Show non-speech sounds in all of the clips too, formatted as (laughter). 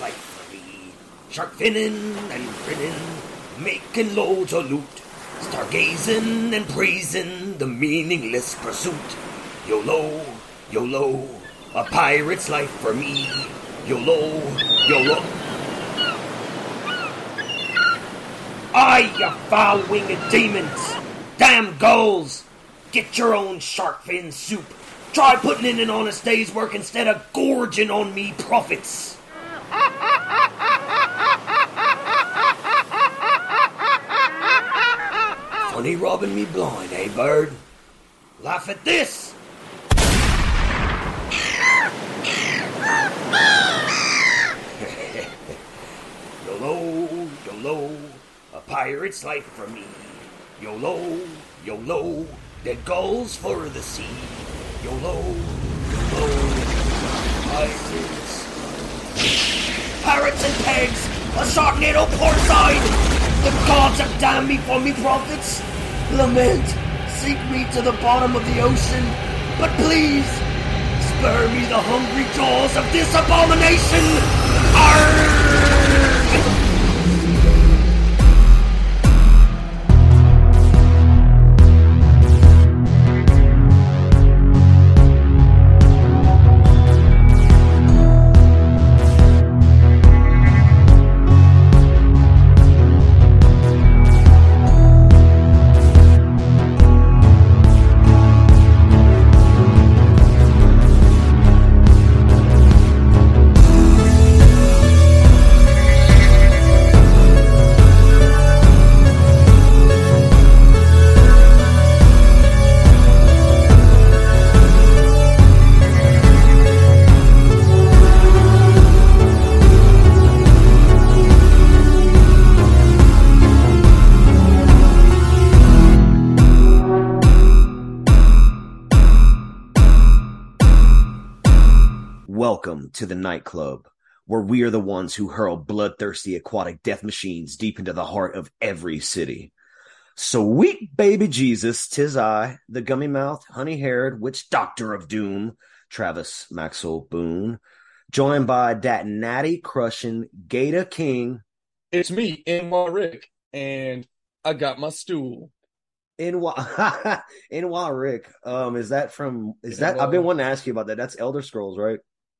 life for me. Shark finning and grinning, making loads of loot. Stargazing and praising the meaningless pursuit. YOLO, YOLO, a pirate's life for me. YOLO, YOLO. Aye, you foul-winged demons! Damn gulls! Get your own shark fin soup. Try putting in an honest day's work instead of gorging on me profits. Funny robbing me blind, eh, bird? Laugh at this! (laughs) YOLO, YOLO, a pirate's life for me. YOLO, YOLO, the gulls for the sea. YOLO, YOLO, pirates. Parrots and pegs, a sharknado portside. The gods have damned me for me profits. Lament, sink me to the bottom of the ocean, but please spare me the hungry jaws of this abomination. To the nightclub, where we are the ones who hurl bloodthirsty aquatic death machines deep into the heart of every city. Sweet baby Jesus, tis I, the gummy mouthed, honey haired witch doctor of doom, Travis Maxwell Boone, joined by that natty crushing Gator King. It's me, NY Rick, and I got my stool. NY, (laughs) NY Rick. Um, is that from, is that, I've been wanting to ask you about that. That's Elder Scrolls, right?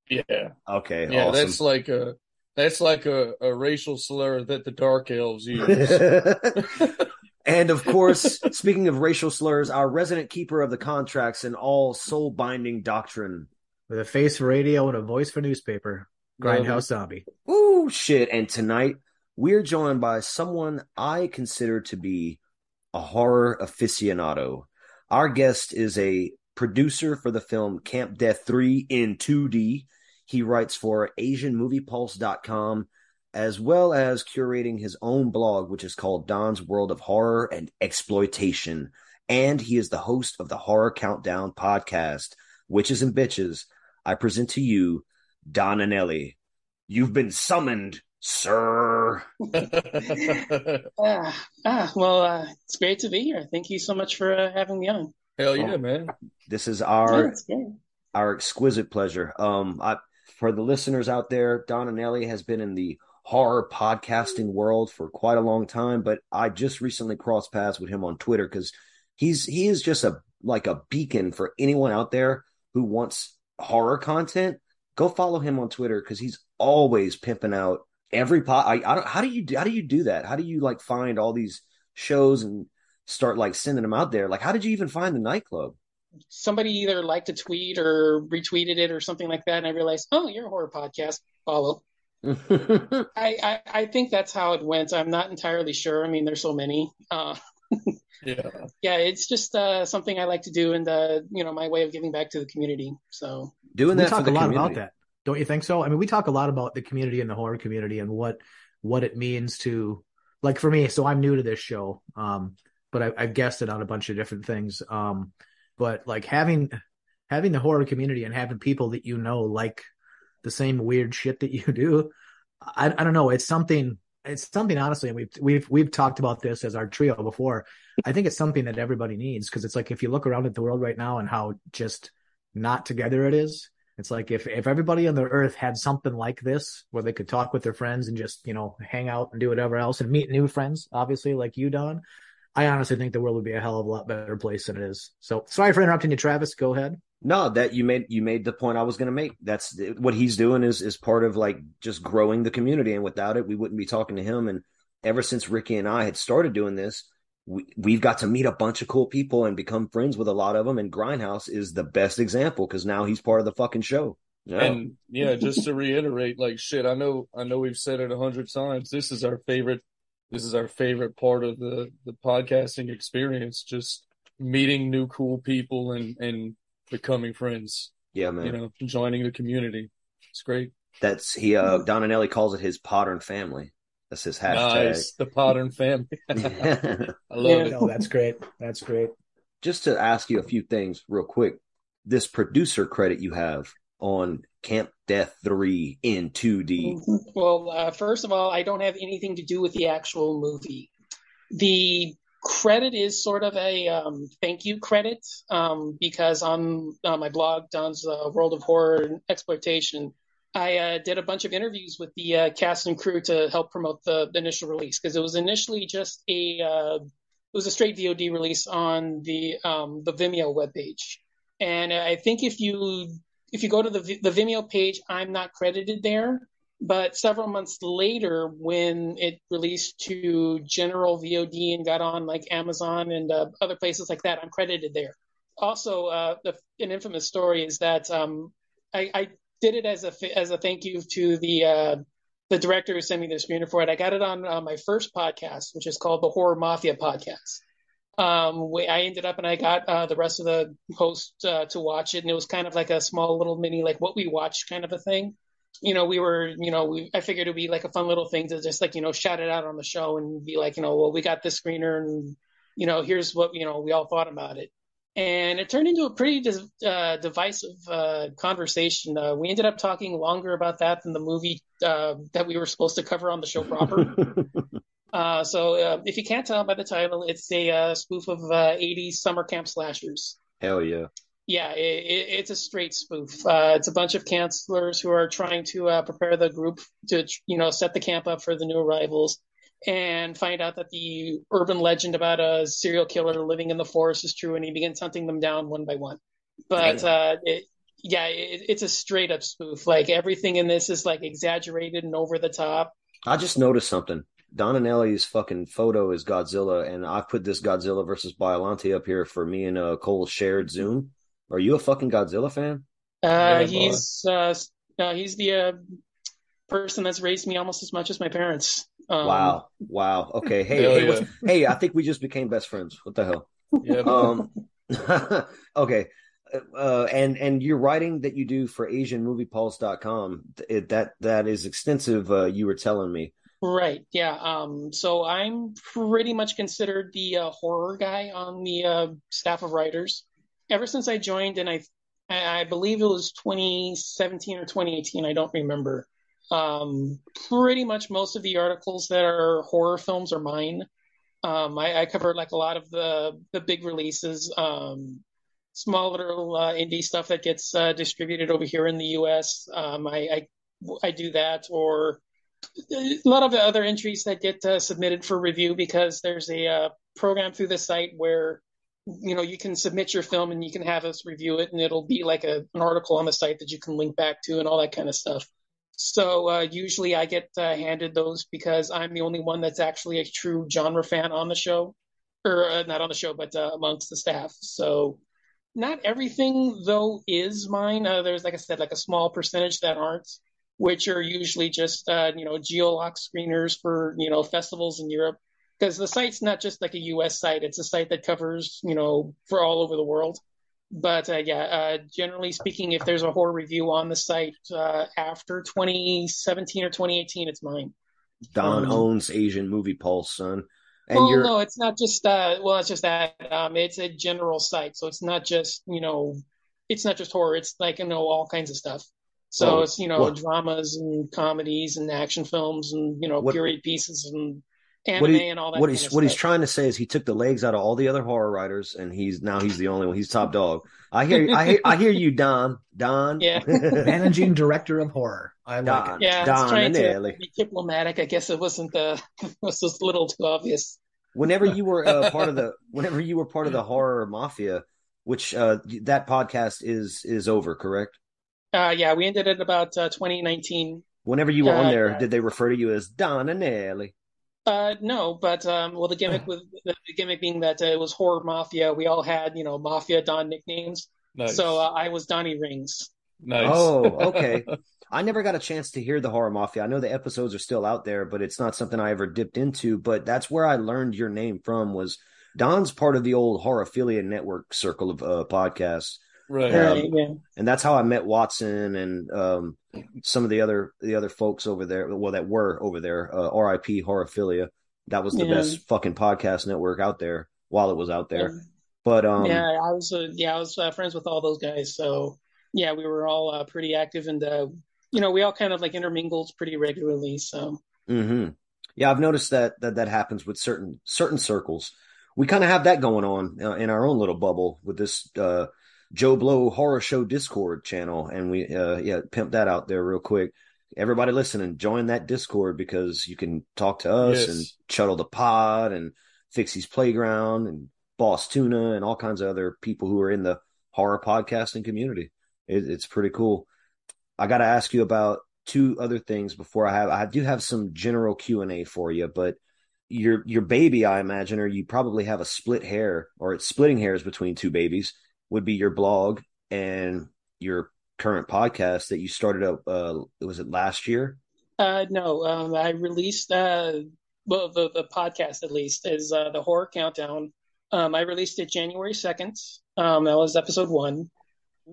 Yeah, Okay. yeah, awesome. that's like a that's like a, a racial slur that the dark elves use. (laughs) and of course, (laughs) speaking of racial slurs, our resident keeper of the contracts and all soul binding doctrine. with a face for radio and a voice for newspaper. Grindhouse Zombie. Ooh, shit. And tonight we're joined by someone I consider to be a horror aficionado. Our guest is a producer for the film Camp Death 3 in 2D. He writes for AsianMoviePulse.com as well as curating his own blog, which is called Don's World of Horror and Exploitation. And he is the host of the Horror Countdown podcast, Witches and Bitches. I present to you Don Anelli. You've been summoned, sir. (laughs) Ah, ah, well, uh, it's great to be here. Thank you so much for uh, having me on. Hell yeah, man. This is our it's our exquisite pleasure. Um, I, for the listeners out there, Don Anelli has been in the horror podcasting world for quite a long time, but I just recently crossed paths with him on Twitter because he's he is just a like a beacon for anyone out there who wants horror content. Go follow him on Twitter because he's always pimping out every pod. I, I don't. How do you how do you do that? How do you like find all these shows and start like sending them out there? Like, how did you even find the nightclub? Somebody either liked a tweet or retweeted it or something like that, and I realized, oh, you're a horror podcast. Follow. (laughs) I, I, I think that's how it went. I'm not entirely sure. I mean, there's so many. Uh, (laughs) Yeah. yeah, it's just uh, something I like to do, and uh, you know, my way of giving back to the community. So Doing we that for talk the a lot community. about that, don't you think so? I mean, we talk a lot about the community and the horror community and what what it means to, like, for me. So I'm new to this show, um, but I, I've guessed it on a bunch of different things. Um, but like having having the horror community and having people that you know like the same weird shit that you do, I, I don't know. It's something. It's something honestly, and we've we've we've talked about this as our trio before. I think it's something that everybody needs because it's like if you look around at the world right now and how just not together it is, It's like if if everybody on the earth had something like this, where they could talk with their friends and just you know hang out and do whatever else and meet new friends, obviously like you, Don. I honestly think the world would be a hell of a lot better place than it is. So sorry for interrupting you, Travis. Go ahead. No, that you made you made the point I was going to make. That's what he's doing is is part of like just growing the community, and without it, we wouldn't be talking to him. And ever since Ricky and I had started doing this, we, we've got to meet a bunch of cool people and become friends with a lot of them. And Grindhouse is the best example because now he's part of the fucking show. Yeah. And yeah, just to reiterate, like shit, I know, I know we've said it a hundred times. This is our favorite. This is our favorite part of the the podcasting experience. Just meeting new cool people and and becoming friends. Yeah, man. You know, joining the community. It's great. That's he. uh Don Anelli calls it his Podern family. That's his hashtag. Nice, the Podern family. (laughs) (laughs) I love yeah. it. No, that's great. That's great. Just to ask you a few things real quick. This producer credit you have on Camp Death 3 in 2D. (laughs) Well, uh, first of all, I don't have anything to do with the actual movie. The credit is sort of a um, thank you credit um, because on uh, my blog, Don's uh, World of Horror and Exploitation, I uh, did a bunch of interviews with the uh, cast and crew to help promote the, the initial release because it was initially just a uh, it was a straight VOD release on the um, the Vimeo webpage, and I think if you if you go to the the Vimeo page, I'm not credited there, but several months later, when it released to general VOD and got on like Amazon and uh, other places like that, I'm credited there. Also, uh, the, an infamous story is that um, I, I, did it as a as a thank you to the uh, the director who sent me the screener for it. I got it on uh, my first podcast, which is called the Horror Mafia podcast. Um, I ended up and I got uh, the rest of the host uh, to watch it, and it was kind of like a small little mini like what we watched kind of a thing you know, we were, you know, we, I figured it'd be like a fun little thing to just like, you know, shout it out on the show and be like, you know, well, we got this screener and, you know, here's what, you know, we all thought about it. And it turned into a pretty uh, divisive uh, conversation. Uh, we ended up talking longer about that than the movie uh, that we were supposed to cover on the show proper. (laughs) Uh, so uh, if you can't tell by the title, it's a spoof of 80s summer camp slashers. Hell yeah yeah, it, it, it's a straight spoof. Uh, it's a bunch of counselors who are trying to uh, prepare the group to, you know, set the camp up for the new arrivals, and find out that the urban legend about a serial killer living in the forest is true, and he begins hunting them down one by one. But uh, it, yeah, it's a straight up spoof. Like everything in this is like exaggerated and over the top. I just noticed something. Don Anelli's fucking photo is Godzilla, and I've put this Godzilla versus Biollante up here for me and uh, Cole shared Zoom. Are you a fucking Godzilla fan? Uh, yeah, he's uh, uh, he's the uh, person that's raised me almost as much as my parents. Um, wow, wow. Okay, hey, hey, yeah. hey, I think we just became best friends. What the hell? Yeah. Um, (laughs) okay. Uh, and and your writing that you do for AsianMoviePulse.com, it, that that is extensive. Uh, you were telling me. Right. Yeah. Um. So I'm pretty much considered the uh, horror guy on the uh, staff of writers ever since I joined, and I I believe it was 2017 or 2018. I don't remember. Um, pretty much most of the articles that are horror films are mine. Um, I, I like a lot of the the big releases, um, small little uh, indie stuff that gets uh, distributed over here in the U.S. Um, I, I, I do that, or a lot of the other entries that get uh, submitted for review because there's a uh, program through the site where you know you can submit your film and you can have us review it and it'll be like a, an article on the site that you can link back to and all that kind of stuff. So uh, usually i get uh, handed those because i'm the only one that's actually a true genre fan on the show or uh, not on the show but uh, amongst the staff. So not everything though is mine. There's like i said like a small percentage that aren't which are usually just uh, you know geolock screeners for you know festivals in europe because the site's not just like a U.S. site; it's a site that covers you know for all over the world. But uh, yeah, uh, generally speaking, if there's a horror review on the site uh, after 2017 or 2018, it's mine. Don um, owns Asian Movie Pulse, son. And well, you're... no, it's not just uh, well, it's just that um, it's a general site, so it's not just you know, it's not just horror. It's like you know all kinds of stuff. So oh, it's you know what? dramas and comedies and action films and you know what? period pieces and anime what, he, and all that. what kind he's of what he's trying to say is he took the legs out of all the other horror writers, and he's now he's the only one. He's top dog. I hear I hear I hear you, Don. Don. Yeah. (laughs) Managing director of horror. I like Don. it. Yeah, I Don trying and to Ellie. be diplomatic. I guess it wasn't the (laughs) it was just a little too obvious. Whenever you were uh, part of the (laughs) whenever you were part of the horror mafia, which uh, that podcast is is over, correct? Uh, yeah, we ended at about uh, 2019. Whenever you were on Uh, there, yeah. did they refer to you as Don Anelli? Uh, no, but um, well, the gimmick with the gimmick being that uh, it was horror mafia. We all had you know mafia Don nicknames. Nice. So uh, I was Donnie Rings. nice. Oh, (laughs) okay. I never got a chance to hear the horror mafia. I know the episodes are still out there, but it's not something I ever dipped into. But that's where I learned your name from. Was Don's part of the old Horophilia Network circle of uh, podcasts, right. Yeah. Right, yeah. and that's how I met Watson and um, some of the other the other folks over there. Well, that were over there. Uh, R.I.P. Horophilia. That was the Yeah. best fucking podcast network out there while it was out there. Yeah. But um, yeah, I was uh, yeah, I was uh, friends with all those guys. So yeah, we were all uh, pretty active, and uh, you know, we all kind of like intermingled pretty regularly. So hmm Yeah, I've noticed that that that happens with certain certain circles. We kind of have that going on uh, in our own little bubble with this uh, Joe Blow Horror Show Discord channel, and we uh, yeah pimp that out there real quick. Everybody listening, join that Discord because you can talk to us Yes. and Chuddle the Pod and Fixie's Playground and Boss Tuna and all kinds of other people who are in the horror podcasting community. It, it's pretty cool. I got to ask you about two other things before I have. I do have some general Q and A for you, but your your baby, I imagine, or you probably have a split hair, or it's splitting hairs between two babies. Would be your blog and your current podcast that you started up. Uh, was it last year? uh, no, um, I released uh, well, the the podcast at least is uh, the horror countdown. Um, I released it January second. Um, that was episode one.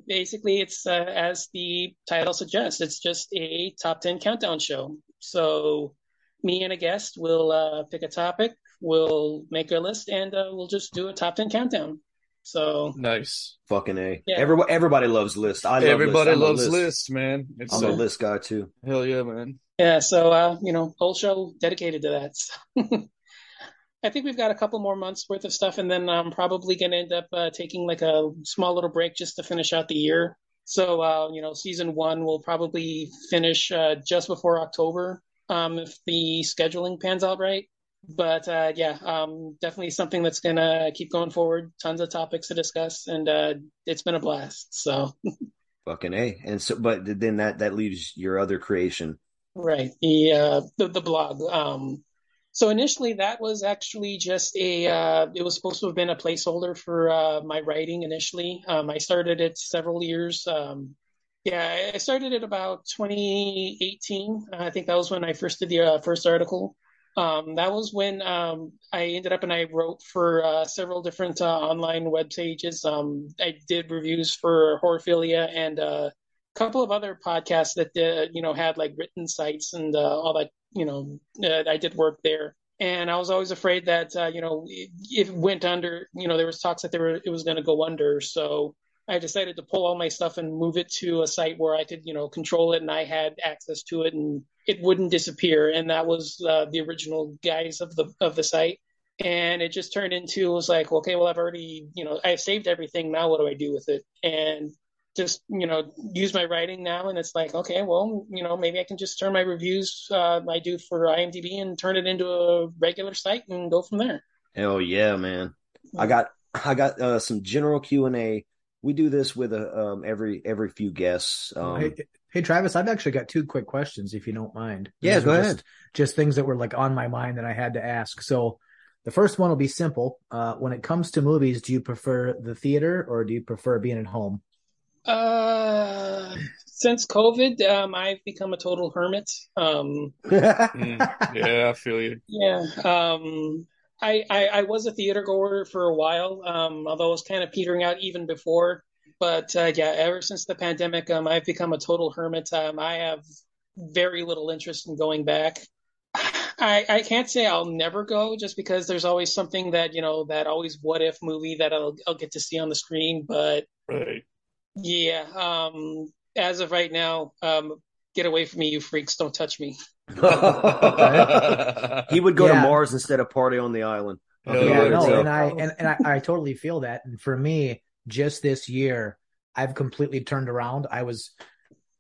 Basically, it's uh, as the title suggests. It's just a top ten countdown show. So me and a guest will uh, pick a topic, we'll make a list, and uh, we'll just do a top ten countdown. So Nice. Fucking a. Yeah. Everybody, everybody loves lists. I love Everybody lists. Loves list. lists, man. It's I'm uh, a list guy too. hell yeah, man. yeah, so uh, you know, whole show dedicated to that. So (laughs) I think we've got a couple more months worth of stuff, and then I'm probably going to end up uh, taking like a small little break just to finish out the year. So uh, you know, season one will probably finish uh, just before October, um, if the scheduling pans out right. But uh, yeah, um, definitely something that's going to keep going forward. Tons of topics to discuss, and uh, it's been a blast. So (laughs) Fucking a. And so, but then that that leaves your other creation. Right. The uh the, the blog. Um so initially that was actually just a uh it was supposed to have been a placeholder for uh my writing initially. Um I started it several years um yeah, I started it about 2018. I think that was when I first did the uh, first article. Um, that was when um, I ended up and I wrote for uh, several different uh, online web pages. Um, I did reviews for Horophilia and uh, a couple of other podcasts that uh, you know had like written sites and uh, all that. You know, I did work there, and I was always afraid that uh, you know it, it went under. You know, there was talks that there were it was going to go under, so. I decided to pull all my stuff and move it to a site where I could, you know, control it and I had access to it and it wouldn't disappear. And that was uh, the original guise of the of the site. And it just turned into it was like, okay, well, I've already, you know, I've saved everything. Now, what do I do with it? And just, you know, use my writing now. And it's like, okay, well, you know, maybe I can just turn my reviews uh, I do for IMDb and turn it into a regular site and go from there. Hell yeah, man. I got I got uh, some general Q and A. We do this with a um, every every few guests. Um, hey, hey, Travis, I've actually got two quick questions, if you don't mind. yeah, These go are ahead. Just, just things that were like on my mind that I had to ask. So, the first one will be simple. Uh, when it comes to movies, do you prefer the theater or do you prefer being at home? Uh, since COVID, um, I've become a total hermit. Um, (laughs) Mm, yeah, I feel you. yeah. Um, I, I, I was a theater goer for a while, um, although I was kind of petering out even before. But uh, yeah, ever since the pandemic, um, I've become a total hermit. Um, I have very little interest in going back. I, I can't say I'll never go just because there's always something that, you know, that always what if movie that I'll, I'll get to see on the screen. But Right. yeah, um, as of right now, um, get away from me, you freaks! Don't touch me. He would go Yeah. to Mars instead of party on the island. Oh, Hell yeah, yeah, no, so- and I and, and I, I totally feel that. And for me, just this year, I've completely turned around. I was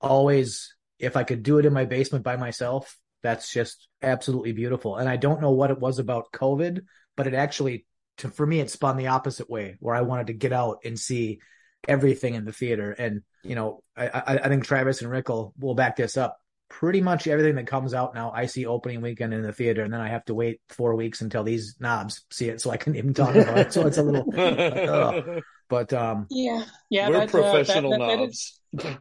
always, if I could do it in my basement by myself, that's just absolutely beautiful. And I don't know what it was about COVID, but it actually, to, for me, it spun the opposite way, where I wanted to get out and see everything in the theater. And you know, I, I, I think Travis and Rickle will back this up. Pretty much everything that comes out now, I see opening weekend in the theater, and then I have to wait four weeks until these knobs see it, so I can even talk about it. So it's a little, (laughs) uh, but um, Yeah, yeah. We're that, uh, that- professional that- that knobs. is-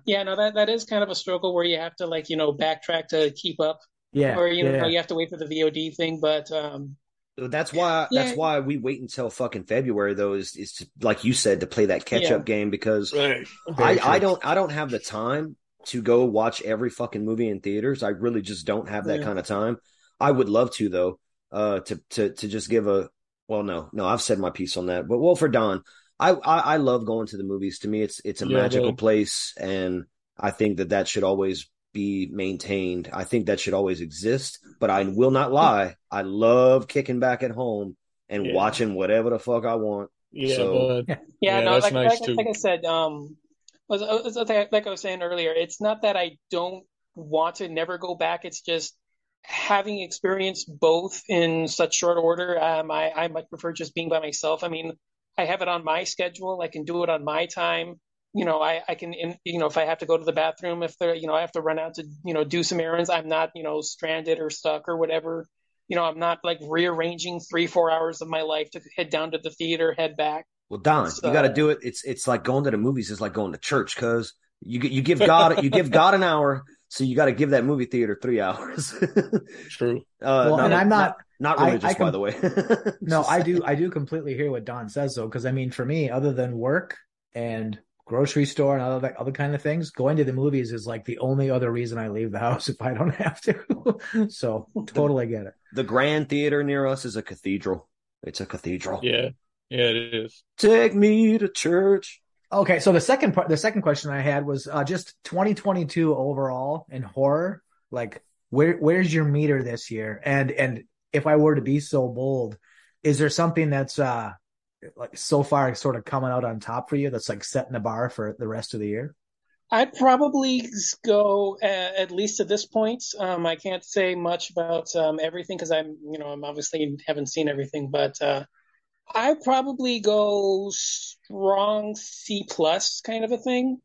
yeah, no, that that is kind of a struggle where you have to like you know backtrack to keep up, yeah, or you know yeah. you have to wait for the VOD thing. But um, That's why. Yeah. That's why we wait until fucking February, though. Is is to, like you said to play that catch Yeah. up game because Right. I, I don't I don't have the time to go watch every fucking movie in theaters. I really just don't have that Yeah. kind of time. I would love to though. Uh, to to to just give a well, no, no, I've said my piece on that. But well, for Don, I I, I love going to the movies. To me, it's it's a Yeah, magical bud. place, and I think that that should always be maintained. I think that should always exist. But I will not lie. I love kicking back at home and Yeah. watching whatever the fuck I want. Yeah, So- bud. (laughs) yeah, Yeah, no, that's like, nice like, too. like I said, um, was, was like like I was saying earlier, it's not that I don't want to never go back. It's just having experienced both in such short order. Um, I I much prefer just being by myself. I mean, I have it on my schedule. I can do it on my time. You know, I, I can, in, you know, if I have to go to the bathroom, if there, you know, I have to run out to, you know, do some errands, I'm not, you know, stranded or stuck or whatever. You know, I'm not like rearranging three, four hours of my life to head down to the theater, head back. Well, Don, So- you got to do it. It's it's like going to the movies is like going to church because you you give God you give God an hour, so you got to give that movie theater three (laughs) hours. uh, True. well, and I'm not. not, I- religious, I by com- the way. (laughs) No, I do. I do completely hear what Don says though, because I mean, for me, other than work and grocery store and other other kind of things, going to the movies is like the only other reason I leave the (laughs) house if I don't have to. so totally get it. The Grand Theater near us is a cathedral. It's a cathedral. Yeah. Yeah, it is. Take me to church. Okay, so the second part, the second question I had was uh, just 2022 overall in horror. Like, where where's your meter this year? And and if I were to be so bold, is there something that's uh like so far sort of coming out on top for you that's like setting the bar for the rest of the year? I'd probably go uh, at least at this point. Um, I can't say much about um, everything because I'm, you know, I'm obviously haven't seen everything, but uh, I probably go strong C plus kind of a thing.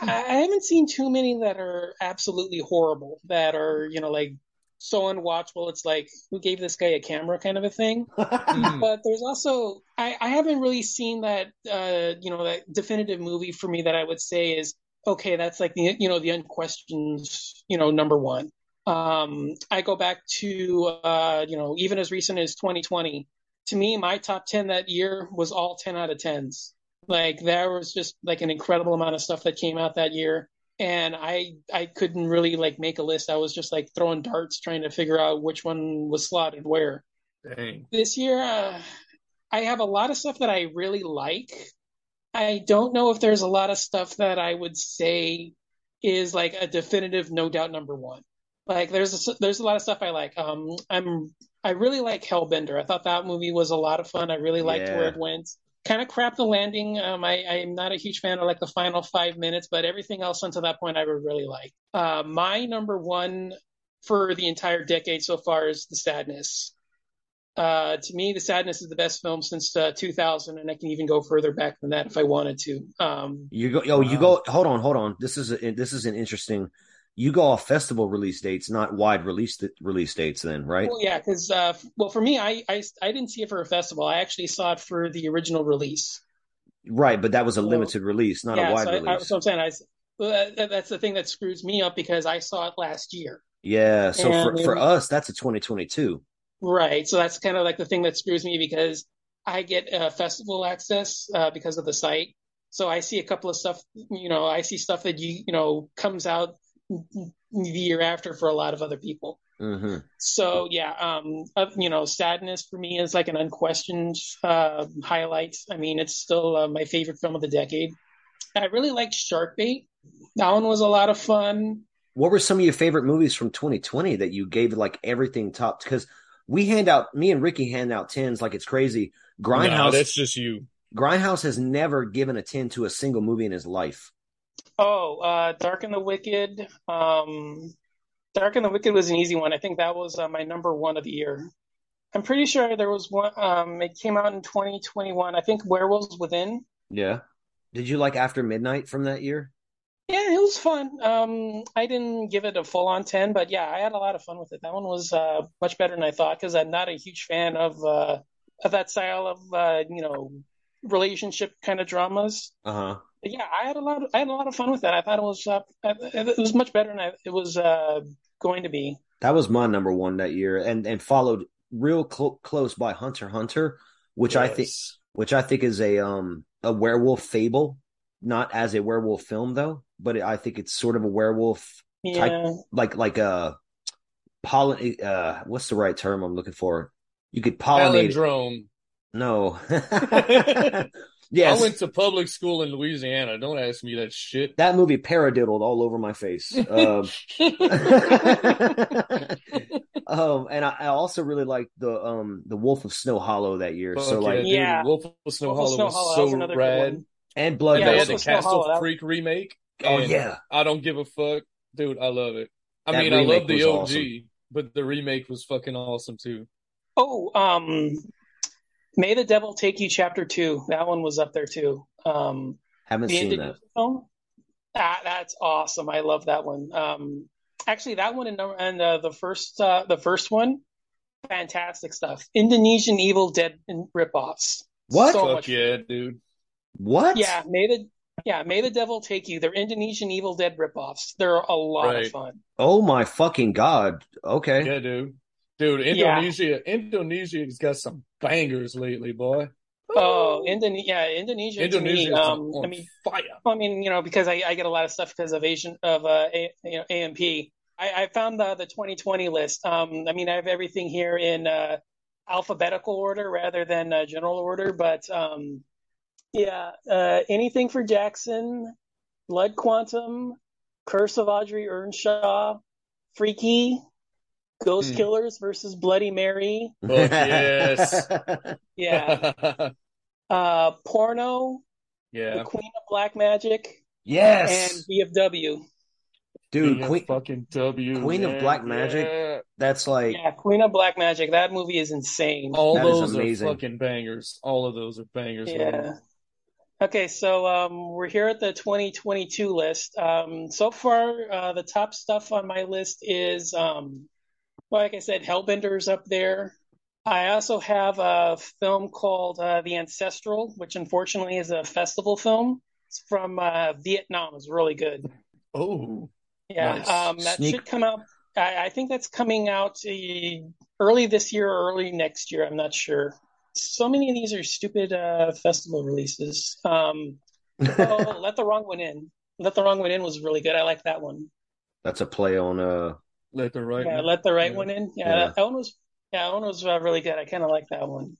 I I haven't seen too many that are absolutely horrible, that are, you know, like so unwatchable. It's like, who gave this guy a camera kind of a thing. (laughs) Mm. But there's also I, I haven't really seen that uh you know that definitive movie for me that I would say is okay that's like the you know the unquestioned you know number one. Um I go back to uh you know even as recent as 2020 to me my top 10 that year was all 10 out of 10s. Like there was just like an incredible amount of stuff that came out that year and I I couldn't really like make a list. I was just like throwing darts trying to figure out which one was slotted where Dang. this year uh, I have a lot of stuff that I really like. I don't know if there's a lot of stuff that I would say is like a definitive no doubt number one. Like there's a, there's a lot of stuff I like. Um, I'm I really like Hellbender. I thought that movie was a lot of fun. I really liked Yeah. where it went. Kind of crap the landing. Um, I I'm not a huge fan of like the final five minutes, but everything else until that point I would really like. Uh, my number one for the entire decade so far is The Sadness. Uh, to me, The Sadness is the best film since uh, 2000, and I can even go further back than that if I wanted to. Um, You go. Oh, you Wow. go. Hold on, hold on. This is a, this is an interesting. You go off festival release dates, not wide release release dates. Then, right? well, yeah, because uh, well, for me, I, I I didn't see it for a festival. I actually saw it for the original release. Right, but that was a Well, limited release, not yeah, a wide so, I, I, release. so I'm saying I, s- well, that, that's the thing that screws me up because I saw it last year. yeah. So for for us, that's a 2022. Right. So that's kind of like the thing that screws me because I get uh, festival access uh, because of the site. So I see a couple of stuff, you know, I see stuff that you, you know, comes out the year after for a lot of other people. hmm So yeah, um, uh, you know, sadness for me is like an unquestioned uh, highlight. I mean, it's still uh, my favorite film of the decade. I really liked Shark Bait. That one was a lot of fun. what were some of your favorite movies from 2020 that you gave like everything top? Because we hand out, me and Ricky hand out tens like it's crazy. Grindhouse, No, that's just you. Grindhouse has never given a ten to a single movie in his life. Oh, uh, Dark and the Wicked. Um, Dark and the Wicked was an easy one. I think that was uh, my number one of the year. I'm pretty sure there was one. Um, it came out in 2021. I think Werewolves Within. Yeah. Did you like After Midnight from that year? Yeah, it was fun. Um, I didn't give it a full on 10, but yeah, I had a lot of fun with it. That one was uh, much better than I thought because I'm not a huge fan of uh, of that style of uh, you know relationship kind of dramas. Uh huh. But yeah, I had a lot. Of, I had a lot of fun with that. I thought it was uh, it was much better than I, it was uh, going to be. That was my number one that year, and and followed real cl- close by Hunter Hunter, which I think which I think is a um a werewolf fable, not as a werewolf film though, but I think it's sort of a werewolf Yeah, like like a pollen uh what's the right term I'm looking for? You could pollinate it. Palindrome. No. (laughs) (laughs) I went to public school in Louisiana. Don't ask me that shit. that movie paradiddled all over my face. Um, (laughs) um, and I, I also really liked the um the Wolf of Snow Hollow that year. Fuck so yeah, like dude. Yeah. Wolf of Snow Wolf Hollow Snow Hollow, was that was so another good rad. and Blood Yeah, they had the Castle Hollow, that- Freak remake. Oh yeah, I don't give a fuck, dude. I love it. I That mean, I love the OG, awesome. but the remake was fucking awesome too. Oh, um, May the Devil Take You, Chapter Two. That one was up there too. Um, haven't the seen that. Film. That that's awesome. I love that one. Um, actually, that one and, and uh, the first uh, the first one, fantastic stuff. Indonesian Evil Dead ripoffs. What? So Fuck much. yeah, dude. What? Yeah, May the yeah May the Devil Take You. They're Indonesian Evil Dead ripoffs. They're a lot Right. of fun. Oh my fucking god. Okay. Yeah, dude. Dude, Yeah. Indonesia, Indonesia's got some bangers lately, boy. Oh, Indonesia. Yeah, Indonesia. Indonesia. me, um, on I mean, fire. I mean, you know, because I, I get a lot of stuff because of Asian of uh, a, you know, AMP. I, I found the the 2020 list. Um, I mean, I have everything here in uh, alphabetical order rather than uh, general order, but um, yeah, uh, anything for Jackson, Blood Quantum, Curse of Audrey Earnshaw, Freaky, Ghost Hmm. Killers versus Bloody Mary. Fuck yes. (laughs) Yeah, uh, Porno, The yeah. Queen of Black Magic, yes. and BFW. Dude, King of Queen fucking W. Queen of. Black Magic? Yeah. that's like Yeah, Queen of Black Magic. That movie is insane. All That is those are fucking bangers. All of those are bangers. yeah. man. Okay, so um, we're here at the 2022 list. Um, so far, uh, the top stuff on my list is, um, like I said, Hellbender's up there. I also have a film called uh, The Ancestral, which unfortunately is a festival film. It's from uh, Vietnam. It's really good. Oh, Yeah, Nice. um, that Sneak- should come out. I, I think that's coming out uh, early this year or early next year. I'm not sure. So many of these are stupid uh, festival releases. Um, oh, (laughs) Let the Wrong One In. Let the Wrong One In was really good. I like that one. that's a play on uh let the right. Yeah, one. Let the Right Yeah. One In. Yeah, Yeah. That, that one was. Yeah, that one was uh, really good. I kind of like that one.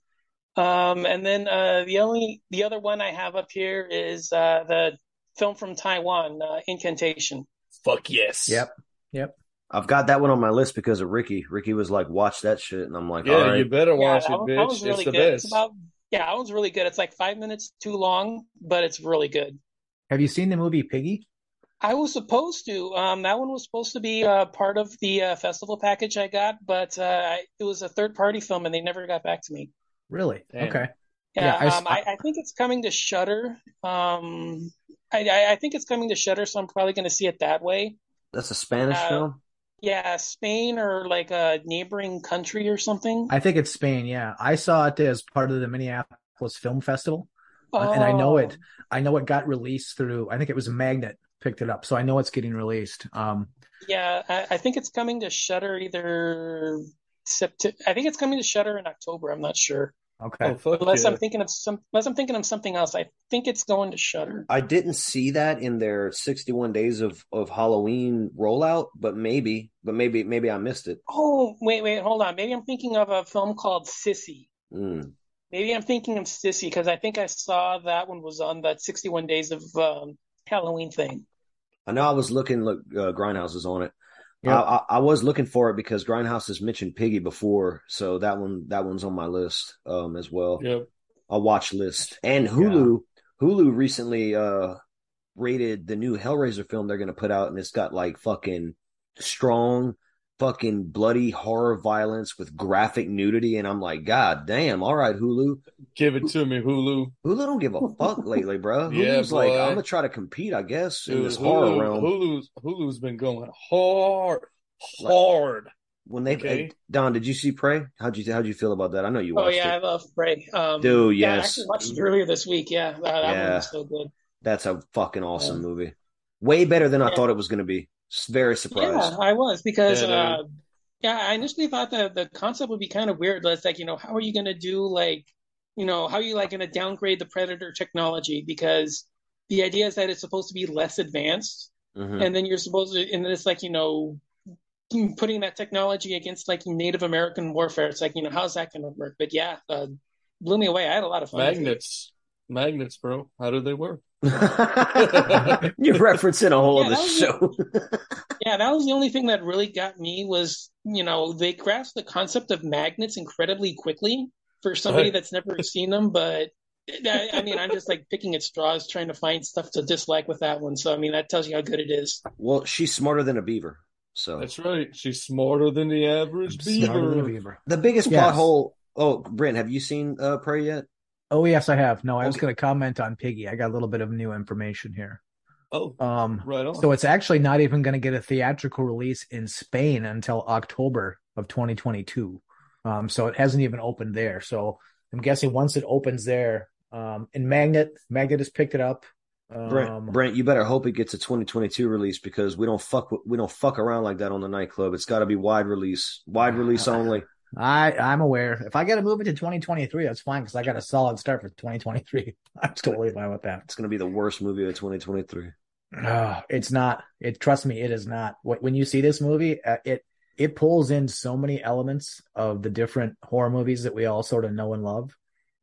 Um, and then uh, the only the other one I have up here is uh, the film from Taiwan, uh, Incantation. Fuck yes. Yep. Yep. I've got that one on my list because of Ricky. Ricky was like, watch that shit and I'm like, Yeah, all right. you better watch yeah, it, that, that bitch. really it's the good. best. It's about yeah, that one's really good. It's like five minutes too long, but it's really good. Have you seen the movie Piggy? I was supposed to. Um, that one was supposed to be uh, part of the uh, festival package I got, but uh, it was a third party film, and they never got back to me. Really? Damn. Okay. Yeah, Yeah, I s- um, I, I think it's coming to Shudder. Um, I, I, I think it's coming to Shudder, so I'm probably going to see it that way. That's a Spanish Uh, film? Yeah, Spain or like a neighboring country or something. I think it's Spain. Yeah, I saw it as part of the Minneapolis Film Festival, and I know it. I know it got released through. I think it was Magnet picked it up, so I know it's getting released. Um, Yeah, I, I think it's coming to Shudder either September. I think it's coming to Shudder in October. I'm not sure. okay. Oh, Unless yeah. I'm thinking of some, unless I'm thinking of something else. I think it's going to Shudder. I didn't see that in their 61 days of, of Halloween rollout, but maybe, but maybe, maybe I missed it. Oh, wait, wait, hold on. Maybe I'm thinking of a film called Sissy. Mm. Maybe I'm thinking of Sissy because I think I saw that one was on that 61 Days of um, Halloween thing. I know I was looking. Look, uh, Grindhouse is on it. Yep. I, I, I was looking for it because Grindhouse has mentioned Piggy before, so that one that one's on my list um, as well. Yep. A watch list. And Hulu, Hulu recently uh rated the new Hellraiser film they're gonna put out, and it's got like fucking strong, fucking bloody horror violence with graphic nudity, and I'm like, God damn, all right, Hulu. Give it to me, Hulu. Hulu don't give a fuck lately, bro. (laughs) Yeah, Hulu's like. I'm gonna try to compete, I guess, in Dude, this horror realm. Hulu's Hulu's been going hard, hard. When they Okay. Don, did you see Prey? How'd you how'd you feel about that? I know you Watched Oh watched yeah, I love Prey. Um, Dude, yeah, I actually watched it earlier this week. Yeah, that, that Yeah. one was so good. That's a fucking awesome movie. Way better than I Yeah. thought it was gonna be. S- Very surprised. Yeah, I was because Yeah, uh, yeah, I initially thought that the concept would be kind of weird. It's like you know, how are you going to do like, you know, how are you like going to downgrade the Predator technology because the idea is that it's supposed to be less advanced, Mhm. and then you're supposed to, and then it's like you know, putting that technology against like Native American warfare. It's like you know, how's that going to work? But yeah, uh, blew me away. I had a lot of fun. Magnets, magnets, bro. How do they work? (laughs) You're referencing a whole Yeah, other that was- show. (laughs) Yeah, that was the only thing that really got me was, you know, they grasped the concept of magnets incredibly quickly for somebody that's never (laughs) seen them. But I, I mean, I'm just like picking at straws, trying to find stuff to dislike with that one. So, I mean, that tells you how good it is. well, she's smarter than a beaver. So That's right. She's smarter than the average Smarter than beaver. beaver. the biggest Yes. plot hole. Oh, Brent, have you seen uh, Prey yet? Oh yes, I have. No, I was going to comment on Piggy. I got a little bit of new information here. Oh, Um, right on. so it's actually not even going to get a theatrical release in Spain until October of 2022. Um, so it hasn't even opened there. So I'm guessing once it opens there, um, and Magnet, Magnet has picked it up. Brent, Um, Brent, you better hope it gets a 2022 release because we don't fuck we don't fuck around like that on the nightclub. It's got to be wide release, wide release (laughs) only. I I'm aware. If I got to move it to 2023, that's fine because I got a solid start for 2023. (laughs) I'm totally fine with that. It's going to be the worst movie of 2023. Uh, it's not. It trust me, it is not. When you see this movie, uh, it it pulls in so many elements of the different horror movies that we all sort of know and love.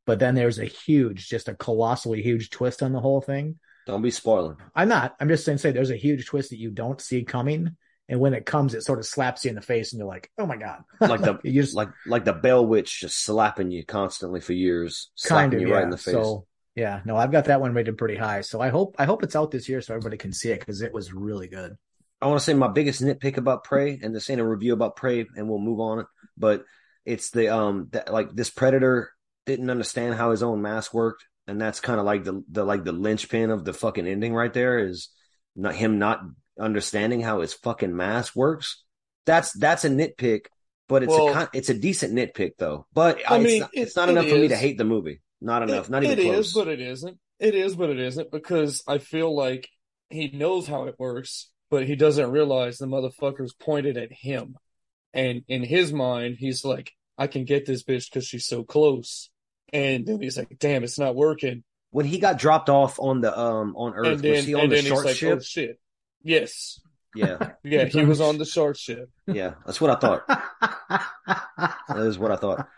But then there's a huge, just a colossally huge twist on the whole thing. Don't be spoiling. I'm not. I'm just saying, say there's a huge twist that you don't see coming, and when it comes, it sort of slaps you in the face, and you're like, "Oh my god!" Like the (laughs) you just like like the Bell Witch just slapping you constantly for years, kind slapping of you yeah. right in the face. So yeah, no, I've got that one rated pretty high. So I hope I hope it's out this year so everybody can see it because it was really good. I want to say my biggest nitpick about Prey, and this ain't a review about Prey, and we'll move on. But it's the um that like this predator didn't understand how his own mask worked, and that's kind of like the the like the linchpin of the fucking ending right there is not him not understanding how his fucking mask works. That's that's a nitpick, but it's a Well- con- it's a decent nitpick though. But I I mean, it's, not, it- it's not it enough for me to hate the movie. Not enough. It- not even it close. is, but it isn't. It is, but it isn't because I feel like he knows how it works, but he doesn't realize the motherfucker's pointed at him. And in his mind, he's like, I can get this bitch because she's so close. And then he's like, damn, it's not working. when he got dropped off on the um on Earth, and then, was he on the short like, ship? oh shit. Yes. Yeah, (laughs) Yeah, he was on the short ship. yeah, that's what I thought. (laughs) That is what I thought.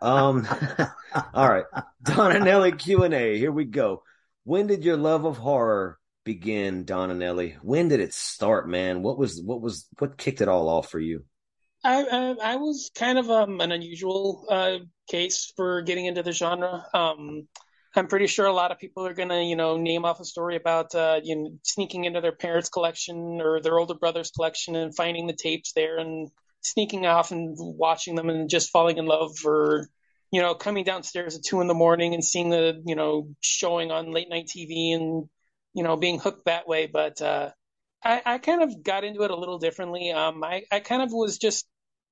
Um, (laughs) all right, Don Anelli Q and A. Here we go. When did your love of horror begin, Don Anelli? When did it start, man? What was what was what kicked it all off for you? I, I I was kind of um, an unusual uh, case for getting into the genre. Um, I'm pretty sure a lot of people are gonna, you know, name off a story about uh, you know sneaking into their parents' collection or their older brother's collection and finding the tapes there and sneaking off and watching them and just falling in love or you know coming downstairs at two in the morning and seeing the you know showing on late night TV and you know being hooked that way. But uh, I, I kind of got into it a little differently. Um, I, I kind of was just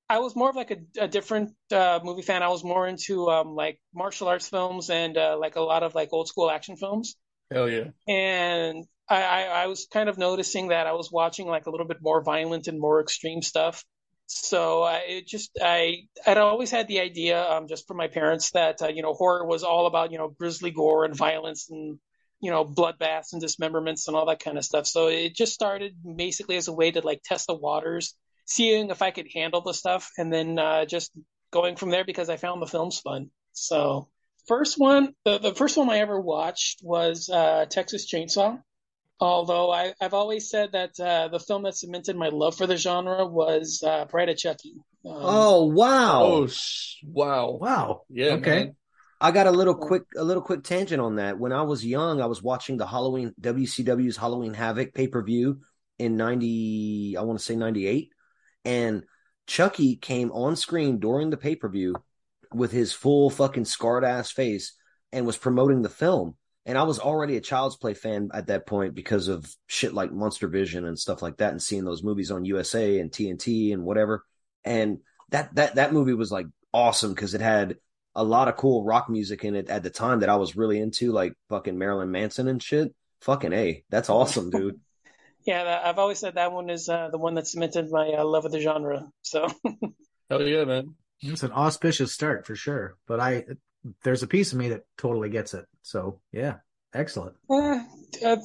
I was more of like a, a different uh, movie fan. I was more into um, like martial arts films and uh, like a lot of like old school action films. Hell yeah. And I, I, I was kind of noticing that I was watching like a little bit more violent and more extreme stuff. So I it just I I'd always had the idea um, just from my parents that uh, you know horror was all about you know grisly gore and violence and you know bloodbaths and dismemberments and all that kind of stuff. So it just started basically as a way to like test the waters, seeing if I could handle the stuff, and then uh, just going from there because I found the films fun. So first one, the, the first one I ever watched was uh, Texas Chainsaw. Although I, I've always said that uh, the film that cemented my love for the genre was uh, Bride of Chucky. Um, Oh wow! Oh, sh- wow. Wow. Yeah, Okay. man. I got a little quick, a little quick tangent on that. When I was young, I was watching the Halloween WCW's Halloween Havoc pay per view in ninety, I want to say ninety eight, and Chucky came on screen during the pay per view with his full fucking scarred ass face and was promoting the film. And I was already a Child's Play fan at that point because of shit like Monster Vision and stuff like that, and seeing those movies on USA and TNT and whatever. And that that that movie was like awesome because it had a lot of cool rock music in it at the time that I was really into, like fucking Marilyn Manson and shit. Fucking a, that's awesome, dude. Yeah, I've always said that one is uh, the one that cemented my uh, love of the genre. So Hell yeah, man. It's an auspicious start for sure. But I, there's a piece of me that totally gets it. So yeah, excellent.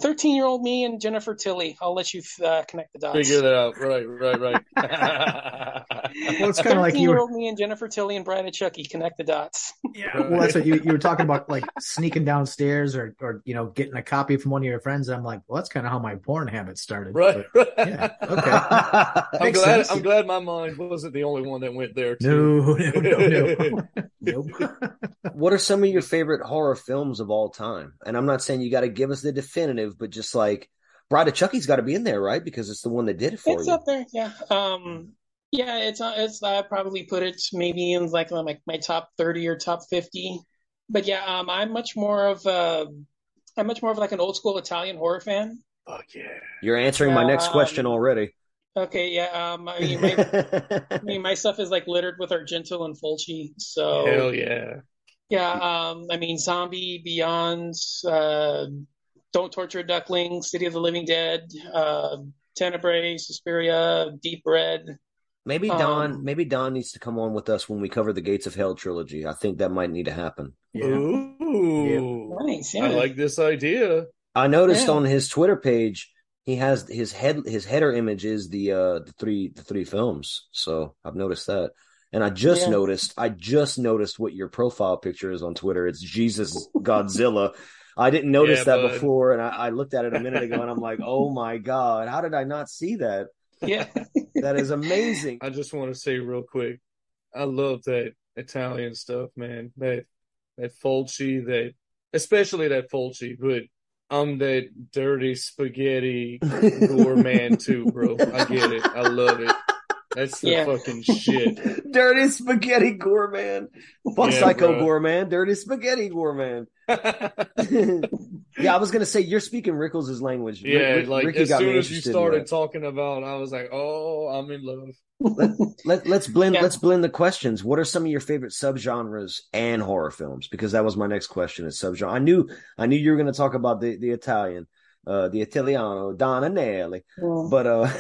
thirteen-year-old me and Jennifer Tilly. I'll let you uh, connect the dots. Figure that out. Right, right, right. (laughs) Well, it's kind of like you were. Thirteen-year-old me and Jennifer Tilly and Bride of Chucky. Connect the dots. Yeah. Well, that's what you, you were talking about, like sneaking downstairs or, or you know, getting a copy from one of your friends. I'm like, well, that's kind of how my porn habit started. right, But, right. yeah. Okay. (laughs) I'm glad. sense. I'm glad my mind wasn't the only one that went there. Too. No, no, no, no. (laughs) nope. what are some of your favorite horror films of all time? And I'm not saying you got to give us the definitive, but just like Bride of Chucky's got to be in there, right? Because it's the one that did it for It's you. up there, yeah. Um, yeah, it's uh, it's. I probably put it maybe in like my my top thirty or top fifty. But yeah, um, I'm much more of a, I'm much more of like an old school Italian horror fan. Fuck yeah. You're answering my next Um, question already. Okay, yeah. Um, I mean, my, (laughs) I mean, my stuff is like littered with Argento and Fulci. So Hell yeah. Yeah. Um, I mean, Zombie, Beyond, uh, Don't Torture Ducklings, City of the Living Dead, uh, Tenebrae, Suspiria, Deep Red. maybe Don, um, maybe Don needs to come on with us when we cover the Gates of Hell trilogy. I think that might need to happen. Yeah. Ooh. Nice, yeah. I like this idea. I noticed Yeah. on his Twitter page he has his head his header image is the uh the three the three films. So I've noticed that. And I just Yeah. noticed I just noticed what your profile picture is on Twitter. It's Jesus Godzilla. I didn't (laughs) notice Yeah, that bud. before and I, I looked at it a minute ago and I'm like, oh my God, how did I not see that? Yeah. (laughs) That is amazing. I just want to say real quick, I love that Italian stuff, man. That that Fulci, that especially that Fulci, but I'm that dirty spaghetti (laughs) gore man too, bro. I get it. I love it. That's the Yeah. fucking shit. (laughs) Dirty spaghetti gourmand. Fuck Yeah, psycho bro. gourmand. Dirty spaghetti gourmand. (laughs) yeah, I was gonna say you're speaking Rickles' language. Yeah, Rick- like Ricky as got me soon as you started talking about, I was like, oh, I'm in love. Let, let's blend Yeah. let's blend the questions. What are some of your favorite subgenres and horror films? Because that was my next question. Is subgenre. I knew I knew you were going to talk about the the Italian, uh, the Italiano, Don Anelli, but uh,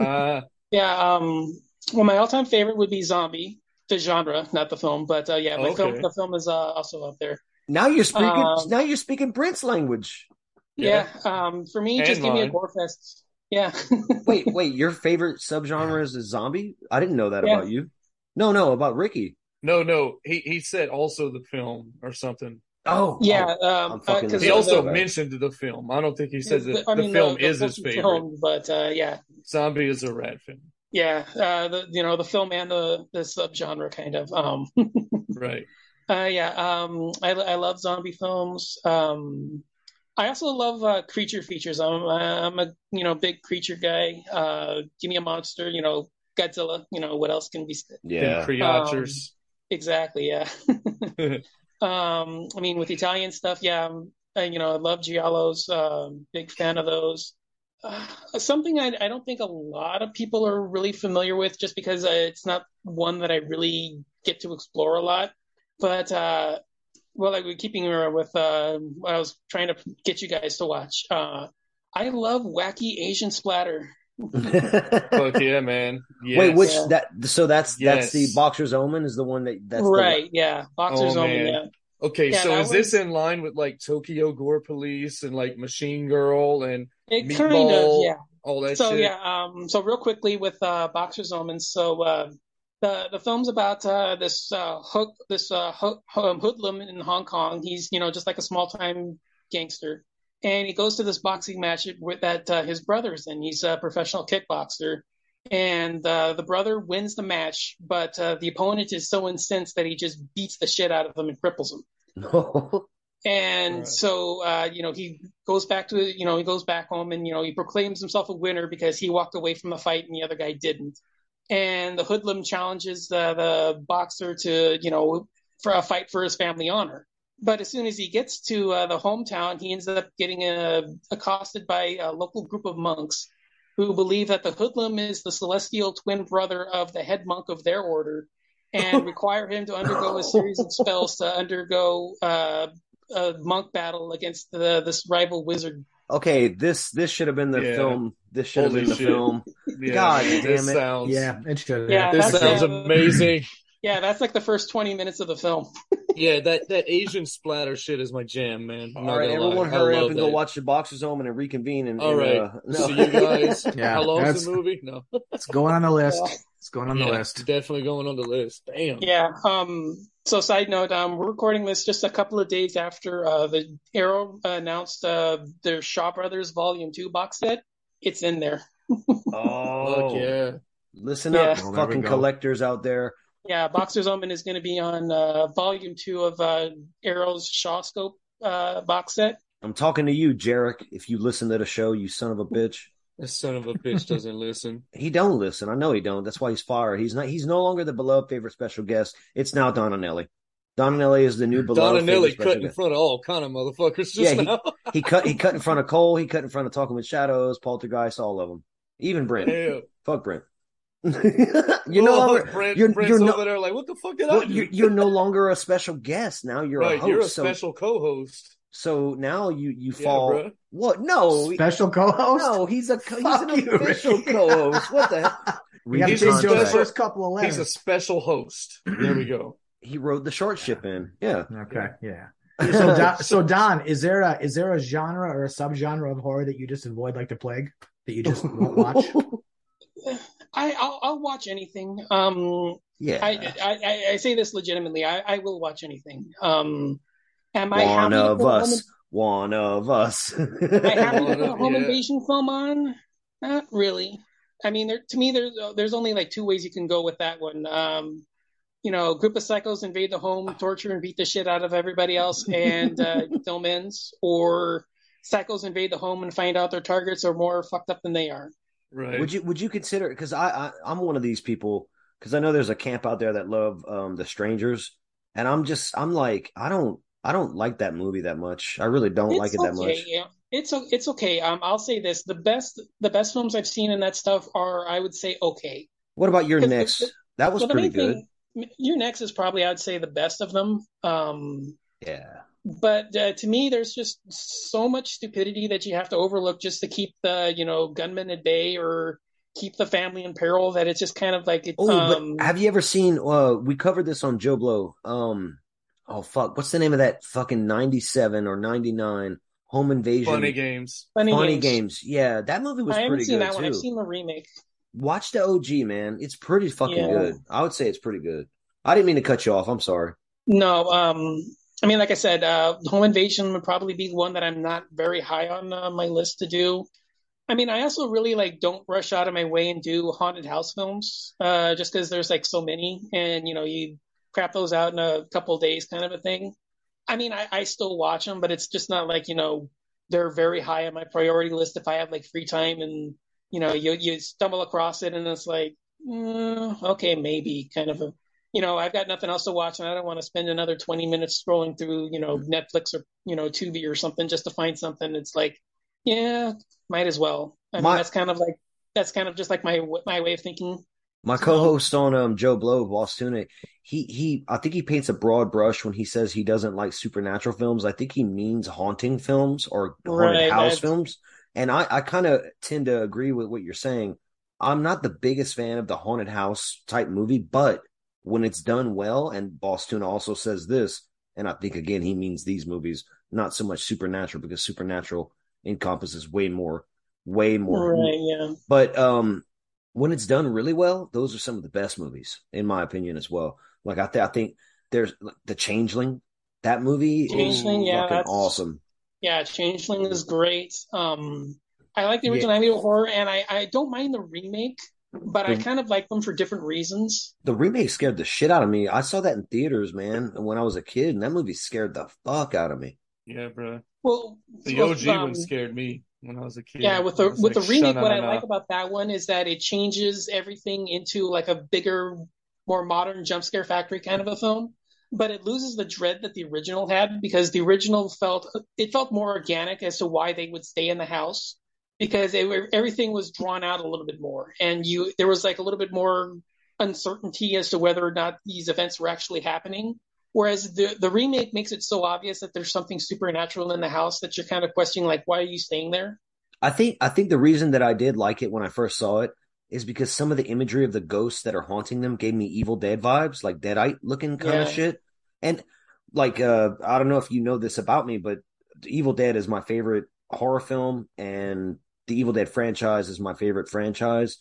(laughs) Uh, Yeah, um, well, my all-time favorite would be Zombie, the genre, not the film, but uh, yeah, my Okay. film, the film is uh, also up there. now you're speaking Um, now you're speaking Prince language. Yeah, um, for me, And just give me a gore fest. Yeah, (laughs) Wait, wait, your favorite subgenre is a zombie? I didn't know that Yeah. about you. No, no, about Ricky. no, no, he he said also the film or something. Oh, yeah. oh, um, I'm fucking uh, 'cause He also the- mentioned the film. I don't think he said that I the mean, film the, is the his favorite. film, but uh, yeah, Zombie is a rad film, yeah, uh, the you know the film and the the subgenre kind of. Um, (laughs) right? Uh, yeah, um, I, I love zombie films. Um, I also love uh, creature features. I'm I'm a you know big creature guy. Uh, give me a monster, you know Godzilla. You know what else can be said? yeah. Creatures. Exactly, yeah. (laughs) (laughs) um, I mean with Italian stuff, yeah. I, you know I love giallos. Um, big fan of those. Uh, something I, I don't think a lot of people are really familiar with, just because uh, it's not one that I really get to explore a lot. But uh, well, like we're keeping with uh, what I was trying to get you guys to watch. Uh, I love wacky Asian splatter. Fuck yeah, man. Yes. Wait, which Yeah. that so that's that's the Boxer's Omen is the one that that's the- right? yeah, Boxer's Oh, Omen. man. Yeah. Okay, Yeah, so that is this in line with like Tokyo Gore Police and like Machine Girl and It Meatball, kind of, yeah. all that so shit? yeah, um, so real quickly with uh, Boxer's Omen. So uh, the the film's about uh, this uh, hook, this uh, hook, um, hoodlum in Hong Kong. He's you know just like a small time gangster, and he goes to this boxing match with that uh, his brother's in. He's a professional kickboxer, and uh, the brother wins the match, but uh, the opponent is so incensed that he just beats the shit out of him and cripples him. No. (laughs) And Right. so, uh, you know, he goes back to, you know, he goes back home and, you know, he proclaims himself a winner because he walked away from the fight and the other guy didn't. And the hoodlum challenges the, the boxer to, you know, for a fight for his family honor. But as soon as he gets to uh, the hometown, he ends up getting uh, accosted by a local group of monks who believe that the hoodlum is the celestial twin brother of the head monk of their order and (laughs) require him to undergo a series of spells to undergo uh, a monk battle against the, this rival wizard. Okay, this this should have been the Yeah. film. This should have been the shit. film. (laughs) Yeah, God this damn it. Sounds, Yeah, it should. Yeah, This sounds uh, amazing. Yeah, that's like the first 20 minutes of the film. (laughs) Yeah, that, that Asian splatter shit is my jam, man. I'm All right, gonna lie. everyone, hurry up love and go watch the Boxer's Omen and then reconvene. And, All and, right. uh, no. See you guys. (laughs) Yeah, How long's that's- the movie? No. It's going on the list. It's going on the Yeah, list. Definitely going on the list. Damn. Yeah. Um, so, side note, um, we're recording this just a couple of days after uh, the Arrow announced uh, their Shaw Brothers Volume 2 box set. It's in there. (laughs) Oh, Fuck yeah. listen Yeah. up, Well, fucking collectors out there. Yeah, Boxer's Omen is going to be on uh, Volume 2 of uh, Arrow's Shawscope uh, box set. I'm talking to you, Jarek. If you listen to the show, you son of a bitch. This son of a bitch doesn't listen. (laughs) He don't listen. I know he don't. That's why he's fired. He's not. He's no longer the beloved favorite special guest. It's now Don Anelli. Donanelli is the new beloved Don Anelli favorite special cut in guest. front of all kind of motherfuckers just Yeah, he- He cut. He cut in front of (laughs) Cole. He cut in front of Talking with Shadows, Poltergeist, all of them. Even Brent. Damn. Fuck Brent. (laughs) you're no longer. Brent, you're- Brent's you're no- over there like, what the fuck did I Well, do? you're, you're no longer a special guest. Now you're right, a host. you're a so, special co-host. so now you you Yeah, fall. bruh. what? No, Special co-host. no. He's a he's Fuck an you, official Ricky. co-host. What the hell? (laughs) We got to He's change a those special- first couple of He's a special host. There we go. (clears throat) He rode the short ship in. Yeah. Okay, yeah. So, (laughs) Don, so Don, is there a is there a genre or a subgenre of horror that you just avoid like the plague that you just won't watch? I, I'll, I'll watch anything. Um, yeah. I, I, I- I say this legitimately. I, I will watch anything. Um, am I One of put a home, us. One of us. I happy to put a (laughs) home yeah. invasion film on? Not really. I mean, there, to me, there's there's only like two ways you can go with that one. Um, you know, group of psychos invade the home, torture and beat the shit out of everybody else, and uh, (laughs) film ends. Or psychos invade the home and find out their targets are more fucked up than they are. Right. Would you would you consider because I, I I'm one of these people because I know there's a camp out there that love um the strangers and I'm just I'm like I don't I don't like that movie that much I really don't like it that much Yeah. It's o- it's okay. Um, I'll say this: the best the best films I've seen in that stuff are, I would say, okay. what about your Because the- next the- that was Well, pretty good thing- your next is probably, I'd say, the best of them. Um, yeah but uh, to me, there's just so much stupidity that you have to overlook just to keep the you know gunmen at bay or keep the family in peril. That it's just kind of like it. oh um, but have you ever seen uh we covered this on Joe Blow um oh fuck what's the name of that fucking 97 or 99 home invasion Funny games. funny, Funny games. games yeah that movie was I haven't pretty seen good that one. I've seen the remake. watch the OG man it's pretty fucking Yeah. good I would say it's pretty good I didn't mean to cut you off I'm sorry No, um, I mean, like I said, uh, Home Invasion would probably be one that I'm not very high on uh, my list to do. I mean, I also really like don't rush out of my way and do haunted house films, uh, just because there's like so many, and you know, you crap those out in a couple days, kind of a thing. I mean, I, I still watch them, but it's just not like you know they're very high on my priority list. If I have like free time and you know you you stumble across it and it's like, mm, okay, maybe kind of a you know, I've got nothing else to watch and I don't want to spend another 20 minutes scrolling through, you know, Netflix or, you know, Tubi or something just to find something. It's like, yeah, might as well. I mean, that's kind of like, that's kind of just like my, my way of thinking. My So- co-host on um Joe Blow, Boss Tuna, he he I think he paints a broad brush when he says he doesn't like supernatural films. I think he means haunting films or haunted Right, house films. And I, I kind of tend to agree with what you're saying. I'm not the biggest fan of the haunted house type movie, but when it's done well, and Boss Tuna also says this, and I think again he means these movies, not so much supernatural because supernatural encompasses way more, way more Right. Yeah. but um, when it's done really well, those are some of the best movies, in my opinion, as well. Like I, th- I think there's like, the Changeling. That movie is Changeling, yeah, that's- awesome. Yeah, Changeling is great. Um, I like the original Yeah. original Amityville Horror, and I, I don't mind the remake, but I kind of like them for different reasons. The remake scared the shit out of me. I saw that in theaters, man, when I was a kid, and that movie scared the fuck out of me. Yeah, bro. Well, The well, OG um, one scared me when I was a kid. Yeah, with the with like, the remake, what I like about that one is that it changes everything into like a bigger, more modern jump scare factory kind of a film. But it loses the dread that the original had because the original felt it felt more organic as to why they would stay in the house because it, everything was drawn out a little bit more and you there was like a little bit more uncertainty as to whether or not these events were actually happening. Whereas the the remake makes it so obvious that there's something supernatural in the house that you're kind of questioning like why are you staying there? I think I think the reason that I did like it when I first saw it is because some of the imagery of the ghosts that are haunting them gave me Evil Dead vibes, like Deadite looking kind of shit. And like uh I don't know if you know this about me, but Evil Dead is my favorite horror film and the Evil Dead franchise is my favorite franchise.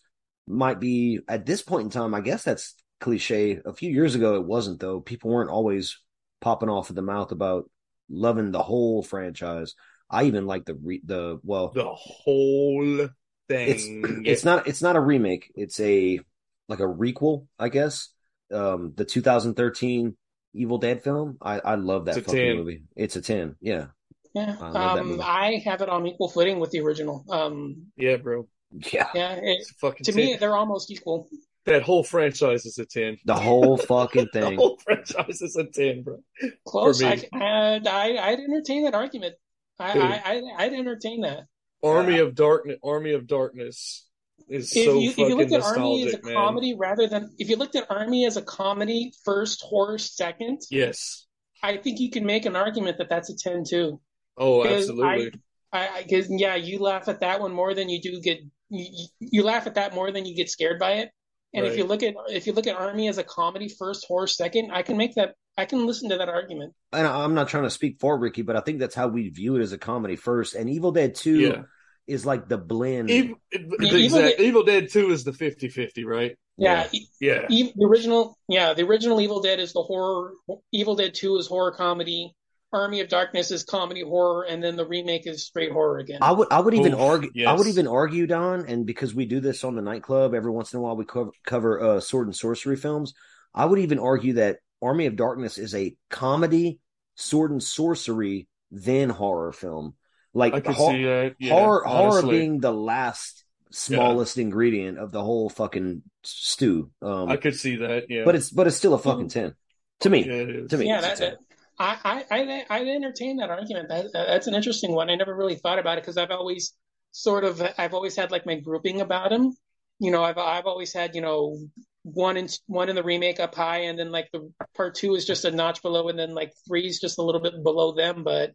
Might be at this point in time, I guess that's cliche. A few years ago it wasn't though. People weren't always popping off of the mouth about loving the whole franchise. I even like the re- the well the whole thing. it's it's not it's not a remake. It's a like a requel, I guess. Um, the 2013 Evil Dead film. I I love that It's fucking movie. It's a ten. Yeah, Yeah, I um. I have it on equal footing with the original. Um, yeah, bro. yeah. yeah, it, It's fucking to 10. me they're almost equal. that whole franchise is a ten. The whole fucking (laughs) thing. The whole franchise is a ten, bro. Close. I, I'd, I, I'd entertain that argument. I, Dude. I, I, I'd entertain that. Army of Darkness. Army of Darkness is If so you if you looked at Army as a man. comedy rather than if you looked at Army as a comedy first, horror second, Yes. I think you can make an argument that that's a ten too. Oh, absolutely. I, I, cause yeah, you laugh at that one more than you do get. You, you laugh at that more than you get scared by it. And if you look at if you look at Army as a comedy first, horror second, I can make that. I can listen to that argument. And I'm not trying to speak for Ricky, but I think that's how we view it as a comedy first. And Evil Dead Two Yeah. is like the blend. Evil, Evil exact, Dead- Evil Dead 2 is the 50-50, right? Yeah, Yeah. e- Yeah. e- the original. Yeah, the original Evil Dead is the horror. Evil Dead Two is horror comedy. Army of Darkness is comedy horror, and then the remake is straight horror again. I would I would even Oof, argue I would even argue Don and because we do this on the nightclub every once in a while we cover, cover uh, sword and sorcery films. I would even argue that Army of Darkness is a comedy sword and sorcery then horror film. Like I could hor- see that. Yeah, horror horror being the last smallest ingredient of the whole fucking stew. Um I could see that, yeah. but it's but it's still a fucking 10 to me. Yeah, to me. Yeah, it's a that, that, I, I, I, entertain that argument. That, that's an interesting one. I never really thought about it because I've always sort of, I've always had like my grouping about him. You know, I've, I've always had, you know, one in one in the remake up high, and then like the part two is just a notch below, and then like three is just a little bit below them. But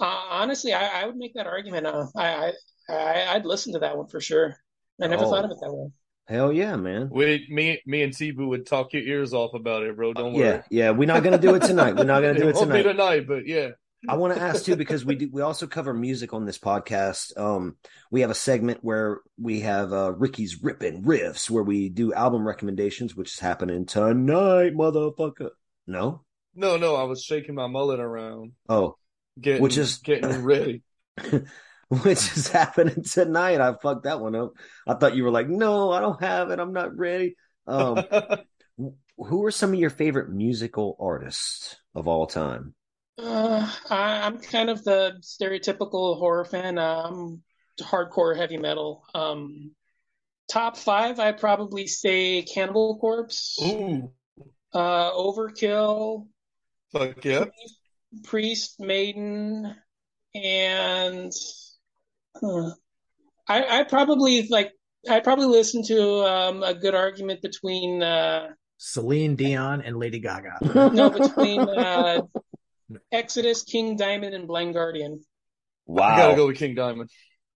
uh, honestly, I, I would make that argument. Uh, I, I, I'd listen to that one for sure. I never Oh. thought of it that way. Hell yeah man We, me, me and Tibu would talk your ears off about it, bro. Don't worry. yeah yeah we're not gonna do it tonight we're not gonna (laughs) do it won't tonight be tonight, but yeah. I want to ask too because we do we also cover music on this podcast. Um, we have a segment where we have uh, Ricky's ripping riffs, where we do album recommendations, which is happening tonight, motherfucker. No, No, no, I was shaking my mullet around, oh, getting, Which is- getting (laughs) ready. (laughs) (laughs) which is happening tonight. I fucked that one up. I thought you were like, no, I don't have it. I'm not ready. Um, (laughs) who are some of your favorite musical artists of all time? Uh, I, I'm kind of the stereotypical horror fan. Um, hardcore heavy metal. Um, top five, I'd probably say Cannibal Corpse, Ooh, uh, Overkill, fuck yeah. Priest, Maiden, and uh, I, I probably like. I probably listen to um, a good argument between uh, Celine Dion and Lady Gaga. (laughs) no between (laughs) uh, Exodus, King Diamond, and Blind Guardian. wow. I gotta go with King Diamond.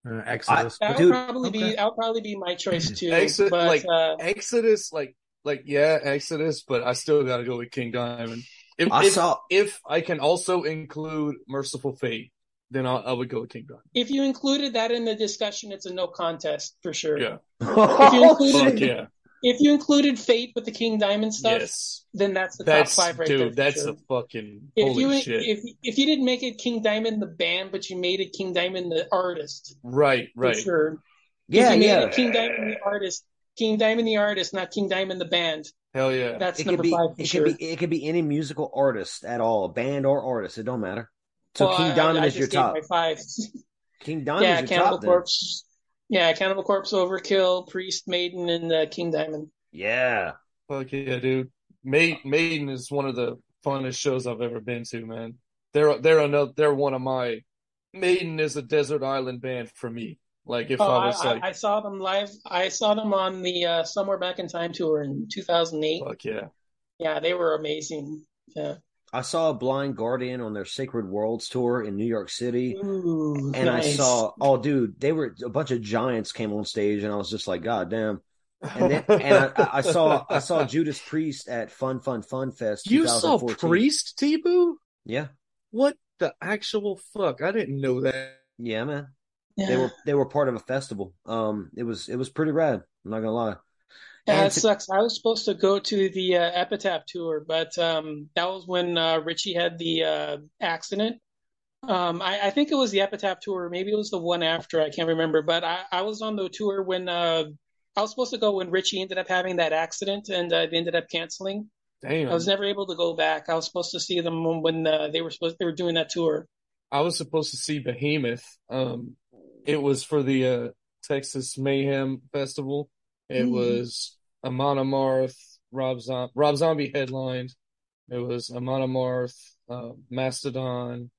Uh, Exodus. That Dude, would probably be okay. that would probably be my choice (laughs) too. Exit- but like- uh, Exodus, like, like yeah, Exodus, but I still gotta go with King Diamond. If I if, saw. if I can also include Mercyful Fate, then I, I would go with King Diamond. if you included that in the discussion, it's a no contest for sure. Yeah, If you fuck included, yeah. if you included Fate with the King Diamond stuff, Yes. then that's the That's top five right dude, there. for that's sure. a fucking if holy you shit. if if you didn't make it King Diamond the band, but you made it King Diamond the artist, right, for right. sure. Yeah, you made yeah. it King Diamond the artist, King Diamond the artist, not King Diamond the band. Hell yeah. That's It number could be five for it sure. could be it could be any musical artist at all, a band or artist. It don't matter. So Well, King Diamond I, is I your just gave top. My five. (laughs) King (laughs) Diamond yeah, is your Cannibal top. Then. Corpse. Yeah, Cannibal Corpse, Overkill, Priest, Maiden, and uh, King Diamond. Yeah. Fuck yeah, dude. Ma- Maiden is one of the funnest shows I've ever been to, man. They're they're another they're one of my Maiden is a desert island band for me. Like if Oh, I I, was I, like I saw them live. I saw them on the uh, Somewhere Back in Time tour in 2008. fuck yeah. Yeah, they were amazing. Yeah. I saw a Blind Guardian on their Sacred Worlds tour in New York City. Ooh, And I saw, oh, dude, they were a bunch of giants came on stage, and I was just like, God damn. And then, and I, I- I (laughs) saw, I saw Judas Priest at Fun Fun Fun Fest. You saw 2014. Priest, T-Boo? Yeah, What the actual fuck? I didn't know that. yeah, man. Yeah. They were they were part of a festival. Um, it was it was pretty rad. I'm not gonna lie. Yeah, it sucks. I was supposed to go to the uh, Epitaph tour, but um, that was when uh, Richie had the uh, accident. Um, I, I think it was the Epitaph tour, maybe it was the one after. I can't remember, but I, I was on the tour when uh, I was supposed to go when Richie ended up having that accident, and uh, they ended up canceling. Damn. I was never able to go back. I was supposed to see them when uh, they were supposed they were doing that tour. I was supposed to see Behemoth. Um, it was for the uh, Texas Mayhem Festival. It Mhm. was Amon Amarth, Rob, Zom- Rob Zombie headlined. It was Amon Amarth, uh, Mastodon,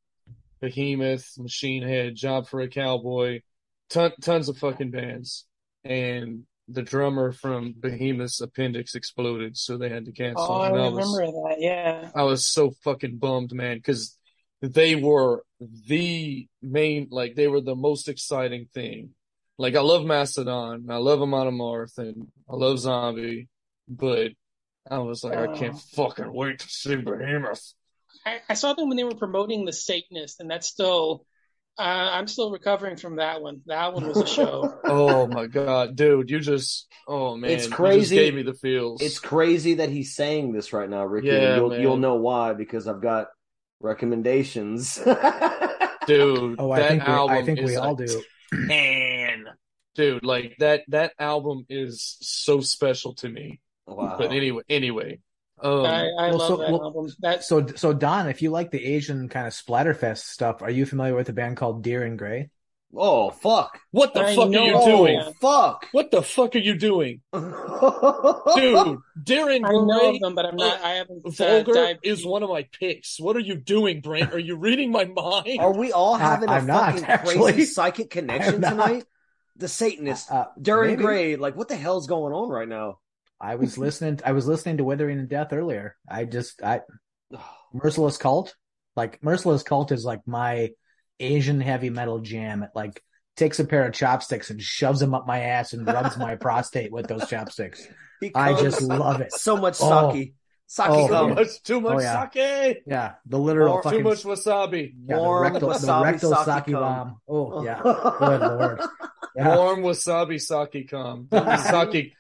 Behemoth, Machine Head, Job for a Cowboy, ton- tons of fucking bands. And the drummer from Behemoth's appendix exploded, so they had to cancel. Oh, I was- remember that. Yeah. I was so fucking bummed, man, because they were the main, like they were the most exciting thing. Like I love Mastodon, I love Amon Amarth, and I love Zombie, but I was like, I can't fucking wait to see Behemoth. I, I saw them when they were promoting the Satanist, and that's still. Uh, I'm still recovering from that one. That one was a show. (laughs) Oh my god, dude, you just, oh man, It's you just crazy. gave me the feels. It's crazy that he's saying this right now, Ricky. Yeah, you'll man. you'll know why because I've got recommendations. (laughs) dude. Oh, I that think we, I think we all a do. (clears throat) Man, dude, like that that album is so special to me. wow. But anyway, anyway, um, I, I Well, love so- that well, album. That's So, so Don, if you like the Asian kind of splatterfest stuff, are you familiar with a band called Dir En Grey? oh fuck! what the I fuck are you Oh doing? fuck! What the fuck are you doing, (laughs) Dude, dude? Darren I know Gray of them, but I'm not. I haven't uh, Vulgar dived is one of my picks. What are you doing, Brent? Are you reading my mind? Are we all having a I'm fucking actually. crazy psychic (laughs) connection tonight? The Satanist, Uh, Duran maybe. Gray, like what the hell's going on right now? I was (laughs) listening. I was listening to Withering to Death earlier. I just, I (sighs) Merciless Cult, like Merciless Cult is like my Asian heavy metal jam. It like takes a pair of chopsticks and shoves them up my ass and rubs my (laughs) prostate with those chopsticks. I just love it. so much Oh. sake, sake Oh, too yeah. much, too much Oh, yeah. sake. Yeah, the literal Or Too much wasabi. yeah, the warm rectal, the wasabi rectal sake sake cum. bomb. Oh yeah, (laughs) good lord. Yeah. Warm wasabi sake cum. (laughs) sake.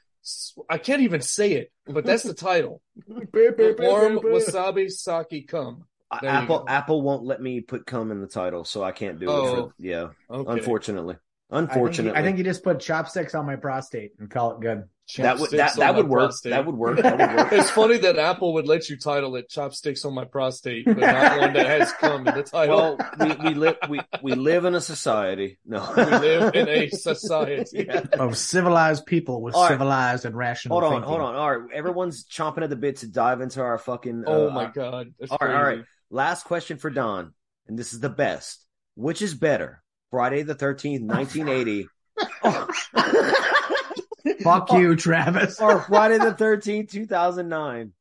I can't even say it, but that's the title. Warm wasabi sake cum. Uh, there Apple. Apple won't let me put cum in the title, so I can't do it. Oh. For, yeah, Okay. unfortunately, I think, you, unfortunately, I think you just put chopsticks on my prostate and call it good. that would that, Chopsticks that would work. prostate. That would work. That would work. (laughs) It's funny that Apple would let you title it "Chopsticks on My Prostate," but not one that has come in the title. well, we, we live we, we live in a society. No, we live in a society. (laughs) Yeah. Of civilized people with All right. civilized and rational Hold on, thinking. hold on. All right, everyone's chomping at the bit to dive into our fucking. Oh uh, my our- god! That's All right, all right. Last question for Don, and this is the best. Which is better, Friday the Thirteenth, nineteen eighty, (laughs) Fuck you, Travis. or Friday the Thirteenth, two thousand nine?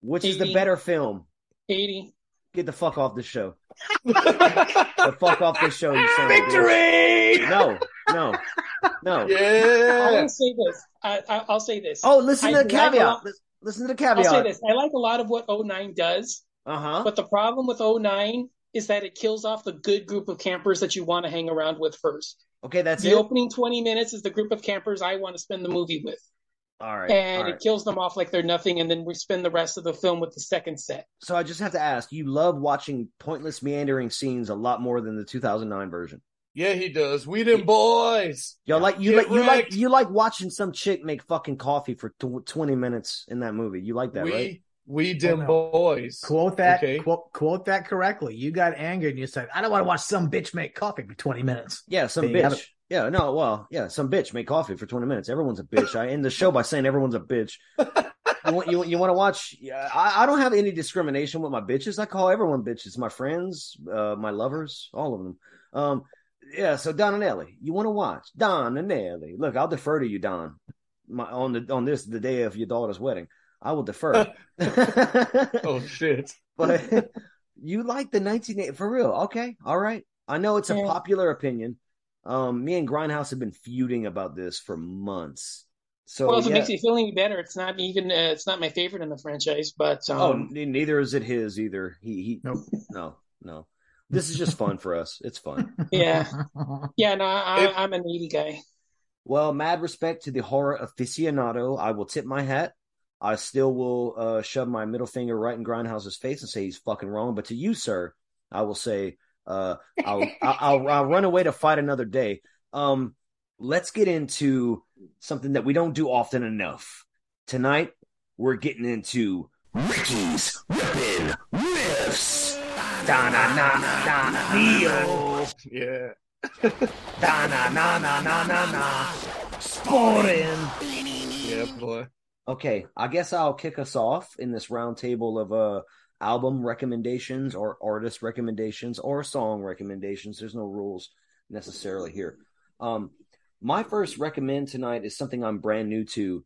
Which is the better film? 80. Get the fuck off the show. (laughs) The fuck off this show, you son of a bitch. Victory! No, no, no. (laughs) I Yeah. will say this. I, I, I'll say this. Oh, listen to the caveat. lot- Listen to the I'll say caveat. this. I like a lot of what 09 does, Uh huh. but the problem with 09 is that it kills off the good group of campers that you want to hang around with first. Okay, that's the it. opening 20 minutes is the group of campers I want to spend the movie with. All right. and all right. it kills them off like they're nothing, and then we spend the rest of the film with the second set. So I just have to ask, you love watching pointless meandering scenes a lot more than the 2009 version. Yeah, he does. We them boys. Y'all like you Get like you like you like watching some chick make fucking coffee for tw- 20 minutes in that movie. You like that, we right? We them no. boys. Quote that. Okay. Quote, quote that correctly. You got angered and you said, "I don't want to watch some bitch make coffee for twenty minutes." Yeah, some They gotta- bitch. Yeah, no, well, yeah, some bitch make coffee for 20 minutes. Everyone's a bitch. I end the show by saying everyone's a bitch. you want you, you want to watch? Yeah, I, I don't have any discrimination with my bitches. I call everyone bitches. My friends, uh, my lovers, all of them. Um, yeah. So Don Anelli, you want to watch Don Anelli? Look, I'll defer to you, Don. My on the on this the day of your daughter's wedding, I will defer. (laughs) (laughs) Oh shit. but (laughs) you like the 1980 for real? Okay, all right. I know it's a Yeah. popular opinion. Um, me and Grindhouse have been feuding about this for months. So well, if yeah. it makes you feel any better, it's not even uh, it's not my favorite in the franchise, but um, oh, n- neither is it his either. He he. Nope. No, no. This is just fun for us. It's fun. yeah, yeah. No, I, If- I'm a needy guy. Well, mad respect to the horror aficionado. I will tip my hat. I still will uh, shove my middle finger right in Grindhouse's face and say he's fucking wrong. But to you, sir, I will say uh, I'll, (laughs) I'll, I'll I'll run away to fight another day. Um, let's get into something that we don't do often enough. Tonight, we're getting into Ricky's Ripping Riffs. Da na na na na Neo. Yeah. (laughs) Da na na na na na na. Sporin. Yeah, boy. Okay, I guess I'll kick us off in this roundtable of uh album recommendations or artist recommendations or song recommendations. There's no rules necessarily here. Um my first recommend tonight is something I'm brand new to.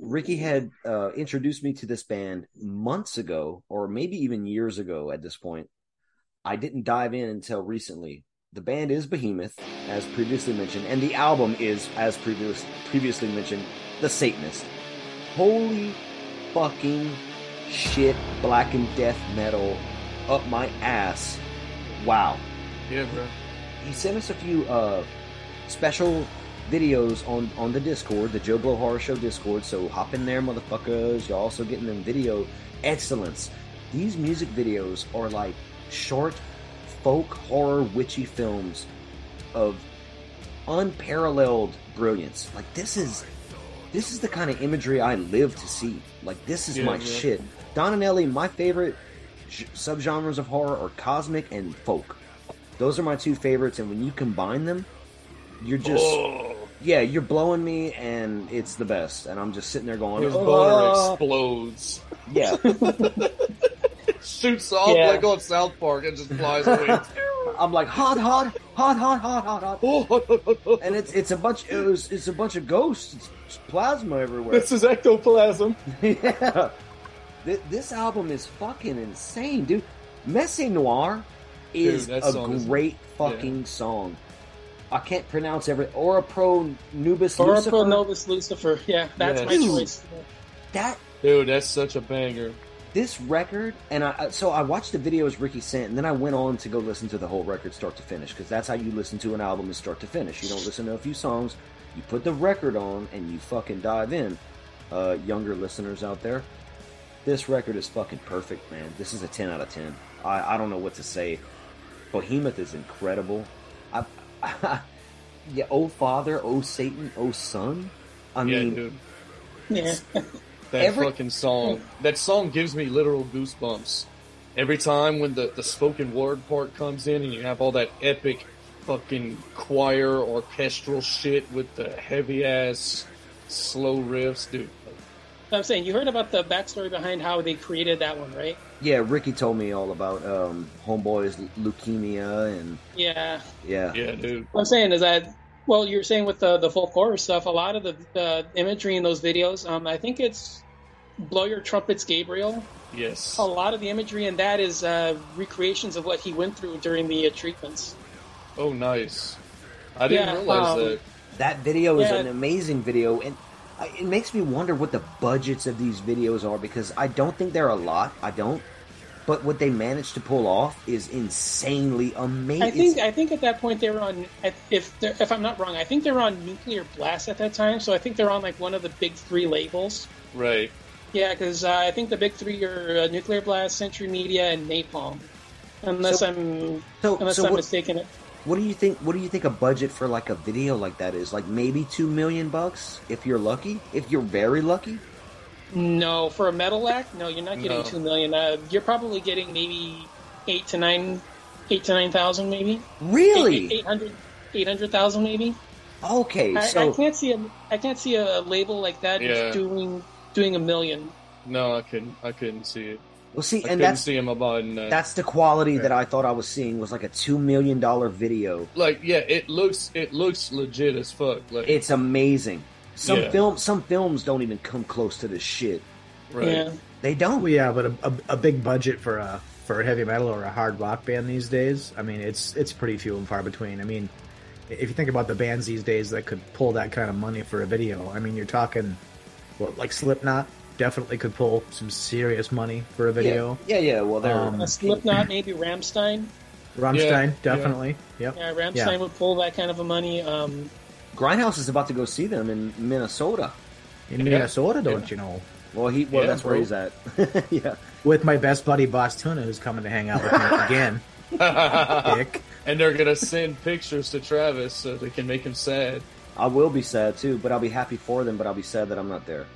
Ricky had uh introduced me to this band months ago or maybe even years ago at this point. I didn't dive in until recently. The band is Behemoth, as previously mentioned, and the album is, as previous, previously mentioned, The Satanist. Holy fucking shit, black and death metal up my ass. Wow. Yeah, bro. He sent us a few uh special videos on on the Discord, the Joe Blow Horror Show Discord. So hop in there, motherfuckers. You're also getting them video excellence. These music videos are like short folk horror witchy films of unparalleled brilliance. Like this is this is the kind of imagery I live to see. Like this is Yeah, my yeah. shit. Don Anelli, my favorite j- subgenres of horror are cosmic and folk. Those are my two favorites, and when you combine them, you're just oh, yeah, you're blowing me, and it's the best. And I'm just sitting there going, his boner "Oh." explodes. yeah. (laughs) Shoots off Yeah. like on South Park and just flies away. (laughs) I'm like hot, hot, hot, hot, hot, hot, hot, oh, and it's it's a bunch. It was it's a bunch of ghosts. It's just plasma everywhere. this is ectoplasm. (laughs) yeah. This, this album is fucking insane, dude. Messe Noire is Dude, a song is- great fucking song. I can't pronounce every Ora Pro Nobis Or Lucifer. Pro Nobis Lucifer. Yeah, that's Yes. my Dude. choice. That Dude, that's such a banger. This record, and I I- so I watched the videos Ricky sent, and then I went on to go listen to the whole record start to finish because that's how you listen to an album is start to finish. You don't listen to a few songs, you put the record on, and you fucking dive in. Uh, younger listeners out there, this record is fucking perfect, man. This is a ten out of ten. I I don't know what to say. Behemoth is incredible. I, (laughs) yeah, oh father, oh Satan, oh son. I yeah, mean, dude. Yeah. (laughs) That Every- fucking song. That song gives me literal goosebumps. Every time when the, the spoken word part comes in and you have all that epic fucking choir orchestral shit with the heavy ass slow riffs, dude. I'm saying you heard about the backstory behind how they created that one, right? Yeah, Ricky told me all about um, Homeboy's leukemia and Yeah. yeah, Yeah, dude. What I'm saying is that, well, you're saying with the the folk horror stuff, a lot of the, the imagery in those videos, um, I think it's "Blow Your Trumpets, Gabriel." Yes. A lot of the imagery in that is uh, recreations of what he went through during the uh, treatments. Oh, nice. I didn't Yeah, realize um, that. that video is Yeah. an amazing video, and it makes me wonder what the budgets of these videos are because I don't think they're a lot. I don't, but what they managed to pull off is insanely amazing. I think I think at that point they were on if they're- if I'm not wrong, I think they were on Nuclear Blast at that time. So I think they're on like one of the big three labels. Right. Yeah, because uh, I think the big three are uh, Nuclear Blast, Century Media, and Napalm. Unless So- I'm so. unless so I'm what, mistaken. what do you think? What do you think a budget for like a video like that is? Like maybe two million bucks if you're lucky. If you're very lucky. No, for a metal act, no, you're not getting No. two million. Uh, you're probably getting maybe eight to nine, eight to nine thousand, maybe. Really? Eight hundred, eight hundred thousand, maybe. Okay, I, so I can't see a I can't see a label like that Yeah. doing doing a million. No, I couldn't. I couldn't see it. well, see, I and that's see him abiding that. that's the quality that I thought I was seeing was like a two million dollar video. like, yeah, it looks it looks legit as fuck. Like, It's amazing. Some Yeah. film, some films don't even come close to this shit. right. Yeah, They don't. Well, yeah, but a, a, a big budget for a for a heavy metal or a hard rock band these days. I mean, it's it's pretty few and far between. I mean, if you think about the bands these days that could pull that kind of money for a video, I mean, you're talking, what like Slipknot definitely could pull some serious money for a video. Yeah, yeah. Well, they're Um, a Slipknot, maybe Rammstein. Rammstein, Yeah, definitely. Yep. Yeah, Rammstein Yeah. would pull that kind of a money. Um, Grindhouse is about to go see them in Minnesota. In Minnesota, don't you know? Well, he well Yeah, that's where he's at. (laughs) yeah. With my best buddy Boss Tuna, who's coming to hang out with me (laughs) again. Dick. (laughs) and they're gonna send pictures to Travis so they can make him sad. I will be sad too, but I'll be happy for them. But I'll be sad that I'm not there.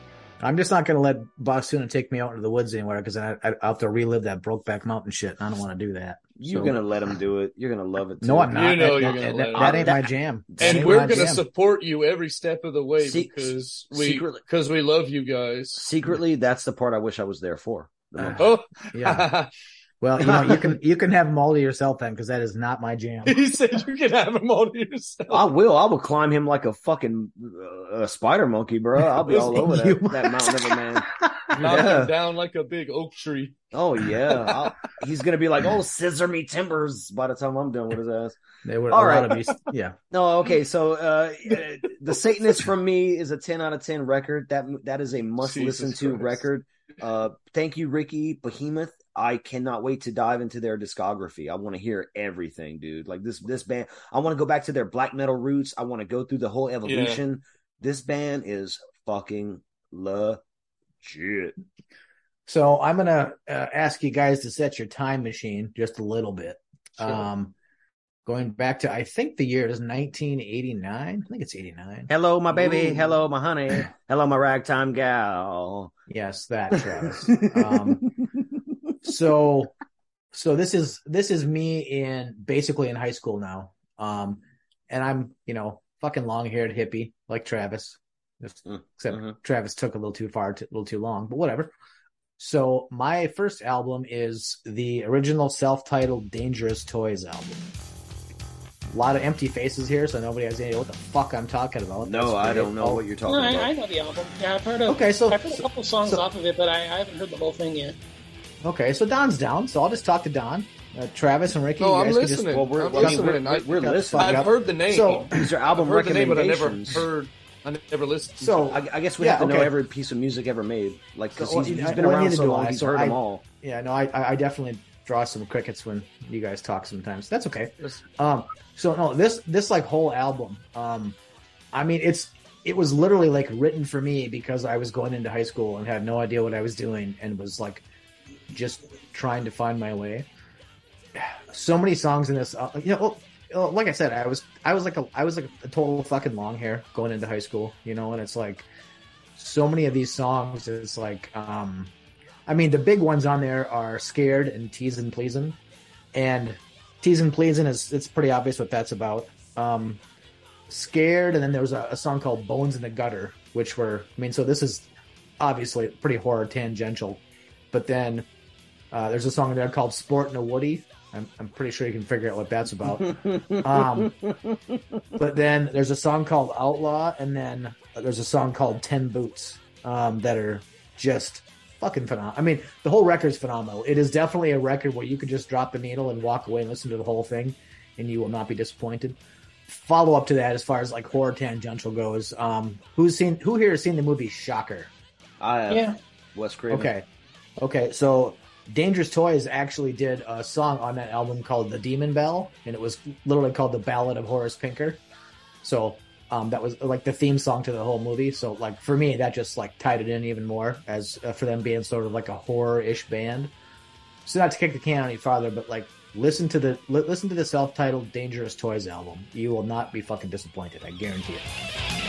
I'm just not going to let Boss take me out into the woods anywhere because I, I, I'll have to relive that Brokeback Mountain shit. and I don't want to do that. You're So- gonna let him do it. You're gonna love it. Too. No, I'm not. You know that, you're that- gonna that- let that ain't my jam. That And we're gonna jam. support you every step of the way Se- because we because we love you guys. Secretly, that's the part I wish I was there for. Ah. the oh. most. Oh, Yeah. (laughs) Well, you know, you can (laughs) you can have them all to yourself then, because that is not my jam. (laughs) he said you can have them all to yourself. I will. I will climb him like a fucking uh, spider monkey, bro. I'll be all over that, that mountain of a man. Knock (laughs) Yeah. him down like a big oak tree. Oh yeah, I'll, he's gonna be like, "Oh, scissor me timbers." By the time I'm done with his ass. They would All a of these. Yeah. No, okay. So uh, the Satanist from me is a ten out of ten record. That that is a must Jesus listen to Christ. record. Uh, thank you, Ricky Behemoth. I cannot wait to dive into their discography. I want to hear everything, dude. Like this this band. I want to go back to their black metal roots. I want to go through the whole evolution. This band is fucking legit. So I'm gonna uh, ask you guys to set your time machine just a little bit. Sure. Um, going back to I think the year is 1989. I think it's 89. Hello, my baby. Ooh. Hello, my honey. (clears throat) Hello, my ragtime gal. Yes, that Travis. um, (laughs) so so this is this is me in basically in high school now um and i'm you know fucking long haired hippie like travis Just- Mm, except mhm. travis took a little too far t- a little too long but whatever so my first album is the original self-titled dangerous toys album a lot of empty faces here so nobody has any idea what the fuck i'm talking about no, I don't know what you're talking no, I, about. I know the album. Yeah, I've heard of. okay so I've heard a couple songs so- off of it, but I, I haven't heard the whole thing yet. Okay so don's down so i'll just talk to don uh, travis and ricky No, you I'm guys can just- listening. Well, we're, I'm I mean, listening. we're, I- we're, we're Fuck listening. I've up. heard the name. So- These are I've album heard the name, but I never heard. I never listened. So- I, I guess we Yeah, have to know every piece of music ever made. Like, because So, he's, well, he's I- been well, around so long, I, he's heard I- them all. Yeah, no, I I I definitely draw some crickets when you guys talk sometimes. That's okay. Um, so no, this this like whole album, um, I mean, it's it was literally like written for me because I was going into high school and had no idea what I was doing and was like just trying to find my way. So many songs in this, uh, you know. uh, Like I said, I was I was like a I was like a total fucking long hair going into high school, you know, and it's like so many of these songs is like um I mean, the big ones on there are "Scared" and "Teasin' Pleasing. and "Teasin' Pleasing is it's pretty obvious what that's about. Um, "Scared," and then there was a, a song called "Bones in the Gutter," which were I mean, so this is obviously pretty horror tangential. But then uh, there's a song in there called "Sport in a Woody." I'm, I'm pretty sure you can figure out what that's about. (laughs) um, but then there's a song called "Outlaw," and then there's a song called 10 Boots um, that are just fucking phenomenal. I mean, the whole record's phenomenal. It is definitely a record where you could just drop the needle and walk away and listen to the whole thing, and you will not be disappointed. Follow up to that, as far as like horror tangential goes, um, who's seen who here has seen the movie Shocker? I have Yeah. Wes Craven. Okay, okay, so Dangerous Toys actually did a song on that album called "The Demon Bell," and it was literally called "The Ballad of Horace Pinker." So um, that was like the theme song to the whole movie. So like for me, that just like tied it in even more as uh, for them being sort of like a horror-ish band. So not to kick the can any farther, but like listen to the li- listen to the self-titled Dangerous Toys album. You will not be fucking disappointed. I guarantee it.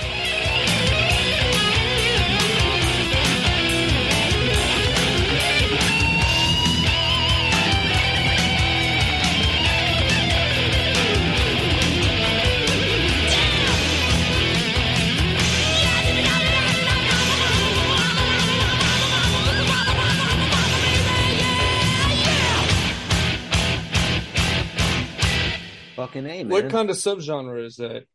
Fucking A, man. What kind of subgenre is that?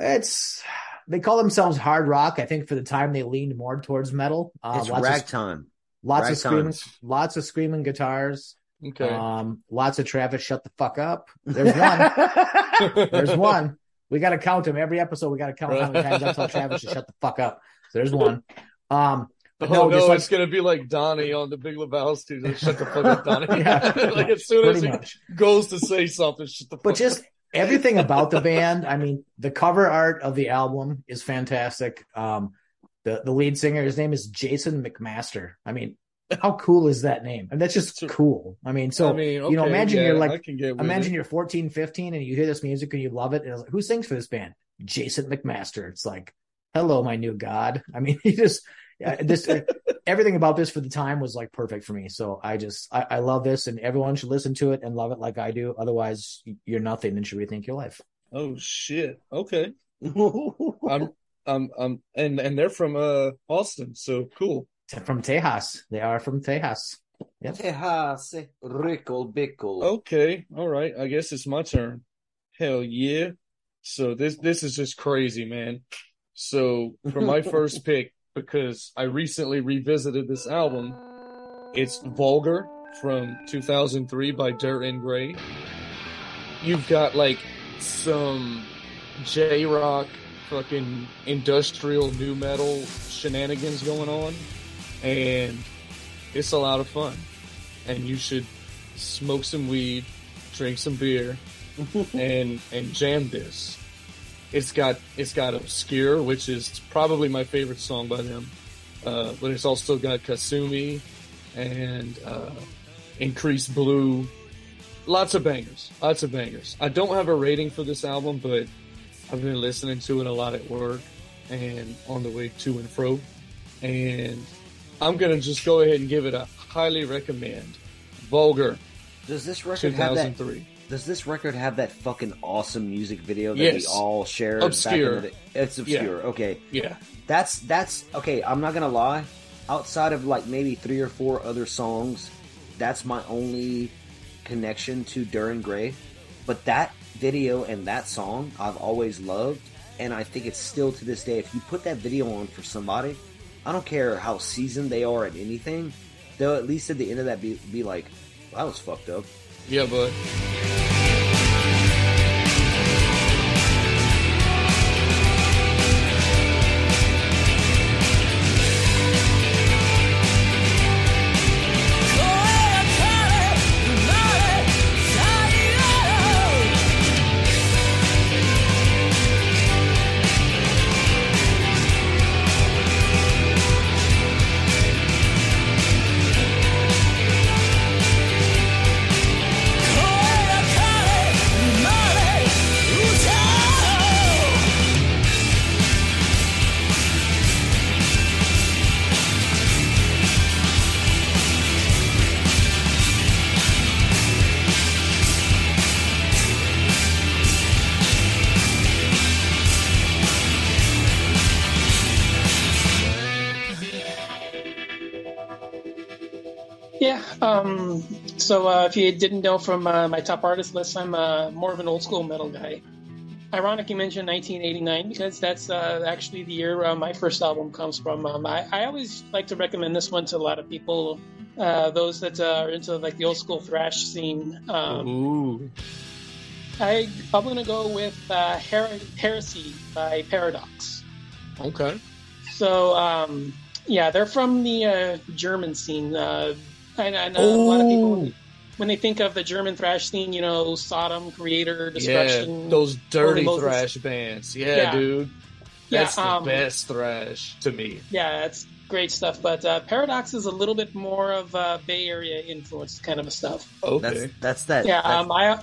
It's they call themselves hard rock. I think for the time they leaned more towards metal. Uh, it's lots of ragtime. lots of screaming, lots of screaming guitars. Okay. Um, lots of Travis, shut the fuck up. There's one. (laughs) There's one. We got to count him every episode. We got to count how many times I tell Travis to shut the fuck up. So there's one. Um, but oh no, no, just like it's gonna be like Donnie on the Big Lebowski. Like, shut the fuck up, Donnie. (laughs) (laughs) Yeah, like as soon as he much. goes to say something, shut the fuck but up. just everything (laughs) about the band. I mean, the cover art of the album is fantastic. Um, the the lead singer, his name is Jason McMaster. I mean, how cool is that name? And that's just cool. I mean, so I mean, you know, imagine yeah, you're like, can get with imagine it. you're 14, 15, and you hear this music and you love it. And it's like, who sings for this band? Jason McMaster. It's like, hello, my new god. I mean, he just this uh, everything about this for the time was like perfect for me. So I just I, I love this, and everyone should listen to it and love it like I do. Otherwise, you're nothing and should rethink your life. Oh shit. Okay. (laughs) I'm I'm I'm and and they're from uh Austin, so cool. From Tejas, they are from Tejas. Yep. Tejas, Rickle Bickle. Okay. All right. I guess it's my turn. Hell yeah. So this this is just crazy, man. So for my (laughs) first pick, because I recently revisited this album, it's uh, Vulgar from 2003 by Dir En Grey. You've got like some J rock, fucking industrial new metal shenanigans going on, and it's a lot of fun. And you should smoke some weed, drink some beer, (laughs) and and jam this. It's got it's got obscure, which is probably my favorite song by them, uh, but it's also got Kasumi and uh, Increased Blue. Lots of bangers, lots of bangers. I don't have a rating for this album, but I've been listening to it a lot at work and on the way to and fro, and I'm gonna just go ahead and give it a highly recommend. Vulgar, Does this record have that? 2003. Does this record have that fucking awesome music video that Yes. we all shared? Obscure. Back in the? It's obscure. Okay, Yeah. that's that's okay. I'm not gonna lie. Outside of like maybe three or four other songs, that's my only connection to Dir En Grey. But that video and that song I've always loved, and I think it's still to this day. If you put that video on for somebody, I don't care how seasoned they are at anything, they'll at least at the end of that be, be like, "That was fucked up." Yeah, but Um, so uh, if you didn't know from uh, my top artist list, I'm uh, more of an old school metal guy. Ironic you mentioned 1989 because that's uh, actually the year uh, my first album comes from. Um, I, I always like to recommend this one to a lot of people, uh, those that uh, are into like the old school thrash scene. Um, ooh, I, I'm going to go with uh, Her- Heresy by Paradox. okay. So, um, yeah, they're from the uh, German scene. Uh, (laughs) I, I know a lot of people Oh. when they think of the German thrash scene, you know, Sodom, Kreator, Yeah, Destruction. those dirty thrash bands. Yeah, Yeah. dude. Yeah, That's the um, best thrash to me. Yeah, that's great stuff. But uh, Paradox is a little bit more of uh, Bay Area influence kind of stuff. Okay. That's that's that. Yeah, that's- um, I,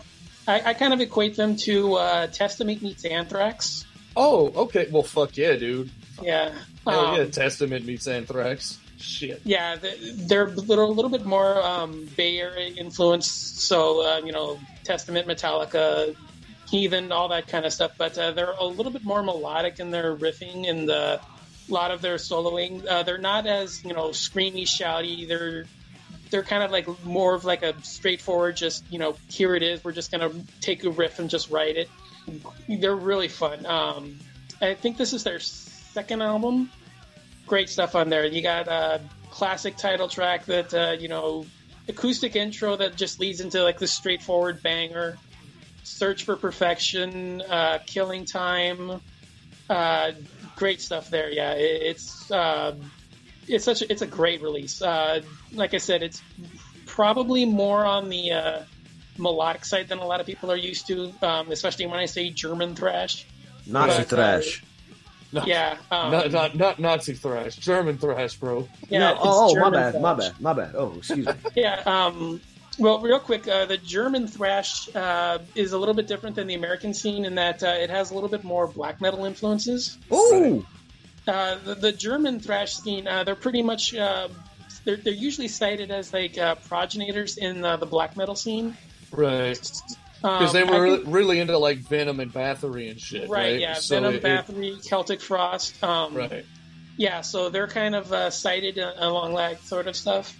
I I kind of equate them to uh, Testament meets Anthrax. oh, okay. Well, fuck yeah, dude. Yeah. Hell Um, yeah, Testament meets Anthrax. Shit. Yeah, th- they're a little, bit more um, Bay Area influence. So, uh, you know, Testament, Metallica, Heathen, all that kind of stuff. But uh, they're a little bit more melodic in their riffing and uh, a lot of their soloing. Uh, they're not as, you know, screamy, shouty. They're they're kind of like more of like a straightforward, just, you know, here it is. We're just to take a riff and just write it. They're really fun. Um, I think this is their second album great stuff on there. You got a classic title track that uh, you know, acoustic intro that just leads into like the straightforward banger. Search for Perfection, uh, Killing Time, uh, great stuff there. Yeah, it, it's uh, it's such a, it's a great release. Uh, like I said, it's probably more on the uh, melodic side than a lot of people are used to, um, especially when I say German thrash. Nazi but, uh, thrash. No, Yeah, um, not, not not Nazi thrash, German thrash, bro. yeah. no, oh, oh, my German bad, my bad, my bad. Oh, excuse me. (laughs) Yeah. Um, well, real quick, uh, the German thrash uh, is a little bit different than the American scene in that uh, it has a little bit more black metal influences. Ooh, Uh, the, the German thrash scene, uh, they're pretty much uh, they're, they're usually cited as like uh, progenitors in uh, the black metal scene Right. Um, Because they were really, think- really into like Venom and Bathory and shit. Right. right. Yeah, So Venom, it- it- Bathory, Celtic Frost. Um, right. Yeah, so they're kind of uh, cited uh, along that sort of stuff.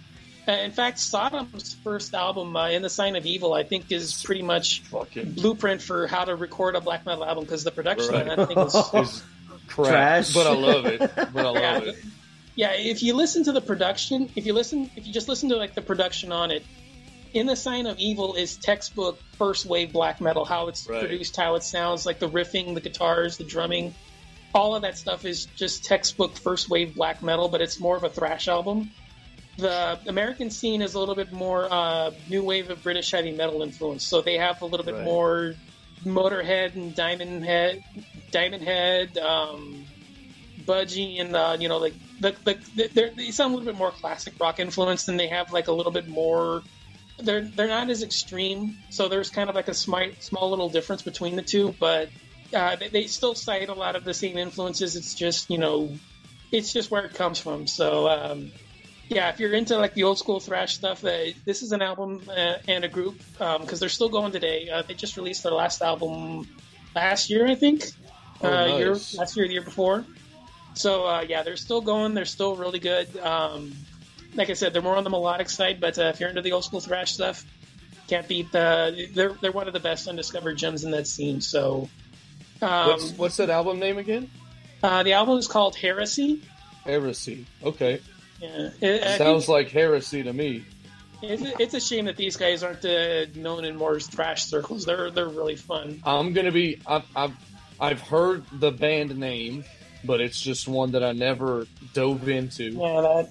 Uh, in fact, Sodom's first album, uh, "In the Sign of Evil," I think is pretty much Fucking blueprint for how to record a black metal album because the production Right. on that thing is is. (laughs) Trash. But I love it. But I love Yeah. it. yeah. If you listen to the production, if you listen, if you just listen to like the production on it, "In the Sign of Evil" is textbook first wave black metal. How it's Right. produced, how it sounds, like the riffing, the guitars, the drumming, all of that stuff is just textbook first wave black metal. But it's more of a thrash album. The American scene is a little bit more uh, new wave of British heavy metal influence, so they have a little bit Right. more Motorhead and Diamond Head, Diamond Head, um, Budgie, and uh, you know, like the, the, they're, they sound a little bit more classic rock influence, and they have like a little bit more. They're they're not as extreme, so there's kind of like a small small little difference between the two, but uh, they, they still cite a lot of the same influences. It's just you know, it's just where it comes from. So. Um, yeah, if you're into like the old school thrash stuff, uh, this is an album uh, and a group because they're still going today. Uh, they just released their last album last year, I think. Oh, uh, nice. year, last year, the year before. So uh, yeah, they're still going. They're still really good. Um, like I said, they're more on the melodic side, but uh, if you're into the old school thrash stuff, can't beat the. They're they're one of the best undiscovered gems in that scene. So. Um, What's what's that album name again? uh, the album is called Heresy. Heresy. Okay. Yeah, It- think- Sounds like heresy to me. It's a, it's a shame that these guys aren't uh, known in more thrash circles. They're they're really fun. I'm gonna be. I've, I've I've heard the band name, but it's just one that I never dove into. Yeah, that,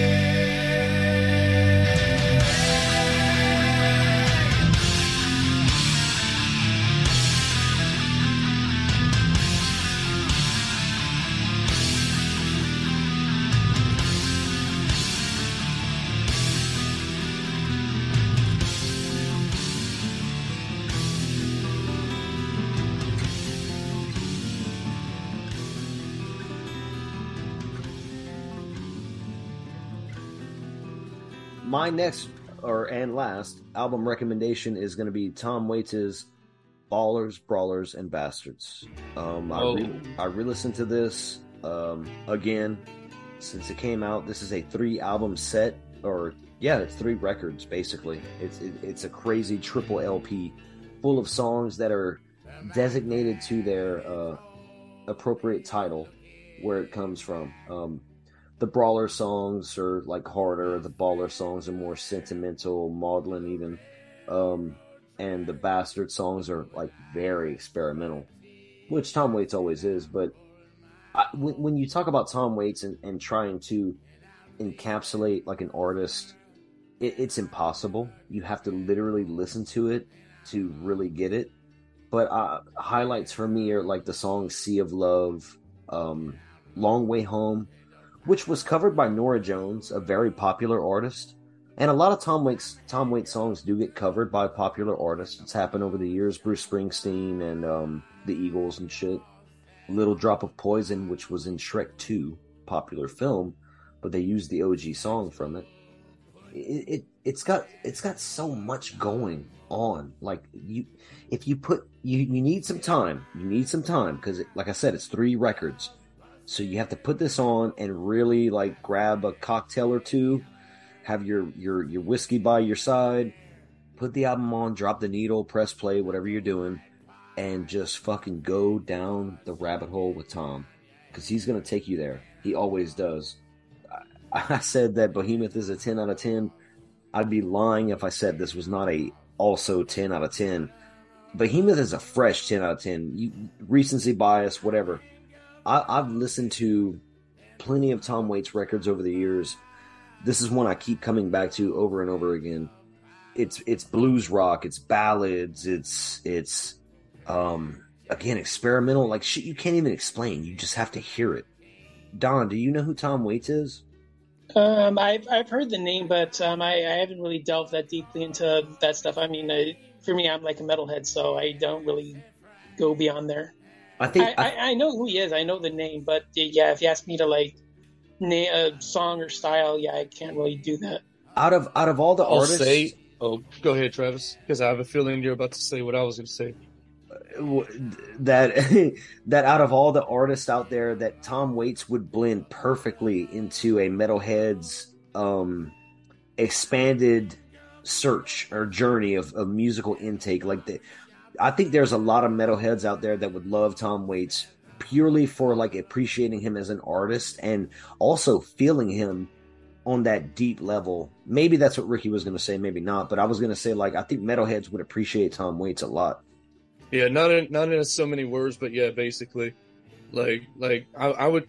my next or and last album recommendation is going to be Tom Waits' Bawlers, Brawlers, and Bastards. Um, I, re- Oh. I re-listened to this um, again since it came out. This is a three album set, or yeah, it's three records basically. It's it, it's a crazy triple LP. full of songs that are designated to their uh, appropriate title, where it comes from. Um, the brawler songs are like harder. The baller songs are more sentimental, maudlin even. Um, and the bastard songs are like very experimental, which Tom Waits always is. But I, when, when you talk about Tom Waits and, and trying to encapsulate like an artist, it, it's impossible. You have to literally listen to it to really get it. But uh, highlights for me are like the song "Sea of Love," um, "Long Way Home," which was covered by Norah Jones, a very popular artist. And a lot of Tom Waits Tom Waits songs do get covered by popular artists. It's happened over the years. Bruce Springsteen and um, the Eagles and shit. Little Drop of Poison, which was in Shrek 2, popular film, but they used the OG song from it. It, it it's got it's got so much going on. Like you, if you put you you need some time. You need some time because, like I said, it's three records, so you have to put this on and really like grab a cocktail or two, have your your your whiskey by your side, put the album on, drop the needle, press play, whatever you're doing, and just fucking go down the rabbit hole with Tom because he's gonna take you there. He always does. I, (laughs) I said that Behemoth is a ten out of ten. I'd be lying if I said this was not a also 10 out of 10. Behemoth is a fresh 10 out of 10. You, recency bias, whatever. I, I've listened to plenty of Tom Waits records over the years. This is one I keep coming back to over and over again. It's it's blues rock, it's ballads, it's it's um again experimental like shit you can't even explain. You just have to hear it. Don, do you know who Tom Waits is? Um, I've I've heard the name, but um, I, I haven't really delved that deeply into that stuff. I mean, I, for me, I'm like a metalhead, so I don't really go beyond there. I think I, I, I know who he is. I know the name, but yeah, if you ask me to like name a song or style, yeah, I can't really do that. out of out of all the I'll artists, say. Oh, go ahead, Travis, because I have a feeling you're about to say what I was going to say. that (laughs) that out of all the artists out there that Tom Waits would blend perfectly into a metalhead's um expanded search or journey of, of musical intake like the I think there's a lot of metalheads out there that would love Tom Waits purely for like appreciating him as an artist and also feeling him on that deep level. Maybe that's what Ricky was going to say, maybe not, but I was going to say like I think metalheads would appreciate Tom Waits a lot. Yeah, not in not in so many words, but yeah, basically, like like I, I would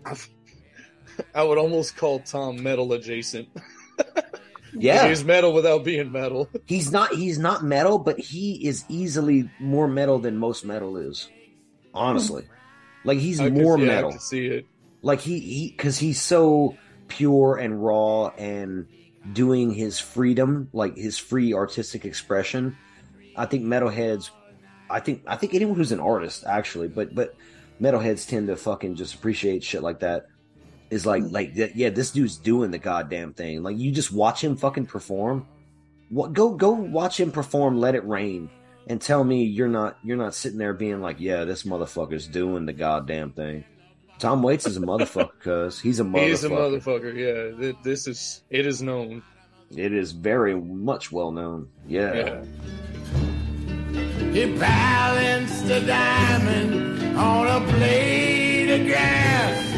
(laughs) I would almost call Tom metal adjacent. (laughs) Yeah. he's metal without being metal. (laughs) He's not he's not metal, but he is easily more metal than most metal is. Honestly. Hmm. Like he's I can- more yeah, metal. See it. Like he he cuz he's so pure and raw and doing his freedom, like his free artistic expression. I think metalheads I think I think anyone who's an artist actually, but but metalheads tend to fucking just appreciate shit like that. Is like like yeah, this dude's doing the goddamn thing. Like you just watch him fucking perform. What go go watch him perform Let It Rain and tell me you're not you're not sitting there being like, yeah, this motherfucker's doing the goddamn thing. Tom Waits is a motherfucker cuz he's a (laughs) motherfucker. He's a motherfucker. Yeah, this is it is known. It is very much well known. Yeah. Yeah. He balanced a diamond on a blade of grass.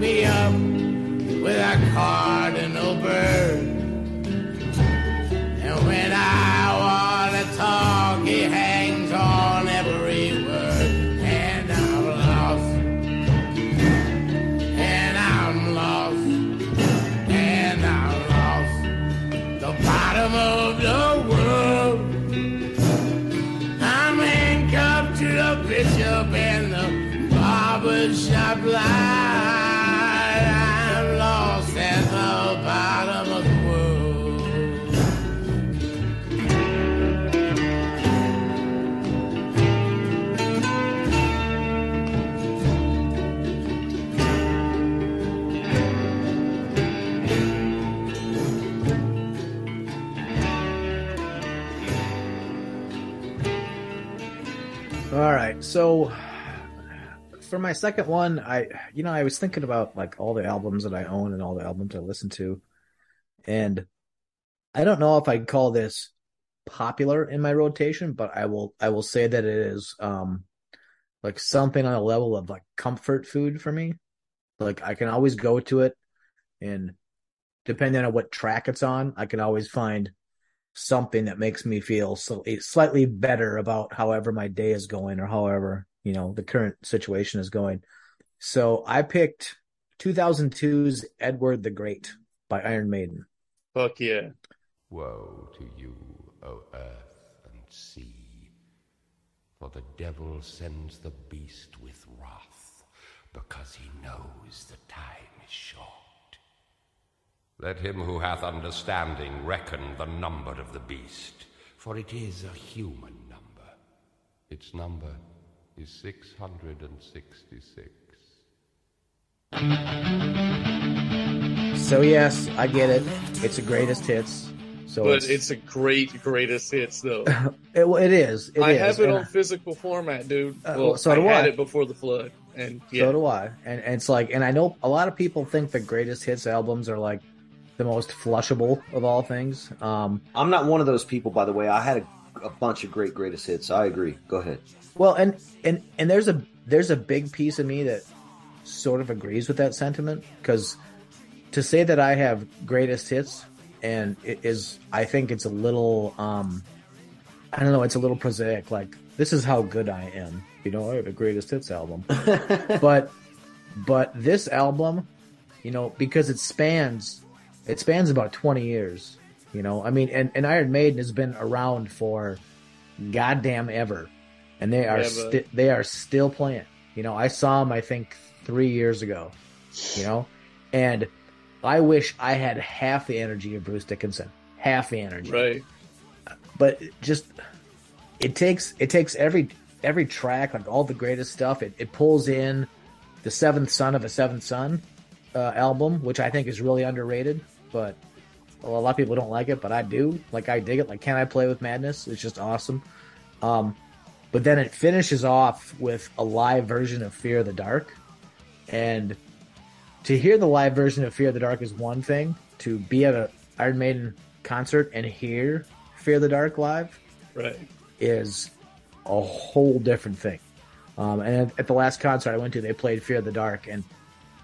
Me up with a cardinal bird. And when I want to talk, All right. So for my second one, I you know, I was thinking about like all the albums that I own and all the albums I listen to. And I don't know if I'd call this popular in my rotation, but I will I will say that it is um like something on a level of like comfort food for me. Like I can always go to it and depending on what track it's on, I can always find something that makes me feel so, eh, slightly better about however my day is going or however, you know, the current situation is going. So I picked 2002's Edward the Great by Iron Maiden. Fuck yeah. Woe to you, O earth and sea, for the devil sends the beast with wrath, because he knows the time is short. Let him who hath understanding reckon the number of the beast, for it is a human number. Its number is 666. So yes, I get it. It's a greatest hits. So But it's, it's a great greatest hits though. (laughs) it, well, it is. It I is. have it And on physical format, dude. Uh, well, so do I had it before the flood, and yeah, So do I. And, and it's like, and I know a lot of people think the greatest hits albums are like the most flushable of all things. Um, I'm not one of those people, by the way. I had a, a bunch of great greatest hits. I agree. Go ahead. well, and and and there's a there's a big piece of me that sort of agrees with that sentiment because to say that I have greatest hits and it is, I think it's a little, um, I don't know, it's a little prosaic. Like this is how good I am. You know, I have a greatest hits album. (laughs) but but this album you know because it spans it spans about 20 years you know? I mean and, and iron maiden has been around for goddamn ever and they are Yeah, but- sti- they are still playing. You know i saw them i think three years ago you know? And i wish i had half the energy of bruce dickinson half the energy. Right. but just it takes it takes every every track like all the greatest stuff it, it pulls in the seventh son of a seventh son uh, album which i think is really underrated but well, a lot of people don't like it but i do. Like i dig it. Like can i play with madness? It's just awesome. Um but then it finishes off with a live version of fear of the dark. And to hear the live version of fear of the dark is one thing. To be at a iron maiden concert and hear fear of the dark live Right. is a whole different thing. Um, and at, at the last concert I went to, they played Fear of the Dark, and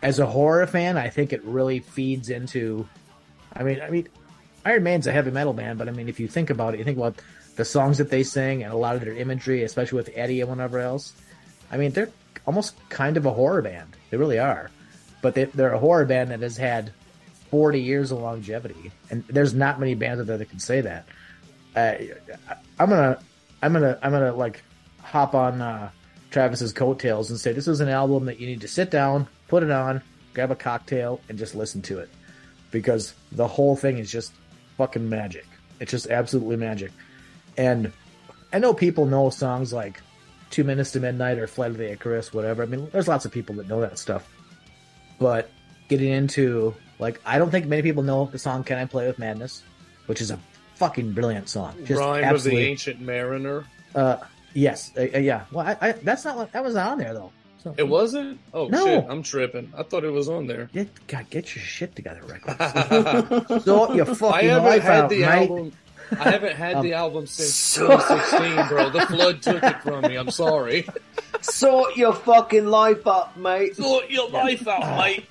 as a horror fan, I think it really feeds into. I mean, I mean, Iron Maiden's a heavy metal band, but I mean, if you think about it, you think about the songs that they sing and a lot of their imagery, especially with Eddie and whatever else. I mean, they're almost kind of a horror band. They really are, but they, they're a horror band that has had 40 years of longevity, and there's not many bands out there that can say that. Uh, I'm gonna, I'm gonna, I'm gonna like hop on uh, Travis's coattails and say this is an album that you need to sit down, put it on, grab a cocktail, and just listen to it because the whole thing is just fucking magic. It's just absolutely magic. And I know people know songs like Two Minutes to Midnight or Flight of the Icarus, whatever. I mean, there's lots of people that know that stuff. But getting into, like, I don't think many people know the song Can I Play with Madness, which is a fucking brilliant song. Just Rhyme of the Ancient Mariner. Uh, yes, uh, uh, yeah. Well, I, I, that's not what that was on there though. So, It wasn't? Oh No. shit, I'm tripping. I thought it was on there. Get, God, get your shit together, Rick. (laughs) Sort your fucking I haven't life had out, the mate. album. I haven't had (laughs) um, the album since 2016, bro. The flood took it from me. I'm sorry. (laughs) Sort your fucking life up, mate. Sort your life out, ah. mate.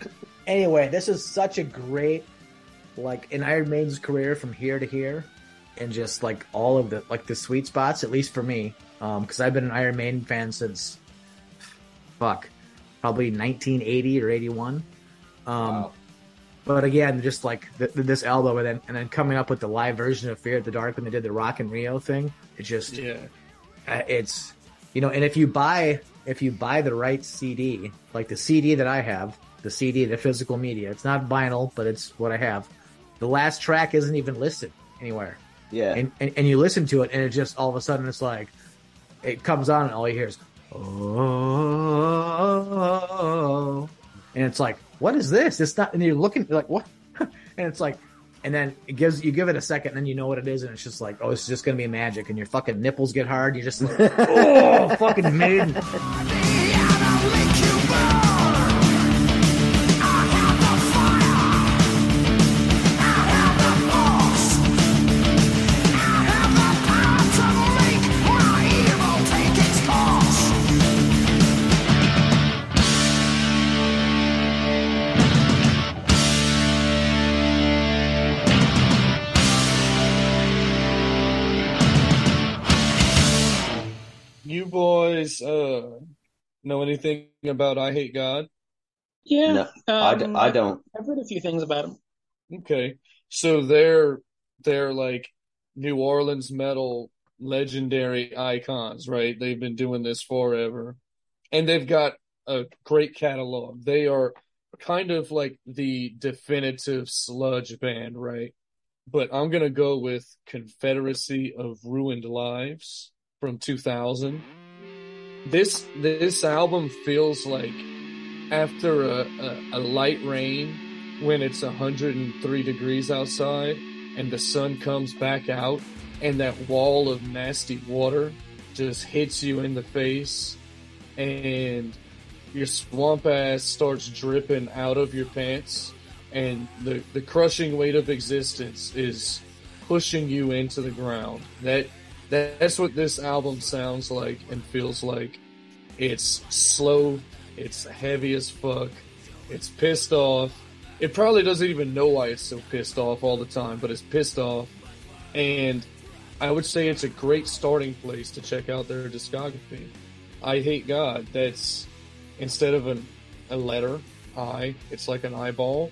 Anyway, this is such a great, like, in Iron Maiden's career from here to here, and just like all of the like the sweet spots, at least for me, um, because I've been an Iron Maiden fan since, fuck, probably 1980 or 81. Um, But again, just like th- th- this album, and then and then coming up with the live version of Fear at the Dark when they did the Rock in Rio thing, it just Yeah. uh, it's you know and if you buy if you buy the right cd like the cd that i have the cd the physical media it's not vinyl but it's what i have the last track isn't even listed anywhere Yeah. and, and and you listen to it and it just all of a sudden it's like it comes on and all you hear is oh. And it's like what is this? It's not and you're looking you're like what? (laughs) And it's like and then it gives you give it a second and then you know what it is and it's just like oh it's just gonna be magic and your fucking nipples get hard you're just like (laughs) oh fucking maiden guys uh know anything about Eyehategod? Yeah, No, um, I don't. I've read a few things about him. Okay. So they're they're like New Orleans metal legendary icons, right? They've been doing this forever. And they've got a great catalog. They are kind of like the definitive sludge band, right? But I'm going to go with Confederacy of Ruined Lives from 2000. This this album feels like after a, a, a light rain when it's 103 degrees outside and the sun comes back out and that wall of nasty water just hits you in the face and your swamp ass starts dripping out of your pants and the, the crushing weight of existence is pushing you into the ground. That, that that's what this album sounds like and feels like. It's slow, it's heavy as fuck, it's pissed off. It probably doesn't even know why it's so pissed off all the time, but it's pissed off. And I would say it's a great starting place to check out their discography. Eyehategod, that's instead of an, a letter, I, it's like an eyeball.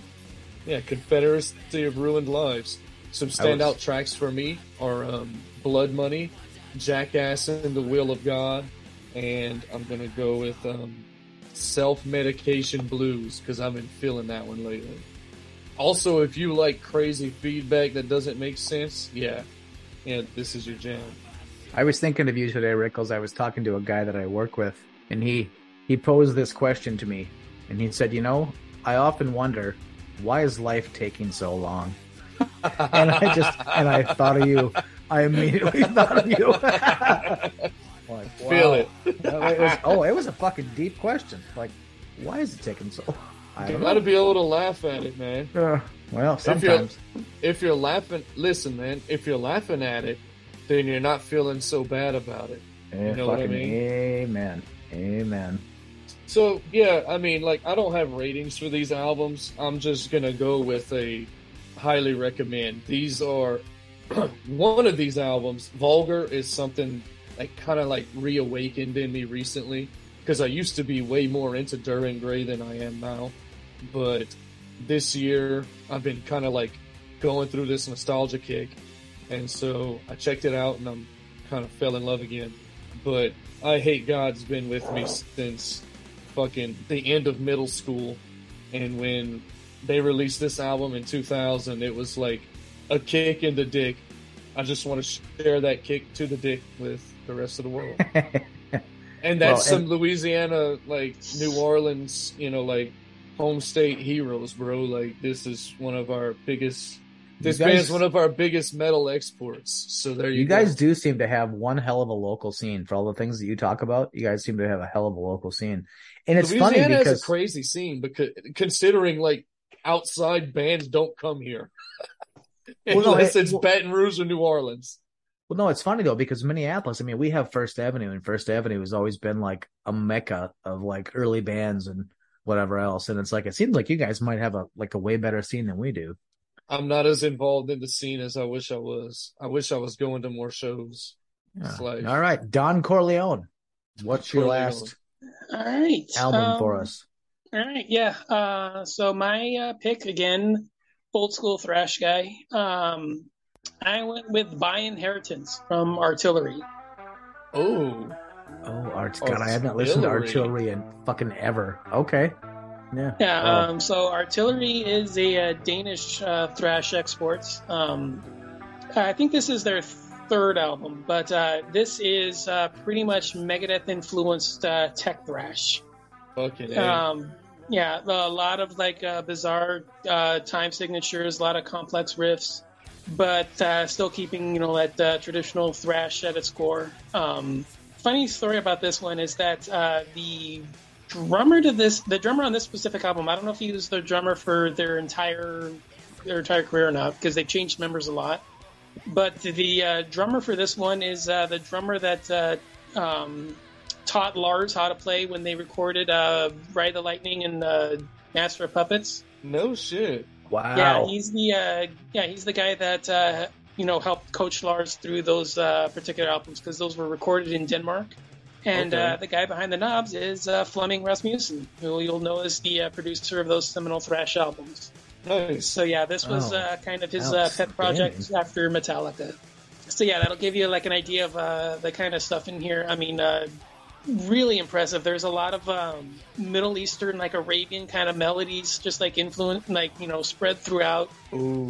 Yeah, Confederacy of Ruined Lives. Some standout tracks for me are um, Blood Money, Jackass and the Will of God, and I'm gonna go with um, Self Medication Blues because I've been feeling that one lately. Also, if you like crazy feedback that doesn't make sense, yeah, yeah, this is your jam. I was thinking of you today, Rickles. I was talking to a guy that I work with, and he he posed this question to me, and he said, "You know, I often wonder why is life taking so long." (laughs) and I just and I thought of you. I immediately (laughs) thought of you. like, Feel it. it was, oh, it was a fucking deep question. Like, why is it taking so? I You don't gotta be able to laugh at it, man. Uh, well, If you're- sometimes. If you're laughing, listen, man. If you're laughing at it, then you're not feeling so bad about it. Eh, know what I mean? Amen. Amen. So yeah, I mean, like I don't have ratings for these albums. I'm just gonna go with a highly recommend. These are (clears throat) one of these albums. Vulgar is something that kind of like reawakened in me recently because I used to be way more into Dir En Grey than I am now. But this year I've been kind of like going through this nostalgia kick, and so I checked it out and I'm kind of fell in love again. But Eyehategod's been with me since fucking the end of middle school. And when they released this album in 2000, it was like a kick in the dick. I just want to share that kick to the dick with the rest of the world. (laughs) And that's Well, some Louisiana, like New Orleans, you know, like home state heroes, bro. Like this is one of our biggest. This guys- band's one of our biggest metal exports. So there you, You go. guys do seem to have one hell of a local scene for all the things that you talk about. You guys seem to have a hell of a local scene, and it's Louisiana funny has because a crazy scene because considering like outside bands don't come here (laughs) Well, no, (laughs) unless it- it's well- Baton Rouge or New Orleans. well, no, it's funny though because Minneapolis. I mean, we have First Avenue, and First Avenue has always been like a mecca of like early bands and whatever else. And it's like it seems like you guys might have a like a way better scene than we do. I'm not as involved in the scene as I wish I was. I wish I was going to more shows. Yeah. like- All right, Don Corleone, what's your Corleone. last All right. album for um, us? All right, yeah. Uh, so my uh, pick again, old school thrash guy. Um, I went with By Inheritance from Artillery. Oh, Oh, Art God, I haven't listened to Artillery. Artillery in fucking ever. Okay, yeah, Yeah. Wow. Um, so Artillery is a, uh Danish uh, thrash exports. Um, I think this is their third album, but uh, this is uh, pretty much Megadeth influenced uh, tech thrash. fucking A. Um, yeah, a lot of like uh, bizarre uh, time signatures, a lot of complex riffs, but uh, still keeping you know that uh, traditional thrash at its core. Um, funny story about this one is that uh, the drummer to this, the drummer on this specific album, I don't know if he was the drummer for their entire their entire career or not because they've changed members a lot. But the uh, drummer for this one is the drummer that um, taught Lars how to play when they recorded uh, Ride the Lightning and uh, Master of Puppets. no shit. wow. Yeah, he's the uh, yeah he's the guy that uh, you know helped coach Lars through those uh, particular albums because those were recorded in Denmark. And Okay. uh, the guy behind the knobs is uh, Flemming Rasmussen, who you'll know is the uh, producer of those seminal thrash albums. Nice. So yeah, this was Oh, uh, kind of his uh, pet project outstanding. after Metallica. So yeah, that'll give you like an idea of uh, the kind of stuff in here. I mean, uh, really impressive. There's a lot of um, Middle Eastern, like Arabian kind of melodies, just like influence, like you know, spread throughout.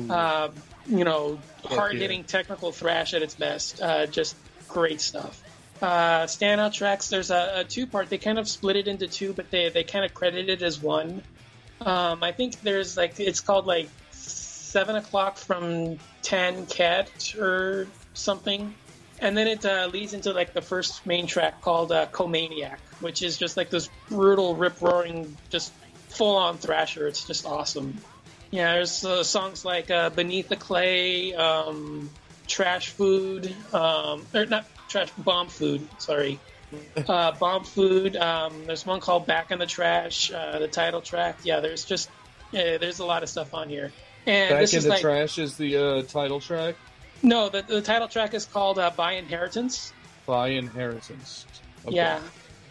Uh, you know, hard hitting technical thrash at its best. Uh, just great stuff. Uh, standout tracks. There's a, a two part. They kind of split it into two, but they they kind of credit it as one. Um, I think there's like it's called like seven o'clock from ten cat or something, and then it uh, leads into like the first main track called uh, Comaniac, which is just like this brutal, rip roaring, just full on thrasher. It's just awesome. Yeah, there's uh, songs like uh, Beneath the Clay, um, Trash Food, um, or not Trash, Bomb Food, sorry. (laughs) Uh, Bomb Food. Um, there's one called Back in the Trash, uh, the title track. Yeah, there's just, yeah, there's a lot of stuff on here. And Back this in is the like, Trash is the uh, title track no, the, the title track is called uh, By Inheritance. by Inheritance. Okay. Yeah,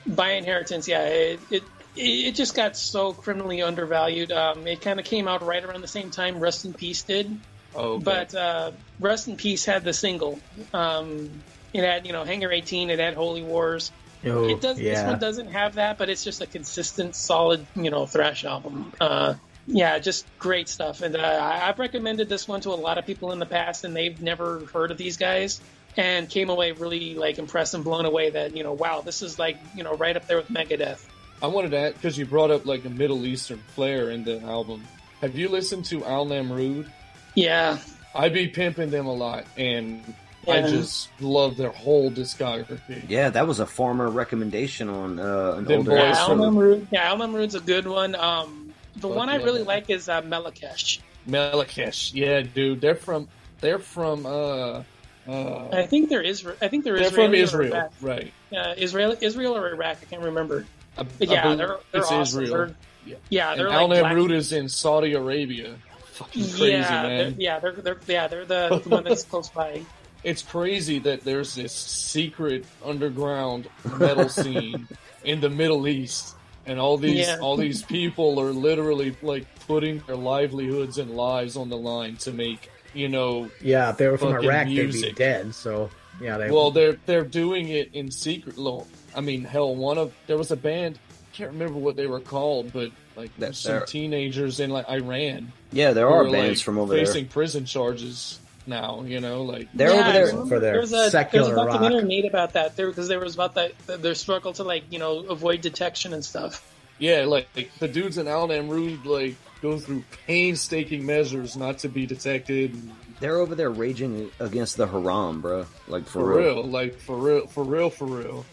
by inheritance. Yeah, it, it it just got so criminally undervalued. Um, it kind of came out right around the same time Rust in Peace did, Oh, okay. but uh, Rust in Peace had the single. Um, it had you know Hangar 18. It had Holy Wars. Oh, it does. Yeah. This one doesn't have that, but it's just a consistent, solid you know thrash album. Uh, yeah, just great stuff. And uh, I- I've recommended this one to a lot of people in the past, and they've never heard of these guys, and came away really like impressed and blown away that you know, wow, this is like you know right up there with Megadeth. I wanted to ask because you brought up like a Middle Eastern flair in the album. Have you listened to Al Namrud? Yeah, I be pimping them a lot, and I just love their whole discography. Yeah, that was a former recommendation on uh, an Them older boys yeah, episode. Al Namrud. Yeah, Al Namrud's a good one. Um, the Fuck one I really man. like is uh, Melechesh. Melechesh, yeah, dude, they're from they're from uh uh I think they're Israel. I think they're, they're from Israel, right? Uh, Israel, Israel or Iraq. I can't remember. I- But yeah, believe they're, they're awesome. Israel. They're, Yeah. yeah, And they're Al like black- is in Saudi Arabia. Fucking crazy, yeah, man. they're, yeah, they're, they're yeah they're the, the one that's close by. (laughs) It's crazy that there's this secret underground metal (laughs) scene in the Middle East, and all these Yeah. all these (laughs) people are literally like putting their livelihoods and lives on the line to make you know. Yeah, if they were from Fucking Iraq, they'd be dead. So yeah, they Well, they're they're doing it in secret. Lo- I mean, hell, one of there was a band. I can't remember what they were called, but like That- some teenagers in like Iran Yeah, there are are bands like from over facing there. prison charges now. You know, like They're yeah, over there. remember For their there was a, secular there was a rock. documentary made about that there because there was about that their struggle to like you know avoid detection and stuff. Yeah, like, like, the dudes in Al Namrud like go through painstaking measures not to be detected. They're over there raging against the Haram, bro. Like for, For real. real, like for real, for real, for real.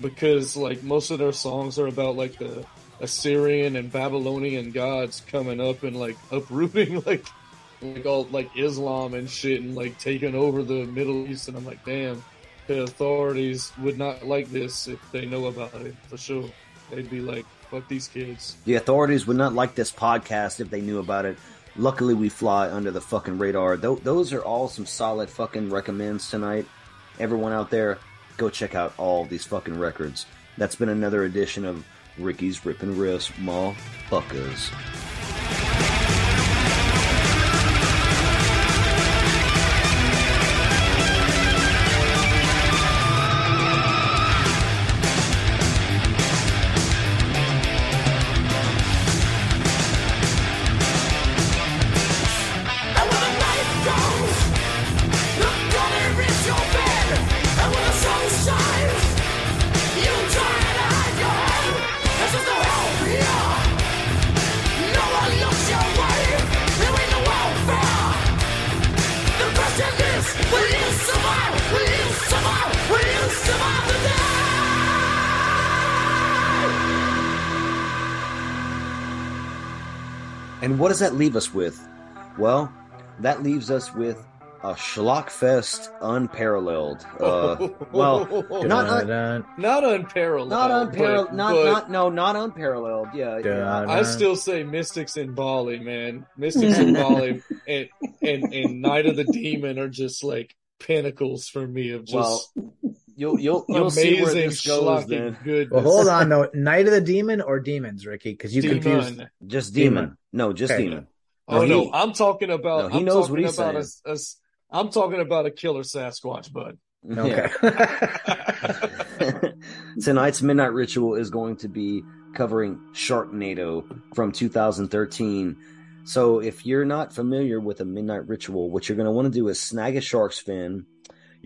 Because like most of their songs are about like the Assyrian and Babylonian gods coming up and like (laughs) uprooting like like all like Islam and shit and like taking over the Middle East. And I'm like, damn, the authorities would not like this if they know about it for sure. They'd be like, fuck these kids. The authorities would not like this podcast if they knew about it. Luckily, we fly under the fucking radar. Th- those are all some solid fucking recommends tonight. Everyone out there, go check out all these fucking records. That's been another edition of Ricky's Rippin' Riffs Motherfuckers. And does that leave us with? Well, that leaves us with a Schlockfest unparalleled. Uh, (laughs) well, not un- Not unparalleled. not unparalleled. Not not no, not unparalleled. Yeah, yeah. I still say Mystics in Bali, man. Mystics in Bali (laughs) and, and and Night of the Demon are just like pinnacles for me of just Well, You'll you'll you'll see where this goes. schlocky Then. Well, hold on though. Night of the Demon or Demons, Ricky? Because you Demon. confused. just demon. Demon. No, just Okay. demon. Oh No, no, he- I'm talking about. No, he I'm knows what he's about saying. a, a s- I'm talking about a killer Sasquatch, bud. Okay. (laughs) (laughs) Tonight's Midnight Ritual is going to be covering Sharknado from 2013. So if you're not familiar with a Midnight Ritual, what you're going to want to do is snag a shark's fin.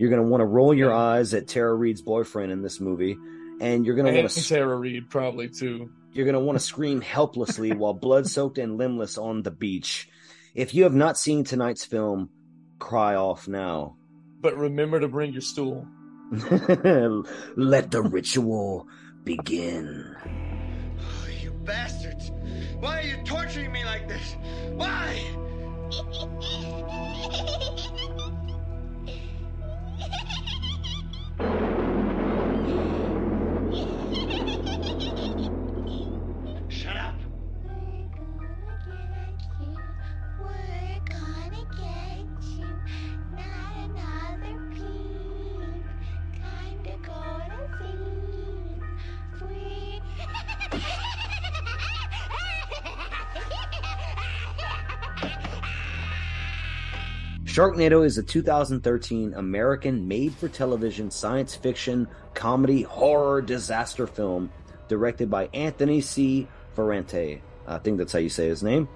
You're going to want to roll your eyes at Tara Reid's boyfriend in this movie, and you're going to want to Tara Reid probably too. you're going to want to scream helplessly (laughs) while blood soaked and limbless on the beach. If you have not seen tonight's film, cry off now. But remember to bring your stool. (laughs) Let the ritual begin. Oh, you bastards! Why are you torturing me like this? Why? (laughs) Sharknado is a 2013 American made for television science fiction comedy horror disaster film directed by Anthony C. Ferrante. I think that's how you say his name.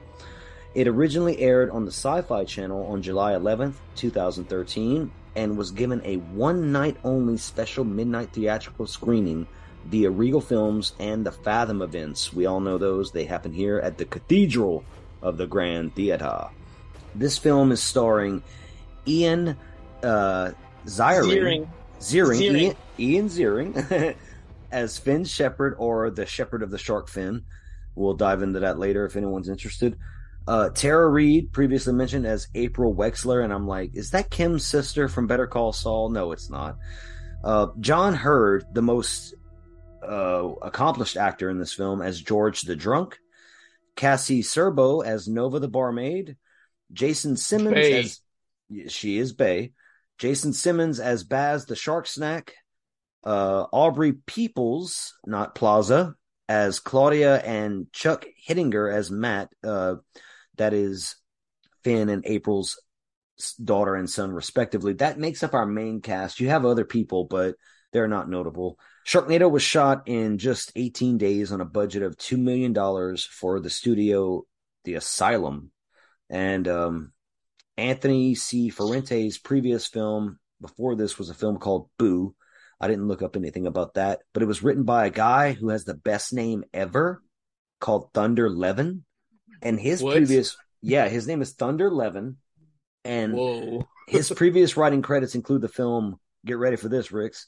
It originally aired on the Sci Fi Channel on July 11th, 2013, and was given a one night only special midnight theatrical screening via Regal Films and the Fathom events. We all know those, they happen here at the Cathedral of the Grand Theater. This film is starring Ian uh, Ziering, Ziering. Ziering. Ian, Ian Ziering (laughs) as Finn Shepard or the Shepherd of the Shark Fin. We'll dive into that later if anyone's interested. Uh, Tara Reid, previously mentioned as April Wexler, and I'm like, is that Kim's sister from Better Call Saul? No, it's not. Uh, John Heard, the most uh, accomplished actor in this film, as George the Drunk. Cassie Scerbo as Nova the Barmaid. Jaason Simmons Bay. as she is Bay. Jaason Simmons as Baz the Shark Snack. Uh, Aubrey Peoples, not Plaza, as Claudia, and Chuck Hittinger as Matt. Uh, that is Finn and April's daughter and son, respectively. That makes up our main cast. You have other people, but they're not notable. Sharknado was shot in just 18 days on a budget of $2 million for the studio, The Asylum. And um, Anthony C. Ferrante's previous film before this was a film called Boo. I didn't look up anything about that, but it was written by a guy who has the best name ever called Thunder Levin. And his What? previous, yeah, his name is Thunder Levin. And Whoa. (laughs) his previous writing credits include the film, get ready for this, Ricks,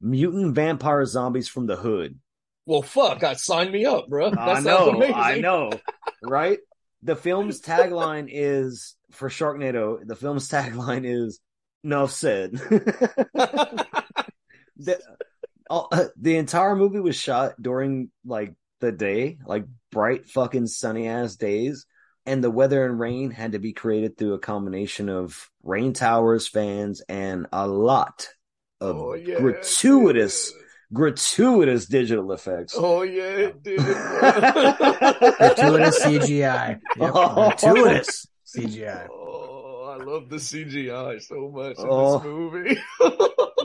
Mutant Vampire Zombies from the Hood. Well, fuck! I signed me up, bro. That I know, amazing. I know, right? The film's (laughs) tagline is for Sharknado. The film's tagline is "Enough said." (laughs) the, all- uh, the entire movie was shot during like the day, like bright fucking sunny ass days, and the weather and rain had to be created through a combination of rain towers, fans, and a lot of Oh yeah, gratuitous, dude. Gratuitous digital effects. Oh yeah, it um, did. (laughs) bro. Gratuitous CGI. Yep. Oh. Gratuitous CGI. Oh, I love the CGI so much in Oh. this movie.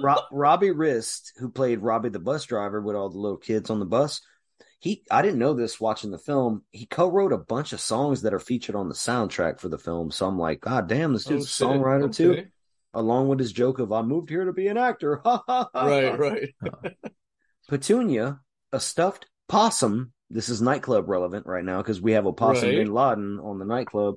Ro- (laughs) Robbie Rist, who played Robbie the bus driver with all the little kids on the bus, he I didn't know this watching the film. He co-wrote a bunch of songs that are featured on the soundtrack for the film. So I'm like, God damn, this oh, dude's a Oh, shit. songwriter too. Okay. Along with his joke of I moved here to be an actor. (laughs) Right, right. Petunia, a stuffed possum. This is nightclub relevant right now because we have a possum Right. bin Laden on the nightclub.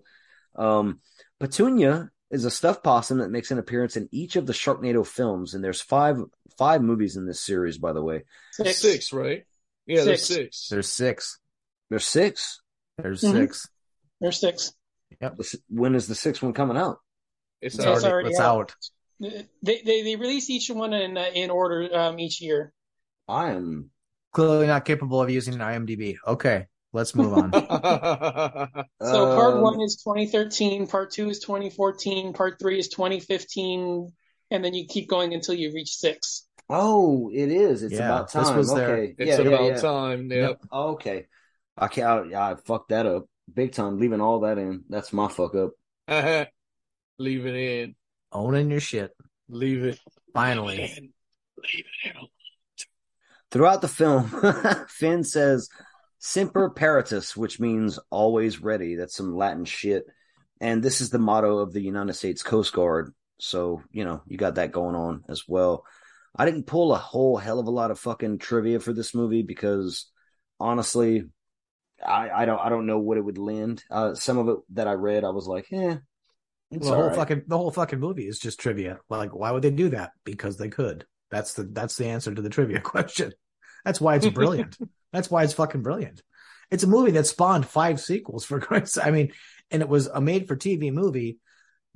Um, Petunia is a stuffed possum that makes an appearance in each of the Sharknado films, and there's five five movies in this series, by the way. Six. Six, right? Yeah, there's Six. six. There's six. There's six. There's Mhm. six. There's six. The s- When is the sixth one coming out? It's Yeah, already, it's already it's out. out. They they, they release each one in uh, in order um, each year. I am. Clearly not capable of using an IMDb. Okay, let's move on. (laughs) (laughs) So part um, one is 2013, part two is 2014, part three is 2015, and then you keep going until you reach six. Oh, it is. It's Yeah, about this time. was their- okay. It's yeah, about yeah, yeah. time. Yep. Oh, okay. I can't. I, I fucked that up big time. Leaving all that in. That's my fuck up. (laughs) Leave it in. Owning your shit. Leave it. Finally. in. Leave it in. Throughout the film, (laughs) Finn says "Semper Paratus," which means always ready. That's some Latin shit, and this is the motto of the United States Coast Guard. So you know you got that going on as well. I didn't pull a whole hell of a lot of fucking trivia for this movie because honestly, I, I don't I don't know what it would lend. Uh, some of it that I read, I was like, eh. It's the whole right. fucking the whole fucking movie is just trivia. Like, why would they do that? Because they could. That's the that's the answer to the trivia (laughs) question. That's why it's brilliant. (laughs) that's why it's fucking brilliant. It's a movie that spawned five sequels for (laughs) Christ's. I mean, and it was a made for TV movie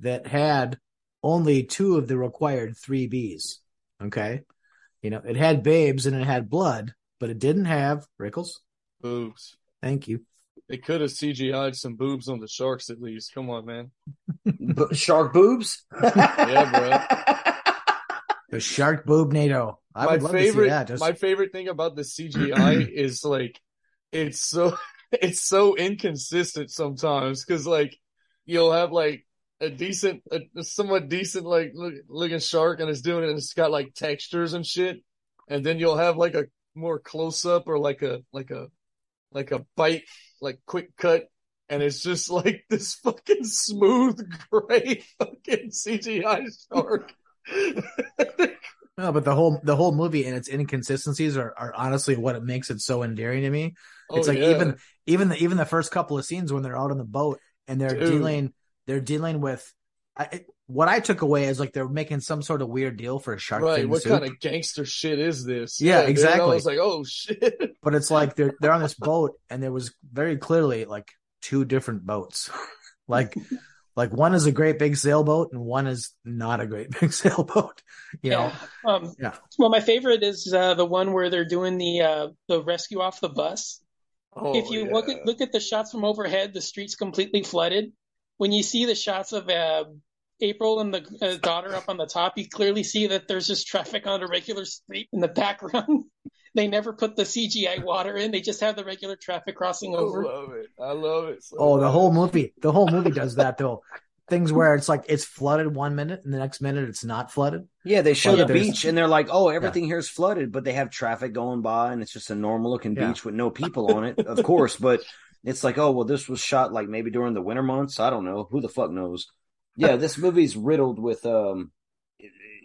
that had only two of the required three Bs. Okay, you know, it had babes and it had blood, but it didn't have Rickles. Boobs. Thank you. They could have CGI'd some boobs on the sharks at least. Come on, man. B- shark boobs. (laughs) Yeah, bro. (laughs) The shark boob NATO. I my would love favorite, to see that. Just my favorite thing about the CGI (clears throat) is like, it's so, (laughs) it's so inconsistent sometimes because like, you'll have like a decent, a, somewhat decent like look, looking shark and it's doing it and it's got like textures and shit, and then you'll have like a more close up or like a like a like a bite like quick cut. And it's just like (laughs) this fucking smooth gray fucking CGI shark. (laughs) No, but the whole the whole movie and its inconsistencies are, are honestly what it makes it so endearing to me. Oh, it's Oh, like yeah. even even the even the first couple of scenes when they're out on the boat and they're Dude. dealing they're dealing with I, what I took away is like they're making some sort of weird deal for a shark right. fin What soup. kind of gangster shit is this? Yeah, dude, exactly. I was like, oh shit. (laughs) but it's like they're they're on this boat and there was very clearly like two different boats. (laughs) like like one is a great big sailboat and one is not a great (laughs) big sailboat. You know. Yeah. Um, Yeah. Well, my favorite is uh, the one where they're doing the uh, the rescue off the bus. Oh, if you look at look at the shots from overhead, the street's completely flooded. When you see the shots of uh, April and the uh, daughter up on the top, you clearly see that there's just traffic on a regular street in the background. (laughs) they never put the CGI water in; they just have the regular traffic crossing over. I love it. I love it. so Oh, the whole movie. The whole movie does that (laughs) though. Things where it's like it's flooded one minute and the next minute it's not flooded. Yeah, they show Yeah, the beach and they're like, "Oh, everything here is flooded," but they have traffic going by and it's just a normal looking Yeah. beach with no people on it, of course. But it's like, oh, well, this was shot like maybe during the winter months. I don't know. Who the fuck knows? Yeah, this movie's riddled with um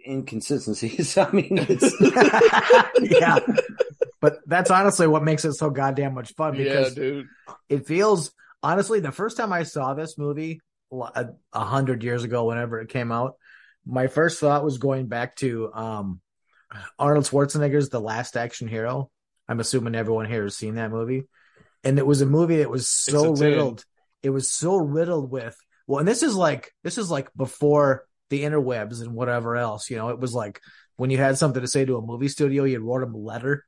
inconsistencies. (laughs) I mean, it's (laughs) yeah. But that's honestly what makes it so goddamn much fun Yeah, because dude. it feels honestly the first time I saw this movie a, a hundred years ago, whenever it came out, my first thought was going back to um Arnold Schwarzenegger's The Last Action Hero. I'm assuming everyone here has seen that movie. And it was a movie that was so It's a 10. riddled. It was so riddled with well, and this is like this is like before the interwebs and whatever else. You know, it was like when you had something to say to a movie studio, you wrote them a letter.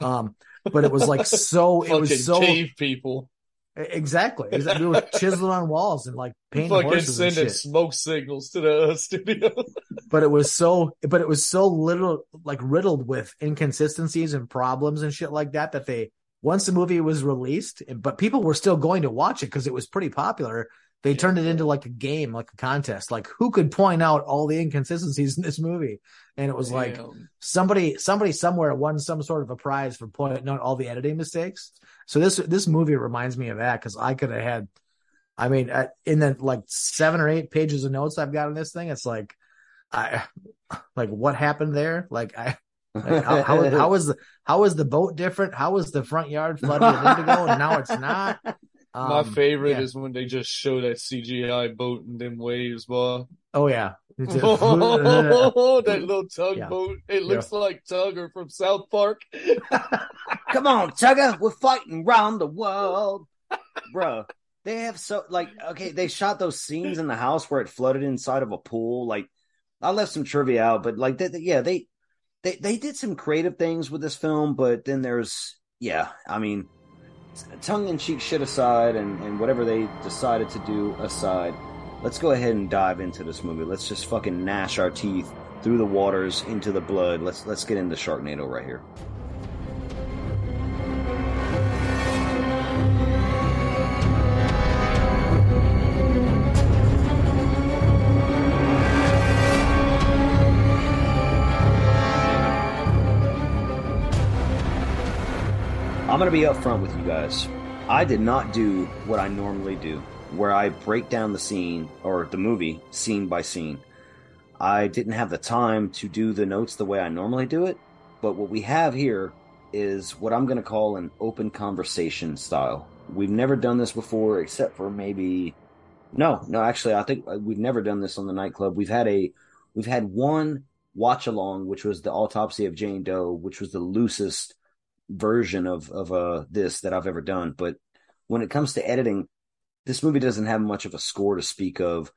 Um, but it was like so (laughs) it was so people. Exactly. Exactly. We were chiseling on walls and like painting Fucking horses and shit. smoke signals to the uh, (laughs) studio. But it was so, but it was so little, like riddled with inconsistencies and problems and shit like that. That they once the movie was released, but people were still going to watch it because it was pretty popular. They turned it into like a game, like a contest. Like who could point out all the inconsistencies in this movie? And it was like somebody somebody somewhere won some sort of a prize for pointing out all the editing mistakes. So this this movie reminds me of that because I could have had, I mean, uh, in the like seven or eight pages of notes I've got on this thing, it's like, I (laughs) like what happened there? Like I. Like how, how, how (laughs) is the how is the boat different? How is the front yard flooded with indigo and now it's not? (laughs) My Um, favorite yeah. is when they just show that CGI boat and them waves, boy. oh yeah, a- (laughs) Oh, (laughs) that little Yeah. tugboat. It looks like Tugger from South Park. (laughs) Come on, Tugger, we're fighting round the world, bro. They have so like okay, they shot those scenes in the house where it flooded inside of a pool. Like I left some trivia out, but like they, they- yeah, they they they did some creative things with this film, but then there's yeah, I mean, tongue in cheek shit aside, and and whatever they decided to do aside, let's go ahead and dive into this movie. Let's just fucking gnash our teeth through the waters into the blood. Let's let's get into Sharknado right here. I'm going to be upfront with you guys. I did not do what I normally do, where I break down the scene or the movie scene by scene. I didn't have the time to do the notes the way I normally do it, but what we have here is what I'm going to call an open conversation style. We've never done this before, except for maybe. No, no, actually, I think uh, we've never done this on the nightclub. We've had a, we've had one watch along, which was the autopsy of Jane Doe, which was the loosest version of of uh this that I've ever done. But when it comes to editing, this movie doesn't have much of a score to speak of,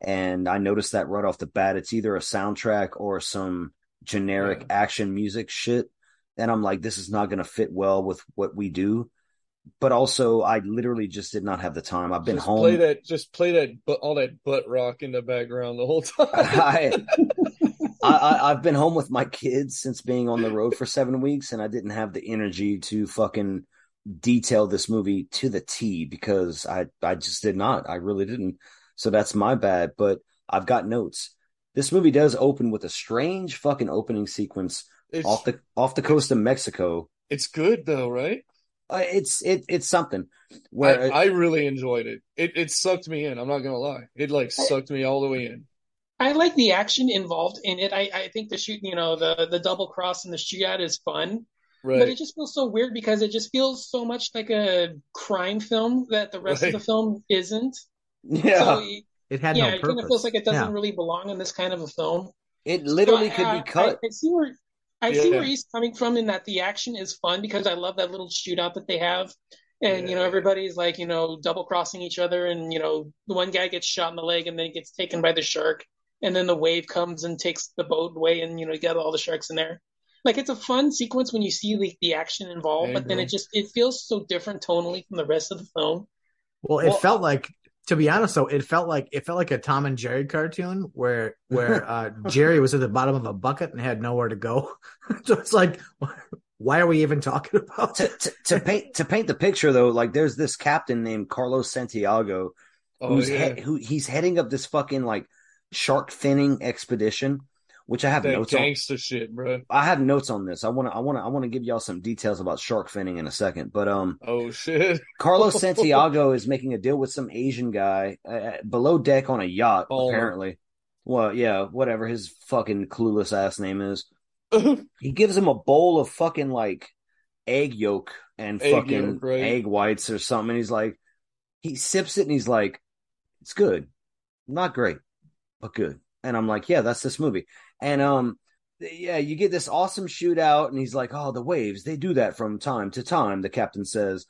and I noticed that right off the bat. It's either a soundtrack or some generic Yeah. action music shit, and I'm like, this is not going to fit well with what we do. But also, I literally just did not have the time. I've been just home. play that. Just play that. But all that butt rock in the background the whole time. (laughs) I, I, I I've been home with my kids since being on the road for seven weeks, and I didn't have the energy to fucking detail this movie to the T because I I just did not. I really didn't. So that's my bad. But I've got notes. This movie does open with a strange fucking opening sequence it's, off the off the coast of Mexico. it's good though, right? Uh, it's it it's something where I, I really enjoyed it. It it sucked me in. I'm not gonna lie. It like sucked me all the way in. I like the action involved in it. I, I think the shoot, you know, the the double cross and the shootout is fun, but it just feels so weird because it just feels so much like a crime film that the rest Right. of the film isn't. yeah, So it- It had yeah, no it kind of feels like it doesn't Yeah. really belong in this kind of a film. it literally So, could uh, I- be cut. I, I see where I see where he's coming from in that the action is fun because I love that little shootout that they have. And you know everybody's like you know double crossing each other, and you know the one guy gets shot in the leg, and then gets taken by the shark, and then the wave comes and takes the boat away, and you know you got all the sharks in there. Like it's a fun sequence when you see like the action involved, but then it just it feels so different tonally from the rest of the film. Well, it Well, felt like, to be honest, though, it felt like it felt like a Tom and Jerry cartoon where where (laughs) uh, Jerry was at the bottom of a bucket and had nowhere to go. (laughs) so it's like, why are we even talking about to, to, to paint to paint the picture though, like there's this captain named Carlos Santiago Oh who's yeah. he- who he's heading up this fucking like shark finning expedition, which I have that notes on. gangster shit, bro. I have notes on this. I want to I want to I want to give y'all some details about shark finning in a second, but um Oh shit. (laughs) Carlos Santiago is making a deal with some Asian guy uh, below deck on a yacht apparently. Well, yeah, whatever his fucking clueless ass name is. (laughs) He gives him a bowl of fucking like egg yolk and Egg fucking yolk, right. egg whites or something. And he's like, he sips it and he's like, it's good. Not great, but good. And I'm like, yeah, that's this movie. And, um, yeah, you get this awesome shootout and he's like, oh, the waves, they do that from time to time. The captain says,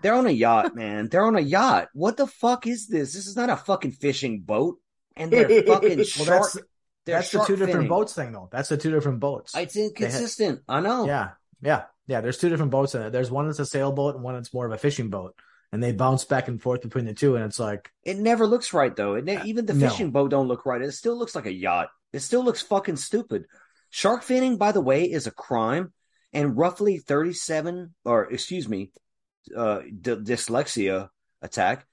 they're on a yacht, man. They're on a yacht. What the fuck is this? This is not a fucking fishing boat. And they're (laughs) fucking Well, shark. that's that's the shark two different boats thing, though. That's the two different boats. It's inconsistent. I know. Yeah, yeah, yeah. There's two different boats in it. There's one that's a sailboat and one that's more of a fishing boat, and they bounce back and forth between the two. And it's like, It never looks right though. It ne- even the No. fishing boat don't look right. It still looks like a yacht. It still looks fucking stupid. Shark finning, by the way, is a crime, and roughly thirty-seven, or excuse me, uh, d- dyslexia attack.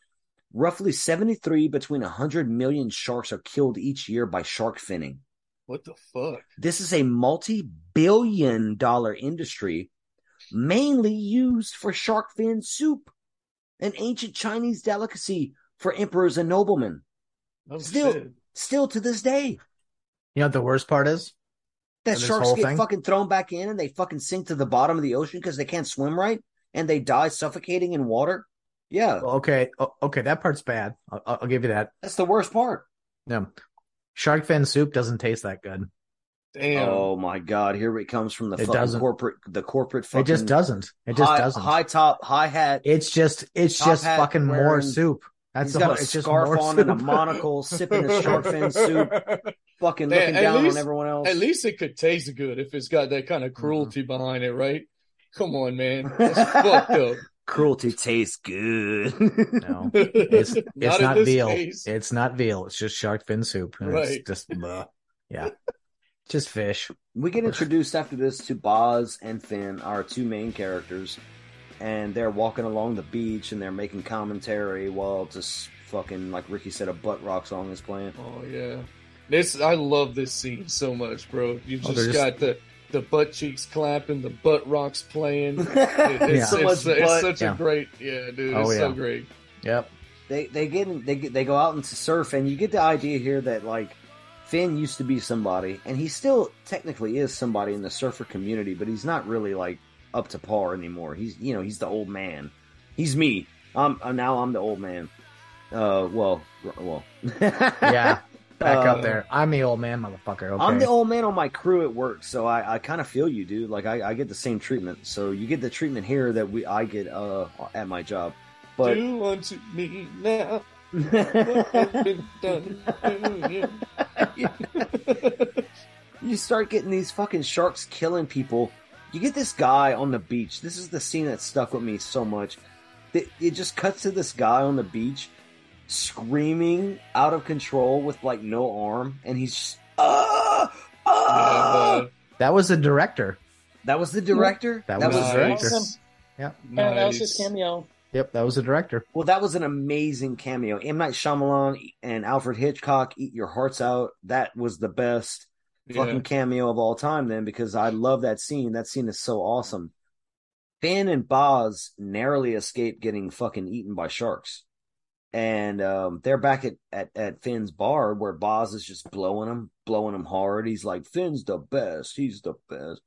Roughly seventy-three between hundred million sharks are killed each year by shark finning. What the fuck? This is a multi-billion-dollar industry, mainly used for shark fin soup, an ancient Chinese delicacy for emperors and noblemen. Oh, Still- shit. Still to this day, you know what the worst part is? that sharks get thing? fucking thrown back in and they fucking sink to the bottom of the ocean because they can't swim right and they die suffocating in water. Yeah, okay, okay, that part's bad. I'll, I'll give you that. that's the worst part. Yeah, shark fin soup doesn't taste that good. Damn. Oh my god, here it comes from the It fucking doesn't. corporate, the corporate fucking It just doesn't. It just high, doesn't. high top, high hat. It's just it's just hat fucking more soup. That's He's the got whole, a it's just scarf more on and a monocle, sipping his shark fin (laughs) soup, fucking Man, looking down least- on everyone else. At least it could taste good if it's got that kind of mm-hmm. cruelty behind it, right? Come on, man. (laughs) That's fucked up. Cruelty tastes good. No, it's (laughs) it's Not not, veal. case. It's not veal. It's just shark fin soup. Right. It's just bleh. yeah, just fish. we get introduced after this to Boz and Finn, our two main characters, and they're walking along the beach and they're making commentary while just fucking like Ricky said, a butt rock song is playing. Oh yeah, this I love this scene so much, bro. You Oh, just, they're just- got the the butt cheeks clapping, the butt rocks playing. (laughs) It- Yeah. it's, So it's, it's such Yeah. a great, yeah, dude. Oh, it's so yeah. great. Yep. they they get in, they they go out into surf and you get the idea here that like Finn used to be somebody and he still technically is somebody in the surfer community, but he's not really like up to par anymore. He's you know he's the old man. He's me. I'm uh, now I'm the old man. Uh, well, well, (laughs) Yeah. Back Uh, up there. I'm the old man, motherfucker. Okay. I'm the old man on my crew at work, so I, I kind of feel you, dude. Like I, I get the same treatment. So you get the treatment here that we I get uh at my job. But Do unto me now what has been done to you. you start getting these fucking sharks killing people. You get this guy on the beach. This is the scene that stuck with me so much. It, it just cuts to this guy on the beach screaming out of control with like no arm, and he's just, ah, Yeah, ah. That was the director. that was the director. That was Nice. the director. Awesome. Yeah. Yeah, that was his cameo. Yep, that was the director. Well, that was an amazing cameo. M Night Shyamalan and Alfred Hitchcock, "Eat Your Hearts Out." That was the best fucking cameo of all time. Then, because I love that scene. That scene is so awesome. Finn and Boz narrowly escape getting fucking eaten by sharks, and um, they're back at, at at Finn's bar where Boz is just blowing him, blowing him hard. He's like, "Finn's the best. He's the best,"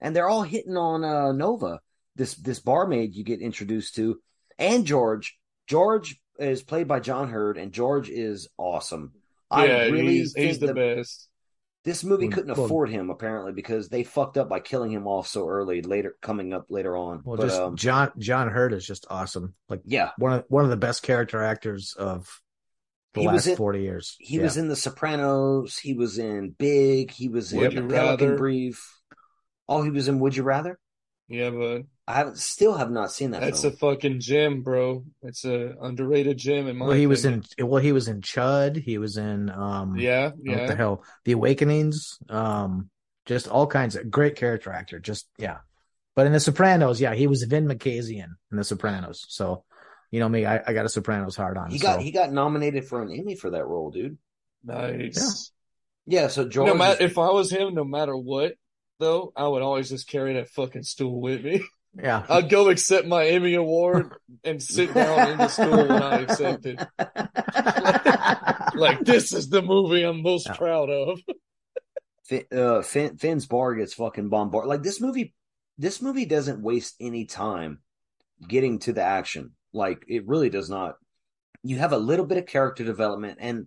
and they're all hitting on uh, Nova, this this barmaid you get introduced to and George. George is played by John Heard, and George is awesome. I Yeah, really he's, think he's the that best. this movie Well, couldn't well- afford him apparently because they fucked up by killing him off so early. Later, coming up later on. Well, but just um, John John Heard is just awesome. Like yeah, one of one of the best character actors of the He was last in- forty years. he Yeah. was in The Sopranos. He was in Big. He was Would in You Pelican Rather? Brief. Oh, he was in Would You Rather? Yeah, but I haven't, still have not seen that. that's a fucking gem, bro. It's a underrated gem in my. well, he was in well, he was in Chud. He was in um Yeah, what the yeah. hell, The Awakenings. Um, just all kinds of great character actor. Just yeah, but in The Sopranos, yeah, he was Vin Makazian in The Sopranos. So, you know me, I, I got a Sopranos hard on. he got so. he got nominated for an Emmy for that role, dude. Nice. Yeah, so George. No is- matter if I was him, no matter what, though, I would always just carry that fucking stool with me. (laughs) yeah. I'd go accept my Emmy award and sit down in the stool when I accept it. Like this is the movie I'm most Yeah. proud of. Finn, uh, Finn, Finn's bar gets fucking bombarded. Like this movie, this movie doesn't waste any time getting to the action. Like it really does not. You have a little bit of character development, and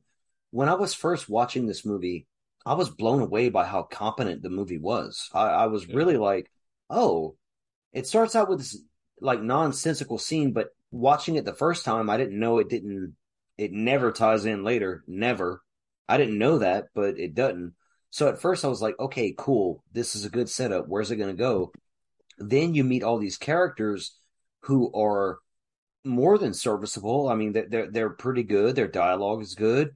when I was first watching this movie, I was blown away by how competent the movie was. I, I was Yeah. really like, oh, it starts out with this like nonsensical scene, but watching it the first time, I didn't know it didn't. It never ties in later. Never. I didn't know that, but it doesn't. So at first I was like, okay, cool. This is a good setup. Where's it going to go? Then you meet all these characters who are more than serviceable. I mean, they're they're, they're pretty good. Their dialogue is good.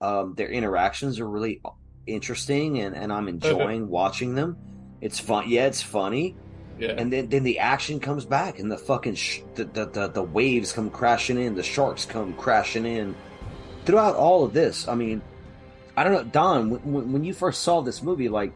Um, their interactions are really interesting, and, and I'm (laughs) enjoying watching them. It's fun. Yeah, it's funny. Yeah. And then, then the action comes back, and the fucking sh- the, the, the the waves come crashing in, the sharks come crashing in. Throughout all of this, I mean, I don't know, Don, when, when you first saw this movie, like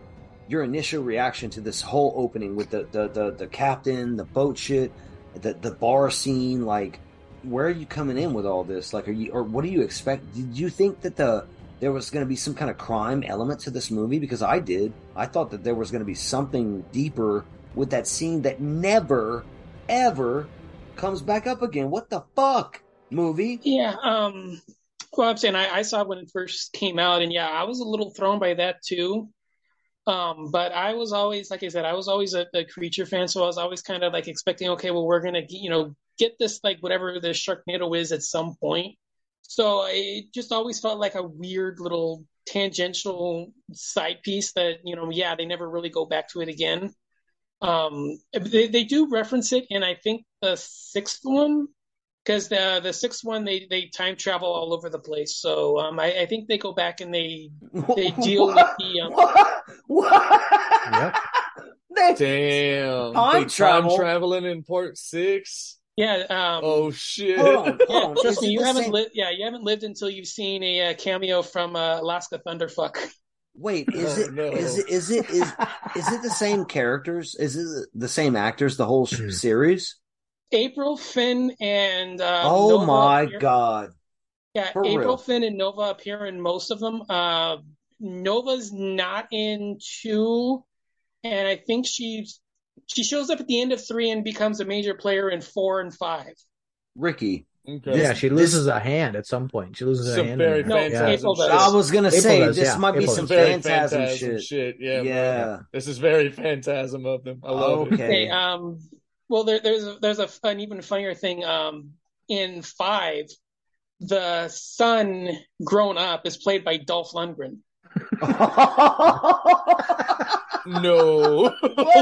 your initial reaction to this whole opening with the the the, the captain, the boat shit, the the bar scene, like where are you coming in with all this? Like, are you or what do you expect? Did you think that the there was going to be some kind of crime element to this movie? Because I did. I thought that there was going to be something deeper with that scene that never, ever comes back up again. What the fuck, movie? Yeah. Um, well, I'm saying I, I saw when it first came out, and yeah, I was a little thrown by that too. Um, but I was always, like I said, I was always a, a creature fan, so I was always kind of like expecting, okay, well, we're gonna, you know, get this like whatever the Sharknado is at some point. So it just always felt like a weird little tangential side piece that, you know, yeah, they never really go back to it again. Um, they they do reference it in I think the sixth one because the the sixth one they they time travel all over the place. So um, I, I think they go back and they they (laughs) deal with the um, What? What? Yep. They- Damn. Time They travel? traveling in part six. yeah. Um, Oh shit. Hold on, Yeah, hold on. Trust me, you haven't lived. Yeah, you haven't lived until you've seen a, uh cameo from uh, Alaska Thunderfuck. Wait, (laughs) is Oh, it no. is it is it is is it the same characters? Is it the same actors the whole series? April Finn and uh, oh Nova my appear- god. Yeah, For April real. Finn and Nova appear in most of them. Uh, Nova's not in two, and I think she's she shows up at the end of three and becomes a major player in four and five. Ricky. Okay. yeah, she this- loses a hand at some point. She loses a hand. very in No, phantasm yeah. April does. shit. I was gonna April say does, this yeah. might be some does. very phantasm, phantasm shit. Yeah, man. This is very phantasm of them. I love it. Okay. Okay, um, well, there, there's a, there's a, an even funnier thing. Um, in five, the son grown up is played by Dolph Lundgren. (laughs) (laughs) No.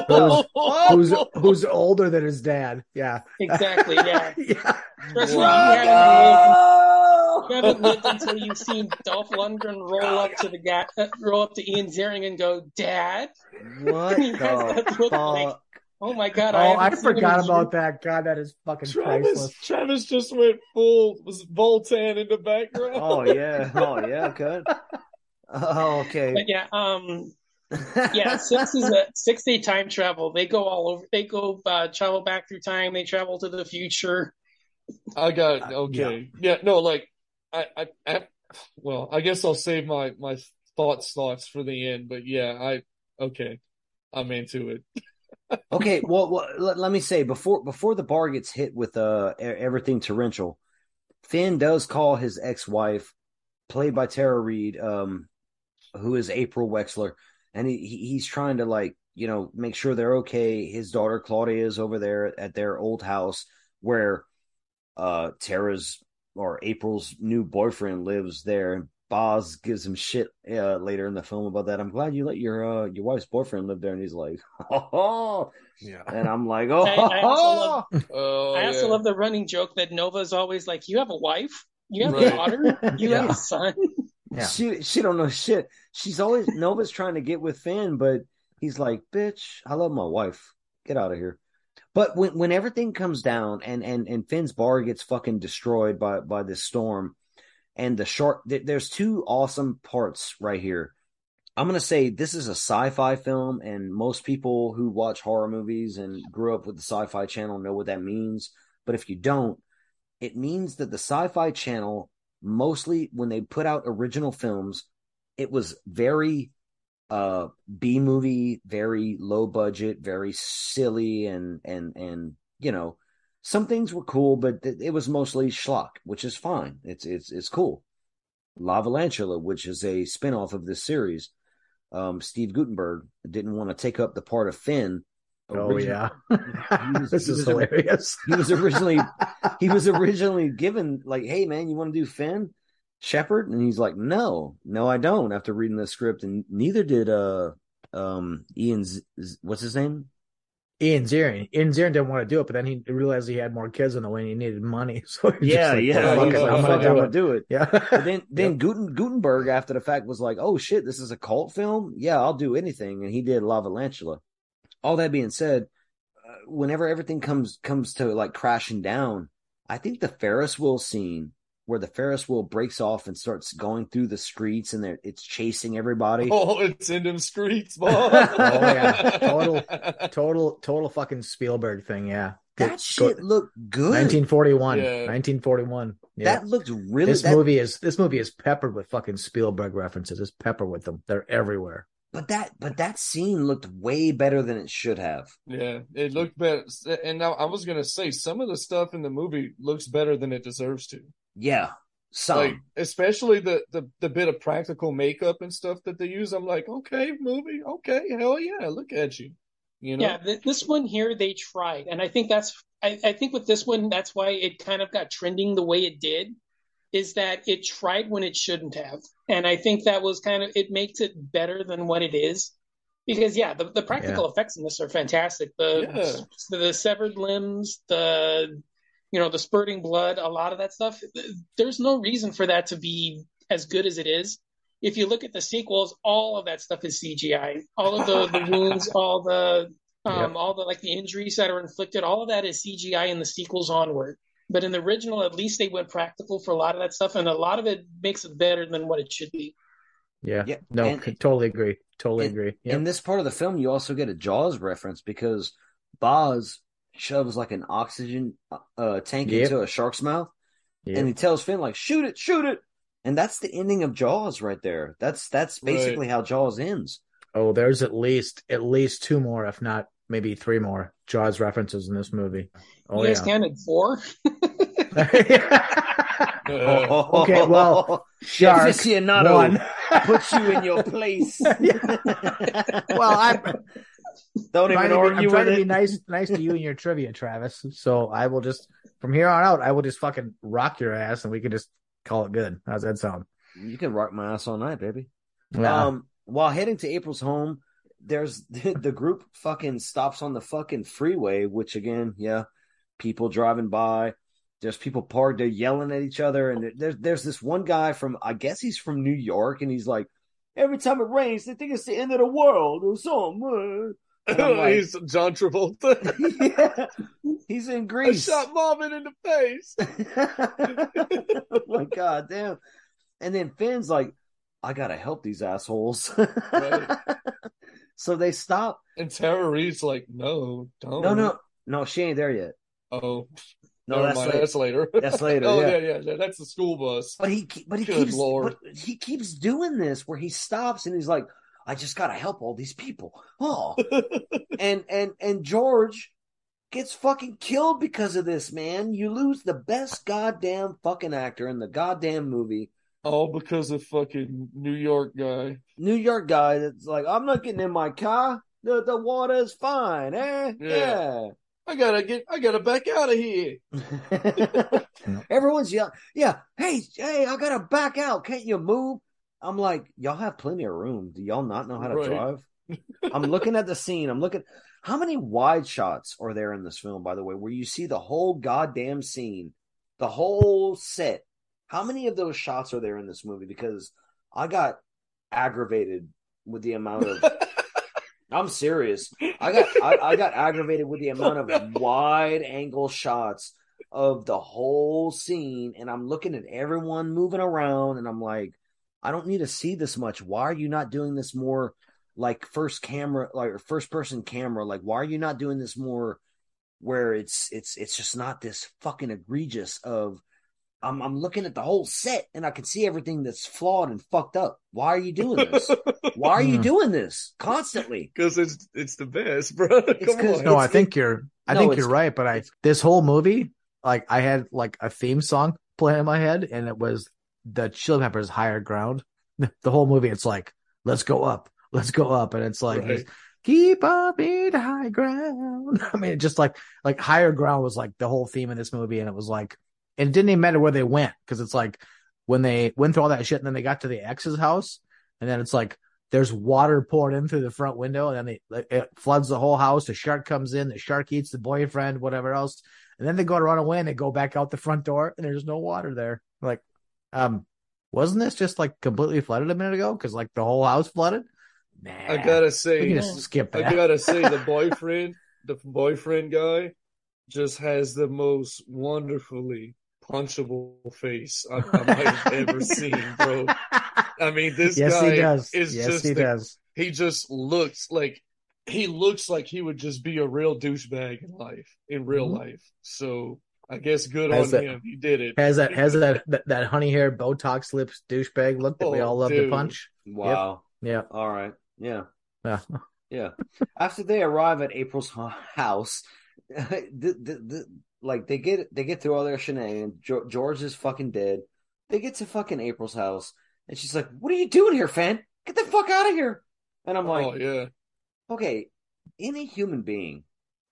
Who's- who's who's older than his dad? Yeah. Exactly. Yeah. (laughs) yeah. Trust me, you Wow. haven't lived, you haven't lived until you've seen Dolph Lundgren roll up to the guy, uh, roll up to Ian Ziering and go, "Dad." what He has that the look like- Oh my god! Oh, I, I haven't seen him forgot in about that. God, that is fucking Travis priceless. Travis just went full was Voltan in the background. Oh yeah. Oh yeah, good. (laughs) Oh, okay. But yeah, um, yeah, (laughs) six is a six day time travel. They go all over. They go uh, travel back through time. They travel to the future. I got it. okay. Yeah, no, like I, I, I well, I guess I'll save my my thoughts thoughts for the end, but yeah, I okay. I'm into it. (laughs) Okay, well, well let, let me say before before the bar gets hit with uh everything torrential, Finn does call his ex-wife, played by Tara Reid, um, who is April Wexler, and he, he he's trying to like you know make sure they're okay. His daughter Claudia is over there at their old house where uh Tara's or April's new boyfriend lives there. And Boz gives him shit uh, later in the film about that. I'm glad you let your uh, your wife's boyfriend live there, and he's like, oh, (laughs) Yeah. and I'm like, oh, I- I also love- (laughs) Oh, I also yeah. love the running joke that Nova's always like, "You have a wife, you have Right. a daughter, you have a (laughs) son." Yeah. she she don't know shit. She's always (laughs) Nova's trying to get with Finn, but he's like, bitch, I love my wife. Get out of here. But when when everything comes down and and and Finn's bar gets fucking destroyed by by this storm, and the shark, th- there's two awesome parts right here. I'm gonna say this is a sci-fi film, and most people who watch horror movies and grew up with the Sci-Fi Channel know what that means. But if you don't, it means that the Sci-Fi Channel mostly when they put out original films, it was very uh B movie, very low budget, very silly and and and you know, some things were cool, but th- it was mostly schlock, which is fine. It's it's it's cool. Lavalantula, which is a spin-off of this series. Um, Steve Guttenberg didn't want to take up the part of Finn. Oh yeah. (laughs) Was- this is was a- hilarious. He was originally he was (laughs) originally given like, "Hey man, you want to do Finn Shepard?" And he's like, "No, no, I don't." After reading the script, and neither did uh um Ian. Z- Z- what's his name? Ian Ziering. Ian Ziering didn't want to do it, but then he realized he had more kids on the way and he needed money. (laughs) So Yeah, just like, yeah. "Fuck He like, I'm "Fuck gonna do it. do it. Yeah. But then then Guten, Guttenberg after the fact was like, "Oh shit, this is a cult film. Yeah, I'll do anything." And he did Lavalantula. All that being said, uh, whenever everything comes comes to like crashing down, I think the Ferris wheel scene where the Ferris wheel breaks off and starts going through the streets and it's chasing everybody. (laughs) Oh, it's in them streets, boy. (laughs) Oh, yeah. Total- (laughs) total, total fucking Spielberg thing. Yeah. that Go- shit looked good. 1941. Yeah. 1941. Yeah. That looked really. this that- movie is this movie is peppered with fucking Spielberg references. It's peppered with them. They're everywhere. But that but that scene looked way better than it should have. Yeah, it looked better. And now I was gonna say some of the stuff in the movie looks better than it deserves to. Yeah, some. Like especially the the the bit of practical makeup and stuff that they use. I'm like, okay, movie, okay, hell yeah, look at you. You know, Yeah, th- this one here they tried, and I think that's I, I think with this one that's why it kind of got trending the way it did, is that it tried when it shouldn't have, and I think that was kind of it makes it better than what it is, because yeah, the, the practical effects in this are fantastic. The, Yeah. the the severed limbs, the you know the spurting blood, a lot of that stuff. There's no reason for that to be as good as it is. If you look at the sequels, all of that stuff is CGI. All of the, the (laughs) wounds, all the um, Yep. all the like the injuries that are inflicted, all of that is CGI in the sequels onward. But in the original, at least they went practical for a lot of that stuff, and a lot of it makes it better than what it should be. Yeah. Yeah, No, and- totally agree. Totally and- agree. Yeah. In this part of the film, you also get a Jaws reference because Boz shoves like an oxygen uh, tank Yep. into a shark's mouth, Yeah. and he tells Finn like, "Shoot it, shoot it," and that's the ending of Jaws right there. That's that's basically how Jaws ends. Oh, there's at least at least two more, if not maybe three more Jaws references in this movie. Oh you guys yeah. counted four. Uh, (laughs) (laughs) Okay, well, Shark aficionado one. puts you in your place. (laughs) well, I'm Don't trying, even to be, argue I'm trying to be nice, nice to you and your trivia, Travis. So I will just from here on out, I will just fucking rock your ass, and we can just call it good. How's that sound? You can rock my ass all night, baby. Yeah. Um, while heading to April's home, there's (laughs) the group fucking stops on the fucking freeway, which again, yeah, people driving by. There's people parked, they're yelling at each other, and there's there's this one guy from I guess he's from New York, and he's like, every time it rains, they think it's the end of the world or something. (laughs) Like- He's John Travolta. (laughs) yeah, he's in I Grease. shot Marvin in the face. oh my god, damn! And then Finn's like, I gotta help these assholes. Right. So they stop. And Tara Reid's like, no, don't. No, no, no, she ain't there yet. Oh, No, that's later. That's later. That's later, (laughs) oh, yeah. yeah. yeah, That's the school bus. But he, but he Good keeps, Lord. but he keeps doing this where he stops and he's like, I just gotta help all these people. Oh, (laughs) and and and George gets fucking killed because of this, man. You lose the best goddamn fucking actor in the goddamn movie. All because of fucking New York guy. New York guy that's like, I'm not getting in my car. The the water is fine, eh? Yeah. I gotta get. I gotta back out of here. (laughs) Everyone's yelling, yeah, hey, hey, I gotta back out. Can't you move? I'm like, y'all have plenty of room. Do y'all not know how to Right. drive? (laughs) I'm looking at the scene. I'm looking. How many wide shots are there in this film, by the way, where you see the whole goddamn scene, the whole set? How many of those shots are there in this movie? Because I got aggravated with the amount of. (laughs) I'm serious. I got I, I got aggravated with the amount of wide angle shots of the whole scene, and I'm looking at everyone moving around, and I'm like, I don't need to see this much. Why are you not doing this more like first camera, like first person camera? Like, why are you not doing this more where it's it's it's just not this fucking egregious of I'm I'm looking at the whole set and I can see everything that's flawed and fucked up. Why are you doing (laughs) this? Why are you Hmm. doing this constantly? Because it's it's the best, bro. (laughs) It's Come 'cause- on. no, I think you're. I No, think you're right. But I this whole movie, like I had like a theme song playing in my head, and it was the Chili Peppers' "Higher Ground." (laughs) The whole movie, it's like, let's go up, let's go up, and it's like, Right. keep up in high ground. I mean, just like like higher ground was like the whole theme of this movie, and it was like, and it didn't even matter where they went because it's like when they went through all that shit, and then they got to the ex's house, and then it's like there's water poured in through the front window, and then they it floods the whole house. The shark comes in, the shark eats the boyfriend, whatever else, and then they go to run away and they go back out the front door, and there's no water there. Like, um, wasn't this just like completely flooded a minute ago? Because like the whole house flooded. Nah, I gotta we say, can just skip I gotta say, the (laughs) boyfriend, the boyfriend guy, just has the most wonderfully punchable face I, I might have (laughs) ever seen, bro. I mean, this yes, guy he does. is yes, just he the- does. he just looks like he looks like he would just be a real douchebag in life, in real Mhm. life. So I guess good Has on that- him. He did it. Has that has that that, that honey hair Botox lips douchebag look that we Oh, all love to punch? Wow. Yeah. All right. Yeah. Yeah. Yeah. After they arrive at April's house, (laughs) the, the, the, like they get they get through all their shenanigans. Jo- George is fucking dead. They get to fucking April's house, and she's like, "What are you doing here, Fan? Get the fuck out of here!" And I'm like, oh yeah, okay, any human being,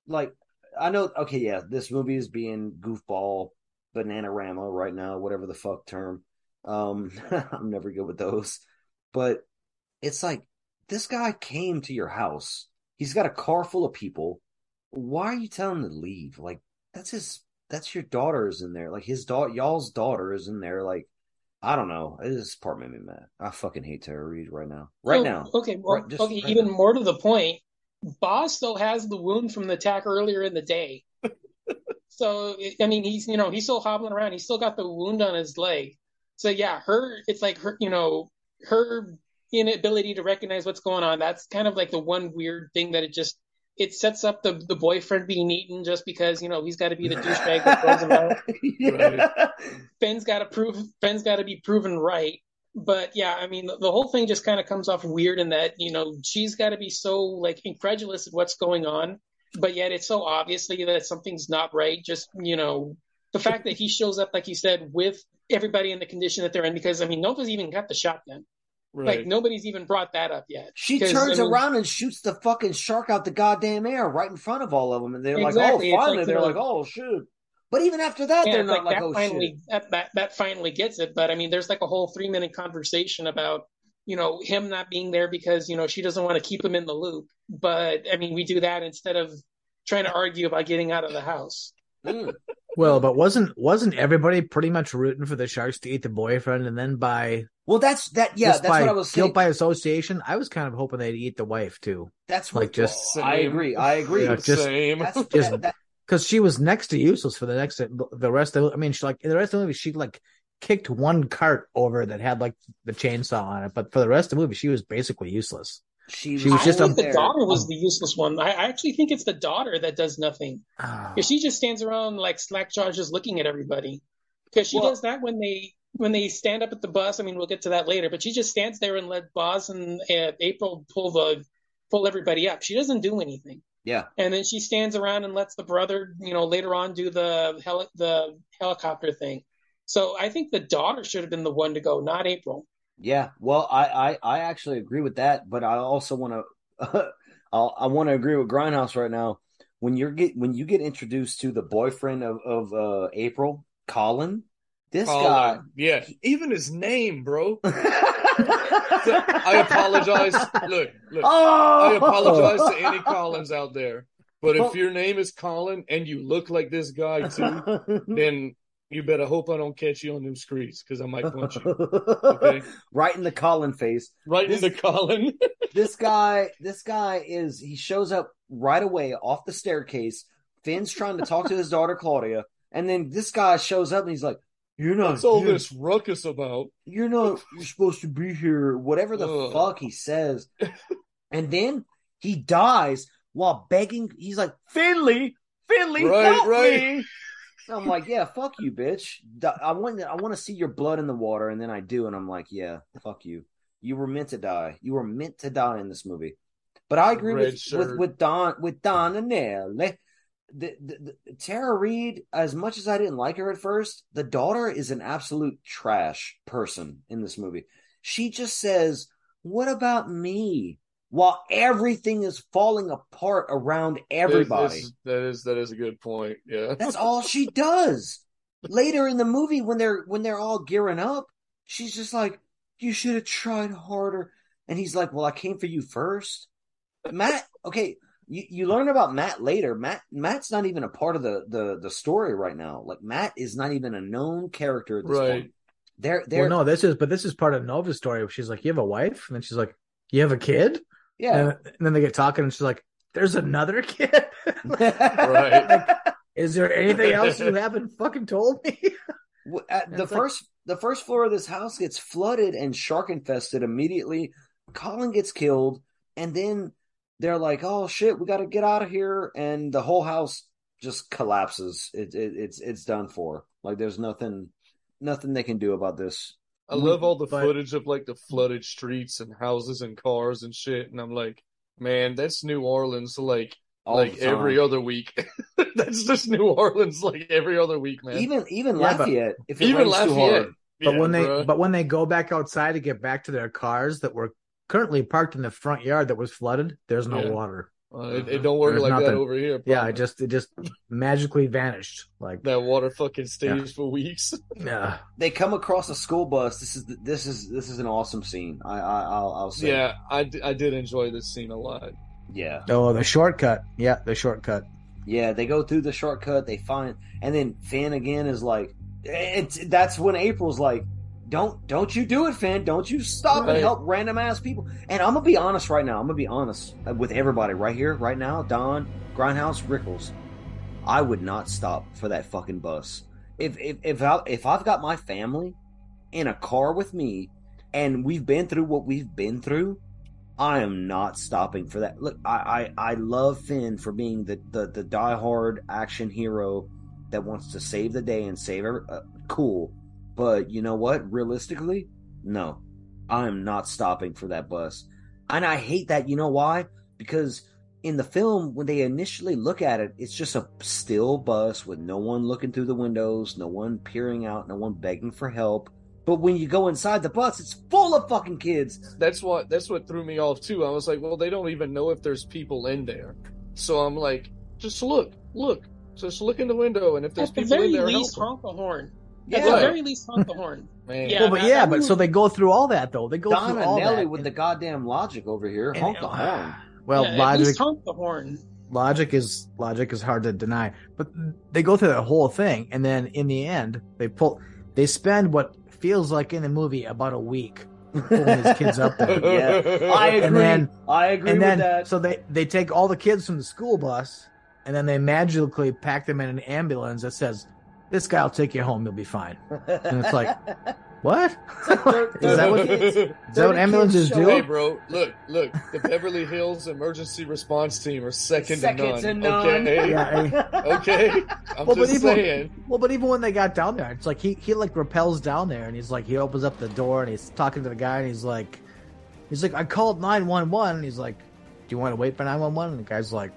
like, I know, okay, yeah, this movie is being goofball, bananarama right now, whatever the fuck term. Um, (laughs) I'm never good with those, but it's like this guy came to your house. He's got a car full of people. Why are you telling him to leave? Like that's his. That's your daughter is in there. Like his daughter, y'all's daughter is in there. Like I don't know. This part made me mad. I fucking hate Tara Reid right now. Right Oh, now. Okay, well, Right- okay. right even now. more to the point, Boss still has the wound from the attack earlier in the day. (laughs) so I mean, he's you know he's still hobbling around. He's still got the wound on his leg. So yeah, her it's like her you know her inability to recognize what's going on. That's kind of like the one weird thing that it just it sets up the the boyfriend being eaten just because you know he's got to be the douchebag that throws him out. (laughs) Yeah. Ben's got to prove Ben's got to be proven right. But yeah, I mean, the, the whole thing just kind of comes off weird in that you know she's got to be so like incredulous at what's going on, but yet it's so obviously that something's not right. Just you know, the fact that he shows up like you said with everybody in the condition that they're in, because I mean, Nova's even got the shotgun. Right. Like nobody's even brought that up yet. She turns I mean- around and shoots the fucking shark out the goddamn air right in front of all of them, and they're Exactly. Like, "Oh, finally!" like, they're like, "Oh, shoot!" But even after that, Yeah, they're not like, that "Oh, finally shit." that, that that finally gets it. But I mean, there's like a whole three minute conversation about you know him not being there because you know she doesn't want to keep him in the loop. But I mean, we do that instead of trying to argue about getting out of the house. Mm. Well, but wasn't wasn't everybody pretty much rooting for the sharks to eat the boyfriend, and then by Well, that's that. Yeah, that's by what I was saying. guilt by association, I was kind of hoping they'd eat the wife too, that's like, what, just- well, I agree. I agree. Yeah, just- Same. that's (laughs) just- that, that, because she was next to useless for the next the rest of. I mean, she like in the rest of the movie, she like kicked one cart over that had like the chainsaw on it, but for the rest of the movie, she was basically useless. She, She was I just think up the there. daughter was the useless one. I, I actually think it's the daughter that does nothing. Because she just stands around like slackjaw, just looking at everybody. Because she Well- does that when they when they stand up at the bus. I mean, we'll get to that later. But she just stands there and let Boz and uh, April pull the pull everybody up. She doesn't do anything. Yeah, And then she stands around and lets the brother, you know, later on do the heli- the helicopter thing. So I think the daughter should have been the one to go, not April. Yeah. Well, I, I, I actually agree with that, but I also want to, (laughs) I want to agree with Grindhouse right now. When you're get when you get introduced to the boyfriend of of uh, April, Colin, this Colin. Yeah. Even his name, bro. (laughs) guy. I apologize. Look, look. Oh, I apologize to any Collins out there. But if your name is Colin and you look like this guy too, (laughs) then you better hope I don't catch you on them screens because I might punch you. Okay. (laughs) right in the Colin face. Right This- in the Colin. (laughs) This guy, this guy is he shows up right away off the staircase. Finn's trying to talk to his daughter Claudia, and then this guy shows up and he's like, "You're not. What's all this ruckus about? You're not. (laughs) You're supposed to be here. Whatever the Ugh. fuck he says." And then he dies while begging. He's like, "Finley, Finley, Right, help right. me!" I'm like, "Yeah, fuck you, bitch. I want. I want to see your blood in the water." And then I do, and I'm like, "Yeah, fuck you. You were meant to die. You were meant to die in this movie." But I agree with, with with Don with Don Anelli. The, the, the, Tara Reid, as much as I didn't like her at first, the daughter is an absolute trash person in this movie. She just says, "What about me?" While everything is falling apart around everybody. This- this- that is that is a good point. Yeah. That's all she does. Later in the movie, when they're when they're all gearing up, she's just like, "You should have tried harder." And he's like, "Well, I came for you first, Matt." Okay, you, you learn about Matt later. Matt Matt's not even a part of the the the story right now. Like Matt is not even a known character at this Right. point. They're they're Well, no, this is but this is part of Nova's story. She's like, "You have a wife," and then she's like, "You have a kid," yeah. and, and then they get talking, and she's like, "There's another kid." (laughs) Right. Is there anything else you (laughs) haven't fucking told me? Uh, At the It's like- first the first floor of this house gets flooded and shark infested immediately. Colin gets killed, and then they're like, "Oh shit, we got to get out of here!" And the whole house just collapses. It, it it's it's done for. Like there's nothing nothing they can do about this. I love all the But- footage of like the flooded streets and houses and cars and shit, and I'm like, man, that's New Orleans like like every other week. (laughs) that's just New Orleans like every other week, man. even even Yeah, but- Lafayette. if it Even rains too Lafayette. hard, But Yeah, when they bruh. but when they go back outside to get back to their cars that were currently parked in the front yard that was flooded, there's no Yeah. water. Uh, it, it don't work There's like that over here. Yeah, it just it just magically vanished. Like that water fucking stays for weeks. (laughs) yeah. They come across a school bus. This is this is this is an awesome scene. I, I I'll, I'll say. yeah, I, d- I did enjoy this scene a lot. yeah, Oh, the shortcut. Yeah, the shortcut. yeah. They go through the shortcut. They find, and then Finn again is like, it's that's when April's like, don't don't you do it, Finn. Don't you stop Right. and help random ass people. And I'm gonna be honest right now. I'm gonna be honest with everybody right here, right now. Don Grindhouse Rickles. I would not stop for that fucking bus. If if if I, if I've got my family in a car with me, and we've been through what we've been through, I am not stopping for that. Look, I I, I love Finn for being the the the diehard action hero that wants to save the day and save every, uh, cool. But you know what? Realistically, no, I am not stopping for that bus. And I hate that. You know why? Because in the film, when they initially look at it, it's just a still bus with no one looking through the windows, no one peering out, no one begging for help. But when you go inside the bus, it's full of fucking kids. That's what that's what threw me off too. I was like, well, they don't even know if there's people in there. So I'm like, just look, look, just look in the window, and if there's At the people very in there, least, help honk the horn. Yeah. At the very least, honk the horn. (laughs) man. Yeah. well, but that- yeah, that but so they go through all that though. They go Don through all Nelly that. with and- the goddamn logic over here. and- Honk the (sighs) horn. Well, Yeah, at logic least honk the horn. logic is logic is hard to deny. But they go through that whole thing, and then in the end, they pull. They spend what feels like in the movie about a week pulling these kids up there. (laughs) Yeah, I agree. And then- I agree and with then that. so they they take all the kids from the school bus and then they magically pack them in an ambulance that says this guy will take you home you'll be fine and it's like what (laughs) is that what is that what ambulances do show Hey, bro, look, look. The Beverly Hills Emergency Response Team are second, Second to to none. none. Okay, Yeah, okay. (laughs) I'm Well, but just even- saying. well but even when they got down there it's like he he like repels down there and he's like he opens up the door and he's talking to the guy and he's like he's like i called 911 and he's like do you want to wait for 911 and the guy's like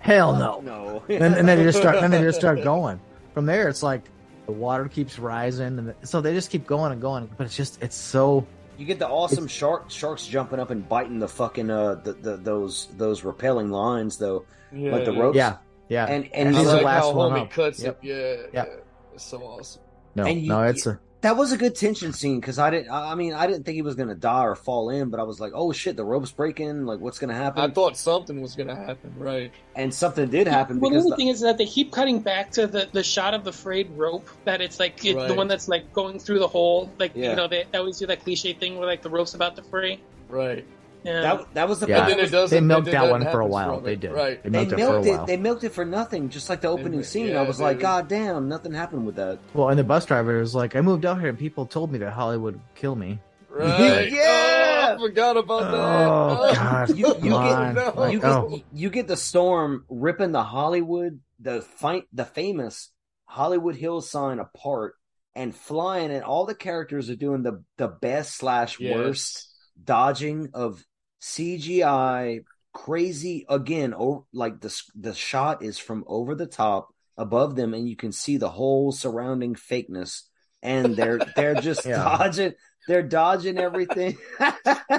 hell no no. and, and then they just start and then they just start going (laughs) from there it's like the water keeps rising and so they just keep going and going but it's just it's so You get the awesome shark sharks jumping up and biting the fucking uh the, the those those repelling lines though, Yeah, like the yeah. ropes. yeah yeah And And and I he's you the last how one homie cuts Yep. it. Yeah, Yep. yeah. It's so awesome. no And you- no it's a that was a good tension scene because I didn't. I I mean, I didn't think he was gonna die or fall in, but I was like, oh shit, the rope's breaking. Like, what's gonna happen? I thought something was gonna happen, right? and something did happen Well, the because the- thing is that they keep cutting back to the, the shot of the frayed rope. That it's like it, the one that's like going through the hole. Like Yeah. you know, they, they always do that cliche thing where like the rope's about to fray. Right. Yeah. that that was the Yeah. And then it doesn't. they milked that one for a while they did Right. they they milked it for a milked it. They milked it for nothing, just like the opening mi- scene. yeah, I was like. God damn, nothing happened with that. well and the bus driver was like i moved out here and people told me that hollywood would kill me Right. (laughs) Yeah. Oh, I forgot about that. oh, oh god You- you get- no. Like, you get oh. you get the storm ripping the Hollywood the fight the famous Hollywood Hills sign apart and flying and all the characters are doing the the best slash Yes. worst dodging of CGI crazy again or like the the shot is from over the top above them and you can see the whole surrounding fakeness and they're they're just (laughs) Yeah. dodging they're dodging everything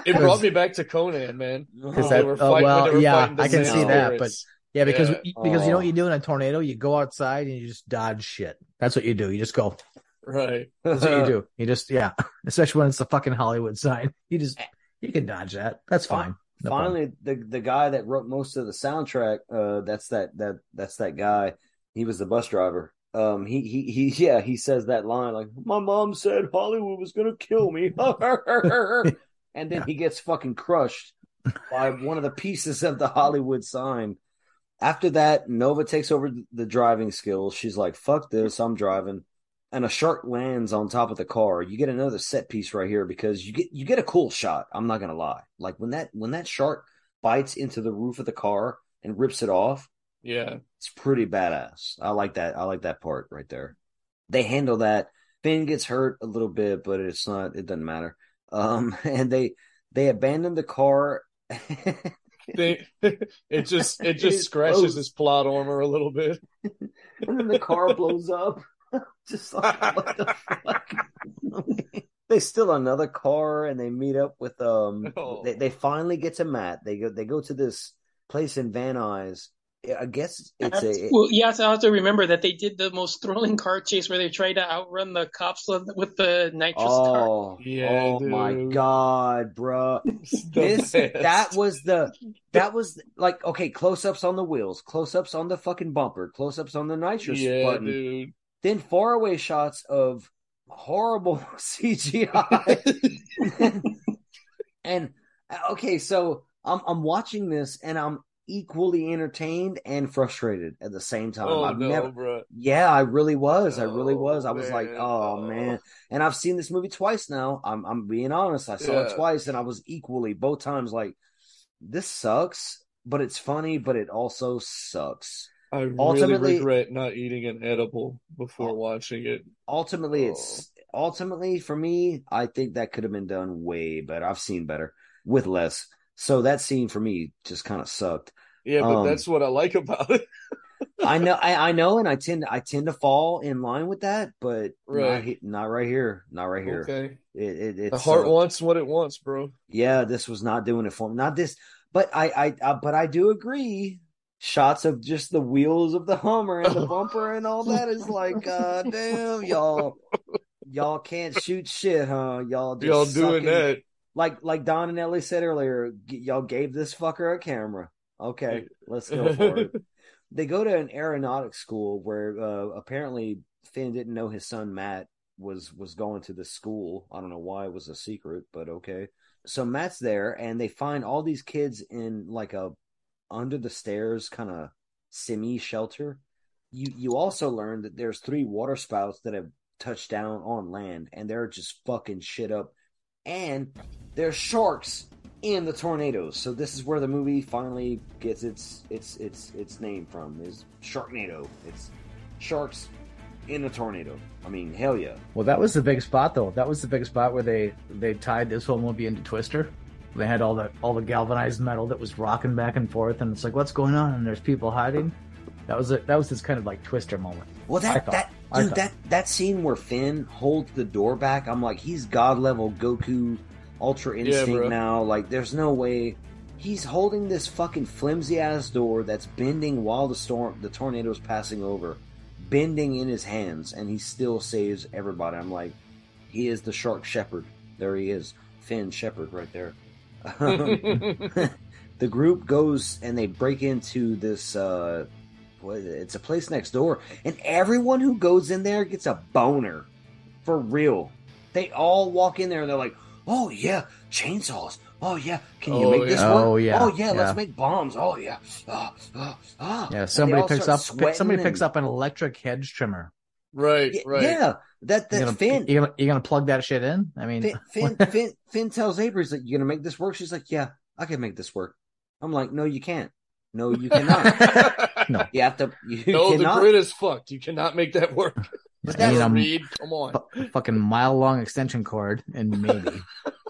It brought me back to Conan, man. Because They that- were oh, fighting- well, they were yeah, fighting I can see sand that, but yeah because Yeah. because you know Oh. what you oh. do in a tornado you go outside and you just dodge shit that's what you do you just go right. That's what you (laughs) do. You just yeah, (laughs) especially when it's the fucking Hollywood sign. You just you can dodge that. That's fine. No problem. Finally, the the guy that wrote most of the soundtrack, uh, that's that that that's that guy. He was the bus driver. Um, he he he yeah, he says that line like, "My mom said Hollywood was gonna kill me," (laughs) and then he gets fucking crushed by one of the pieces of the Hollywood sign. After that, Nova takes over the driving skills. She's like, "Fuck this, I'm driving." And a shark lands on top of the car. You get another set piece right here because you get you get a cool shot. I'm not gonna lie. Like when that when that shark bites into the roof of the car and rips it off, Yeah. it's pretty badass. I like that. I like that part right there. They handle that. Finn gets hurt a little bit, but it's not. It doesn't matter. Um, (laughs) and they they abandon the car. They, (laughs) it just it (laughs) It just scratches blows. his plot armor a little bit. and then the car blows up. (laughs) Just like what the fuck? (laughs) they steal another car and they meet up with um. Oh. They they finally get to Matt. They go they go to this place in Van Nuys. I guess it's a well, you have to remember that they did the most thrilling car chase where they tried to outrun the cops with with the nitrous car. oh Yeah, oh my god, bruh. The this best. that was the that was like okay close-ups on the wheels close-ups on the fucking bumper close-ups on the nitrous yeah, button dude. Then faraway shots of horrible (laughs) cgi (laughs) and uh, okay so i'm i'm watching this and i'm equally entertained and frustrated at the same time Oh i've no, never bro. yeah, I really was. I really Oh, was. I was like, oh Oh. man. And I've seen this movie twice now. I'm I'm being honest. I saw it twice and I was equally both times like this sucks, but it's funny, but it also sucks. I really regret not eating an edible before watching it. Ultimately Oh. it's ultimately for me, I think that could have been done way better. I've seen better with less. So that scene for me just kind of sucked. Yeah, but Um, that's what I like about it. I know (laughs) I, I know and I tend I tend to fall in line with that, but not, Right. he- not right here. Not right here. Okay. It, it, The heart sucked. wants what it wants, bro. yeah, this was not doing it for me. Not this, but I, I, uh, but I do agree. Shots of just the wheels of the Hummer and the bumper and all that is like, (laughs) uh, damn, y'all, y'all can't shoot shit, huh? Y'all just Y'all doing sucking- that. Like, like Don Anelli said earlier, g- y'all gave this fucker a camera. Okay, let's go for it. (laughs) They go to an aeronautics school where uh, apparently Finn didn't know his son Matt was was going to this school. I don't know why it was a secret, but okay. So Matt's there, and they find all these kids in like a under the stairs kind of semi shelter. You you also learn that there's three water spouts that have touched down on land, and they're just fucking shit up. And there's sharks in the tornadoes. So this is where the movie finally gets its its its its name from is Sharknado. It's sharks in a tornado. I mean, hell yeah. Well, that was the big spot, though. That was the big spot where they they tied this whole movie into Twister. They had all the all the galvanized metal that was rocking back and forth, and it's like, what's going on? And there's people hiding. That was a, that was this kind of like Twister moment. Well, that thought- that dude, that that scene where Finn holds the door back, I'm like, he's god level Goku, Ultra Instinct bro. now. Like, there's no way he's holding this fucking flimsy ass door that's bending while the storm, the tornado's passing over, bending in his hands, and he still saves everybody. I'm like, he is the Shark Shepherd. There he is, Finn Shepard, right there. (laughs) the group goes and they break into this uh what is it? it's a place next door and everyone who goes in there gets a boner for real they all walk in there and they're like oh yeah chainsaws oh yeah can you Oh, make this yeah. work Oh, yeah. oh yeah, Yeah. let's make bombs oh yeah ah, ah, ah. Yeah, somebody picks up somebody picks and- up an electric hedge trimmer. Right, right. yeah that You that gonna, Finn you gonna you gonna plug that shit in? I mean, Finn, (laughs) Finn, Finn, Finn tells Avery, he's like, "You gonna make this work?" She's like, "Yeah, I can make this work." I'm like, "No, you can't. No, you cannot. (laughs) no. you have to. You no, the grid is fucked. You cannot make that work. (laughs) But that's- a Reed, come on. fu- fucking mile long extension cord and maybe.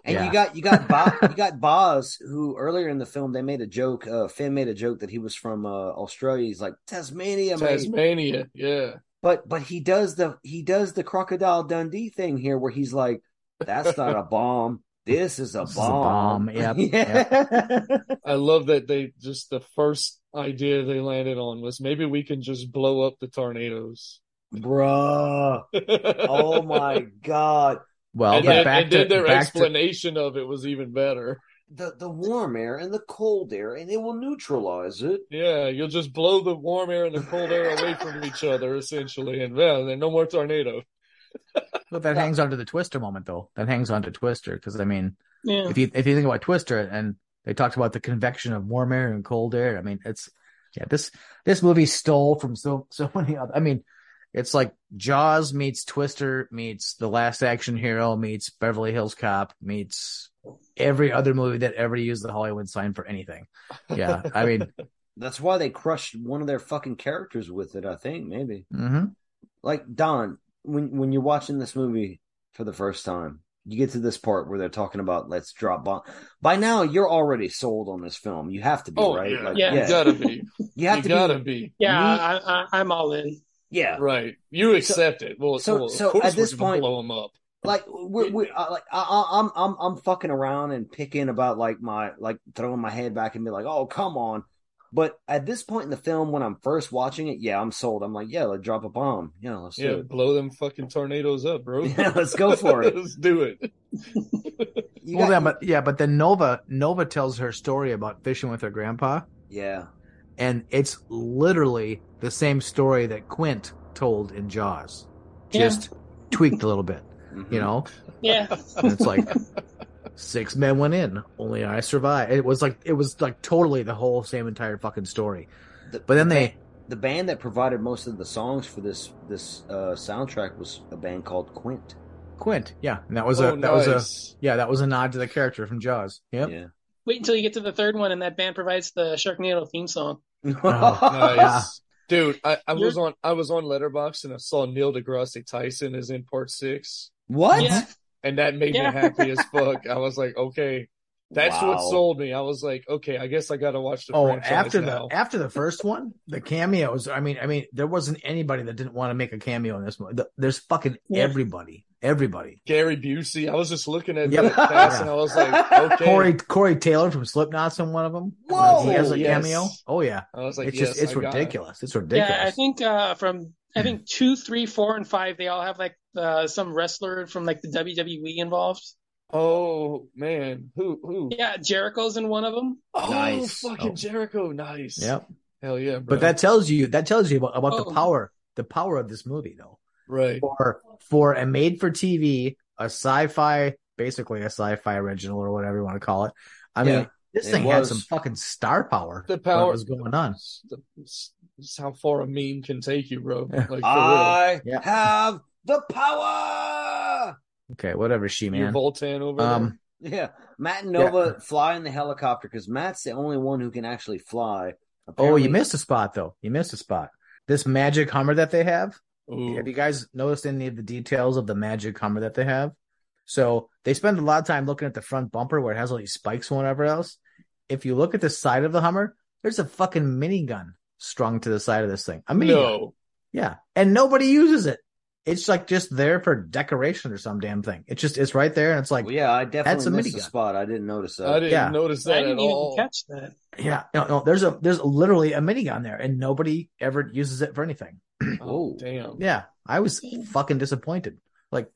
And Yeah. you got you got Bob, you got Boz, who earlier in the film they made a joke. Uh, Finn made a joke that he was from uh, Australia. He's like Tasmania, mate. Tasmania, yeah. But but he does the he does the crocodile Dundee thing here, where he's like, "That's not a bomb. This is a This is a bomb." bomb. (laughs) Yep, yeah. I love that they just the first idea they landed on was maybe we can just blow up the tornadoes. Bruh. (laughs) Oh my god. Well, and, but then, back and then to their back to, explanation of it was even better. The the warm air and the cold air, and it will neutralize it. Yeah, you'll just blow the warm air and the cold air away from each other, essentially, and well, then no more tornado. but that hangs onto the Twister moment though. That hangs onto Twister because I mean, Yeah. if you if you think about Twister and they talked about the convection of warm air and cold air, I mean, it's yeah this this movie stole from so so (laughs) many other. I mean, it's like Jaws meets Twister meets The Last Action Hero meets Beverly Hills Cop meets every other movie that ever used the Hollywood sign for anything. Yeah, I mean, (laughs) That's why they crushed one of their fucking characters with it. I think maybe hmm like Don when when you're watching this movie for the first time. You get to this part where they're talking about let's drop bomb. By now, you're already sold on this film. You have to be, Oh, right? yeah. Like, Yeah. You gotta be. (laughs) You have you to gotta be. be. Yeah, I, I, I'm all in. Yeah, Right. You accept it. Well, so- well, so course at this we're point- blow them up. Like we're, we're uh, like I, I, I'm I'm I'm fucking around and picking about like my like throwing my head back and be like, oh come on, But at this point in the film, when I'm first watching it, yeah, I'm sold. I'm like, yeah, let's drop a bomb. Yeah, let's Yeah, do it. blow them fucking tornadoes up, bro. (laughs) Yeah, let's go for it. (laughs) let's do it. (laughs) Well, got- yeah, but yeah, but then Nova Nova tells her story about fishing with her grandpa, yeah, and it's literally the same story that Quint told in Jaws, Yeah. just tweaked a little bit. Mhm. You know, Yeah. and it's like six men went in, only I survived. It was like it was like totally the whole same entire fucking story. The- But then the they ba- the band that provided most of the songs for this this uh, soundtrack was a band called Quint. Quint, yeah, and that was oh, a that was a yeah that was a nod to the character from Jaws. Yep. Yeah. Wait until you get to the third one, and that band provides the Sharknado theme song. (laughs) Oh, Nice. Dude, I, I was on I was on Letterboxd and I saw Neil deGrasse Tyson is in part six, what? Yeah. and that made Yeah. me happy as fuck. I was like, okay, that's what sold me. I was like, okay, I guess I got to watch the Oh, franchise after now. the after the first one, the cameos. I mean, I mean, there wasn't anybody that didn't want to make a cameo in this one. There's fucking Yeah. everybody, everybody. Gary Busey. I was just looking at Yep. that cast and I was like, okay. Corey Corey Taylor from Slipknot's in one of them. Whoa, he has a yes. cameo. Oh yeah, I was like, it's yes, just it's I got it. ridiculous. It's ridiculous. Yeah, I think uh, from I think two, three, four, and five, they all have like uh, some wrestler from like the WWE involved. Oh man, who who? Yeah, Jericho's in one of them. Oh, Nice. fucking Oh. Jericho, nice. Yep. Hell yeah, bro. But that tells you that tells you about, about Oh. the power the power of this movie though. right. For for a made for TV, a sci-fi, basically a sci-fi original or whatever you want to call it. I Yeah, mean, this it thing had some fucking star power. The power was going on. The- This is how far a meme can take you, bro. Like I Yeah. have the power. Okay, whatever, she real. Your man. Voltan over Um, Yeah, Matt and Nova fly in the helicopter because Matt's the only one who can actually fly. oh, you missed a spot though. You missed a spot. This magic Hummer that they have. Ooh. Have you guys noticed any of the details of the magic Hummer that they have? So they spend a lot of time looking at the front bumper where it has all these spikes and whatever else. If you look at the side of the Hummer, there's a fucking minigun strung to the side of this thing. I mean, No. Yeah. And nobody uses it. It's like just there for decoration or some damn thing. It's just it's right there and it's like Well, yeah, I That's definitely a missed a minigun. spot. I didn't notice that. I didn't Yeah. notice I that didn't at even all. catch that. Yeah, no, no. There's a there's literally a minigun there, and nobody ever uses it for anything. Oh, damn. Yeah, I was fucking disappointed. Like,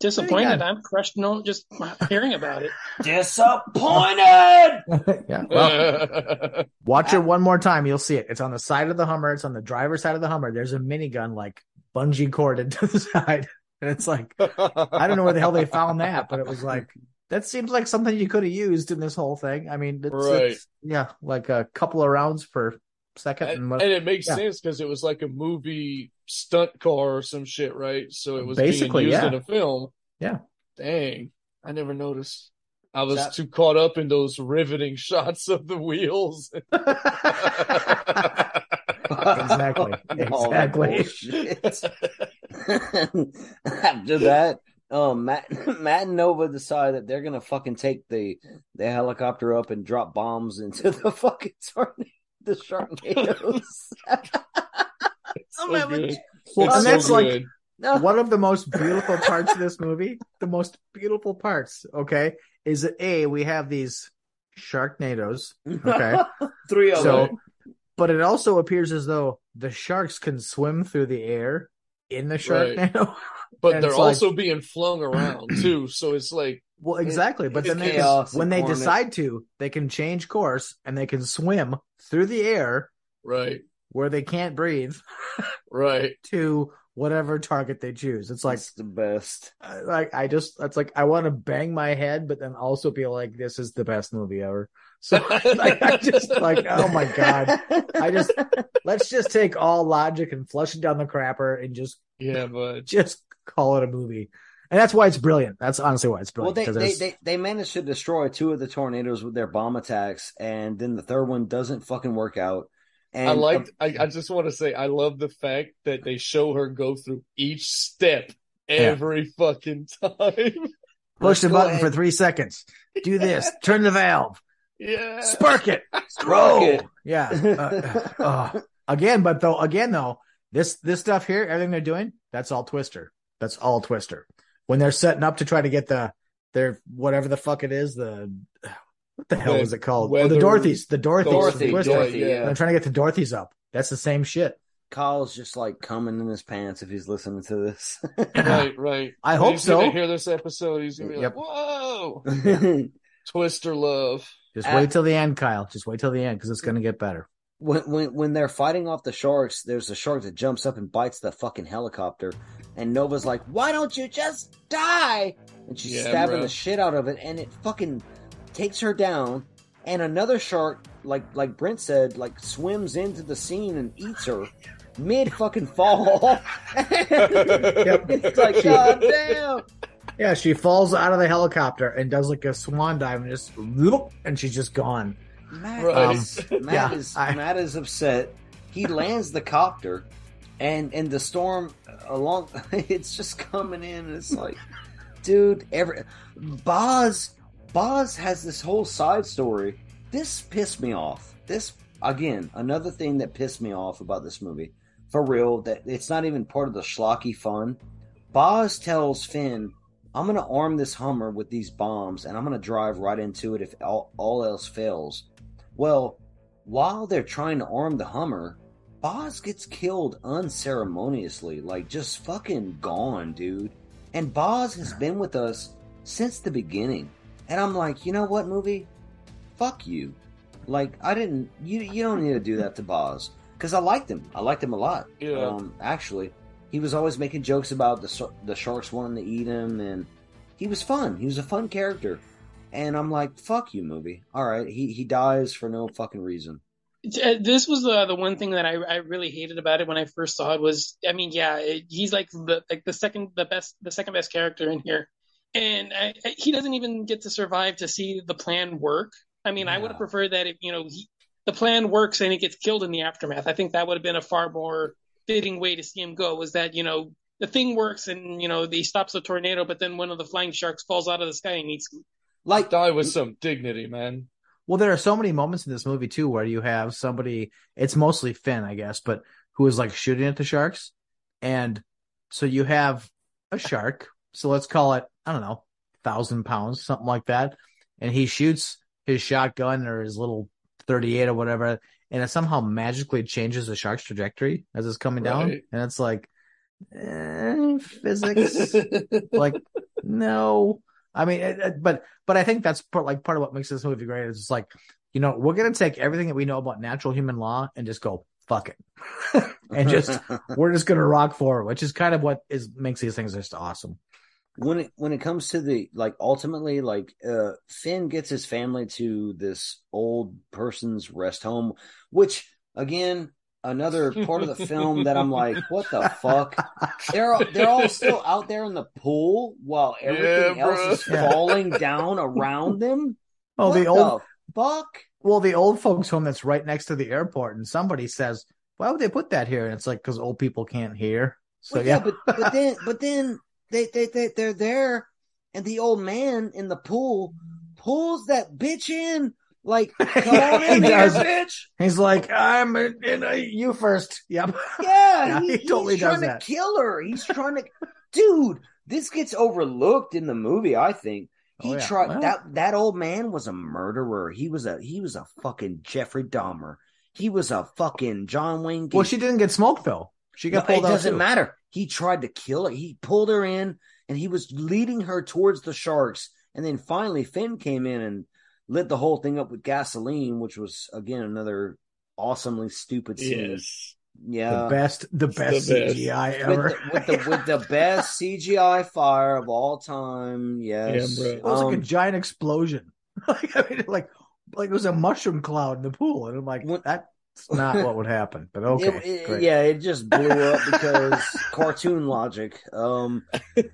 Disappointed. I'm crushed. No, just hearing about it. (laughs) Disappointed. (laughs) yeah. Well, (laughs) watch it one more time, you'll see it. It's on the side of the Hummer. It's on the driver's side of the Hummer. There's a minigun like bungee corded to the side, and it's like I don't know where the hell they found that, but it was like that seems like something you could have used in this whole thing. I mean, it's, Right. it's- yeah, like a couple of rounds per second. and, And, and it makes yeah. sense because it was like a movie stunt car or some shit, right? So it was Basically, being used yeah. in a film. Yeah. Dang. I never noticed. I was That- too caught up in those riveting (laughs) shots of the wheels. (laughs) Exactly. (laughs) Exactly. After that, um, Matt, Matt and Nova decide that they're gonna fucking take the the helicopter up and drop bombs into the fucking tornado, the Sharknadoes. (laughs) Oh so I'm good. Well, It's and so that's like- good. No. (laughs) one of the most beautiful parts of this movie, the most beautiful parts, okay, is that A, we have these Sharknadoes, okay, (laughs) Three of So- them. but it also appears as though the sharks can swim through the air in the Right. Sharknado. But they're it's like- also being flung around too. So it's like, well, exactly. But then they can, when they decide to, they can change course and they can swim through the air right, where they can't breathe (laughs) right. to whatever target they choose. It's like It's the best. Like I just that's like I want to bang my head, but then also be like this is the best movie ever. So (laughs) like I just like oh my god, I just let's just take all logic and flush it down the crapper and just Yeah, but (laughs) just call it a movie, and that's why it's brilliant. That's honestly why it's brilliant. Well, they, there's- they they managed to destroy two of the tornadoes with their bomb attacks, and then the third one doesn't fucking work out. And I like. I, I just want to say, I love the fact that they show her go through each step every fucking (laughs) time. push the button ahead. for three seconds. Do this. Turn the valve. yeah. Spark it. (laughs) Spark it. Yeah. Uh, (laughs) uh, again, but though again though, this this stuff here, everything they're doing, that's all Twister. That's all Twister. When they're setting up to try to get the their whatever the fuck it is, the What the hell Wed- is it called? oh, the Dorothy's. The Dorothy's. Dorothy, Twister. Dorothy, yeah. yeah. I'm trying to get the Dorothy's up. That's the same shit. Kyle's just like coming in his pants if he's listening to this. (laughs) Right, right. I When hope he's gonna so. Hear this episode, he's gonna be Yep. like, "Whoa, (laughs) Twister love." Just Uh, wait till the end, Kyle. Just wait till the end because it's going to get better. when when when they're fighting off the sharks, there's a shark that jumps up and bites the fucking helicopter, and Nova's like, "Why don't you just die?" And she's Yeah, stabbing bro. the shit out of it, and it fucking takes her down. And another shark, like like Brent said, like swims into the scene and eats her mid fucking fall. (laughs) It's like, god damn. Yeah, she falls out of the helicopter and does like a swan dive and just whoop, and she's just gone. Matt, Right. is, um, Matt yeah, is I- Matt is upset. He lands the copter, and and the storm along. (laughs) It's just coming in, it's like, dude, every Boz Boz has this whole side story. This pissed me off. This again, another thing that pissed me off about this movie, for real. That it's not even part of the schlocky fun. Boz tells Finn, I'm to arm this Hummer with these bombs and I'm to drive right into it if all, all else fails. Well, while they're trying to arm the Hummer, Boz gets killed unceremoniously, like just fucking gone, dude. And Boz has been with us since the beginning. And I'm like, you know what, movie? Fuck you. Like, I didn't, you, you don't need to do that to Boz. Because I liked him. I liked him a lot. Yeah. Um, actually, he was always making jokes about the the sharks wanting to eat him, and he was fun. He was a fun character, and I'm like, "Fuck you, movie." All right, he he dies for no fucking reason. This was the the one thing that I, I really hated about it when I first saw it was I mean yeah it, he's like the like the second the best the second best character in here and I, I- he doesn't even get to survive to see the plan work I mean I would have preferred that if you know he, the plan works and he gets killed in the aftermath I think that would have been a far more fitting way to see him go was that you know the thing works and you know he stops the tornado but then one of the flying sharks falls out of the sky and eats him. Like, Die with some dignity, man. Well, there are so many moments in this movie too where you have somebody. It's mostly Finn, I guess, but who is like shooting at the sharks, and so you have a shark. So let's call it I don't know, thousand pounds, something like that, and he shoots his shotgun or his little thirty-eight or whatever, and it somehow magically changes the shark's trajectory as it's coming down, Right. and it's like eh, physics. (laughs) like no i mean it, it- but but i think that's part like part of what makes this movie great is it's like you know we're gonna take everything that we know about natural human law and just go fuck it. (laughs) And just (laughs) we're just gonna rock forward which is kind of what is makes these things just awesome. When it when it comes to the like ultimately like uh Finn gets his family to this old person's rest home, which again another part of the film that I'm like, (laughs) what the fuck? They're all, they're all still out there in the pool while everything Yeah, else is falling down around them. oh what the old fuck? well the old folks home that's right next to the airport and somebody says why would they put that here and it's like because old people can't hear so Well, yeah, but but then but then they they they they're there, and the old man in the pool pulls that bitch in. Like, (laughs) come on He here, does. bitch. he's like i'm in, in a, you first yep Yeah, Yeah, (laughs) he, he totally he's trying does that. to kill her. He's trying to, dude. This gets overlooked in the movie. I think oh, he Oh, yeah. tried Well- that. That old man was a murderer. He was a he was a fucking Jeffrey Dahmer. He was a fucking John Wayne. well she didn't get smoked though she got No, pulled it out doesn't too. matter. He tried to kill her. He pulled her in, and he was leading her towards the sharks. And then finally, Finn came in and lit the whole thing up with gasoline, which was again another awesomely stupid scene. Yes. Yeah, the best the best the best. CGI ever. with the, with the with (laughs) the best CGI fire of all time. Yes, Yeah, it was like a Um, giant explosion. (laughs) like I mean, like like it was a mushroom cloud in the pool, and I'm like, What- that's not what would happen. But (laughs) okay, it- it- great. yeah, it just blew up because cartoon logic. Um,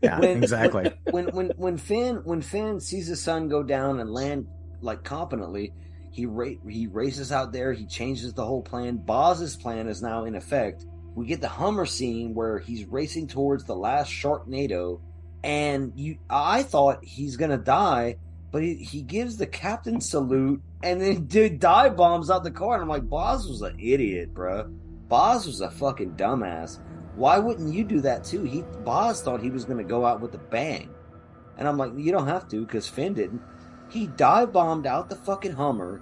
yeah, when- exactly. when when when Finn when Finn sees his son go down and land like competently, he ra- he races out there. He changes the whole plan. Boz's plan is now in effect. We get the Hummer scene where he's racing towards the last Sharknado, and you. I thought he's gonna die, but he, he gives the captain salute and then (laughs) dude dive bombs out the car. And I'm like, Boz was an idiot, bruh. Boz was a fucking dumbass. Why wouldn't you do that too? He Boz thought he was gonna go out with a bang. And I'm like, you don't have to because Finn didn't. He dive bombed out the fucking Hummer,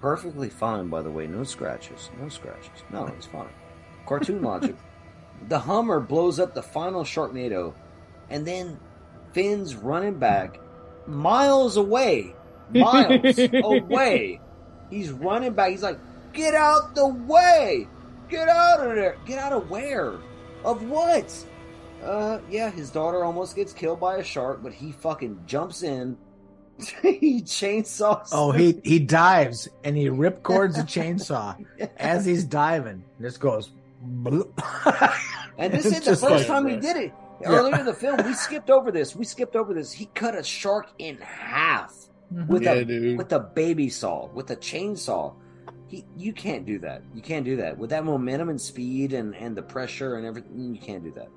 perfectly fine, by the way. No scratches, no scratches. No, it's fine. Cartoon (laughs) logic. The Hummer blows up the final Sharknado, and then Finn's running back miles away, miles (laughs) away. He's running back. He's like, "Get out the way! Get out of there! Get out of where? Of what?" Uh, yeah, his daughter almost gets killed by a shark, but he fucking jumps in. (laughs) he chainsaws. Oh, he he dives and he ripcords a (laughs) chainsaw as he's diving. This goes. And this (laughs) is the first like- time he did it. Earlier in the film, we skipped over this. We skipped over this. He cut a shark in half mm-hmm. with Yeah, a dude. with a baby saw, with a chainsaw. He, you can't do that. You can't do that with that momentum and speed and and the pressure and everything. You can't do that.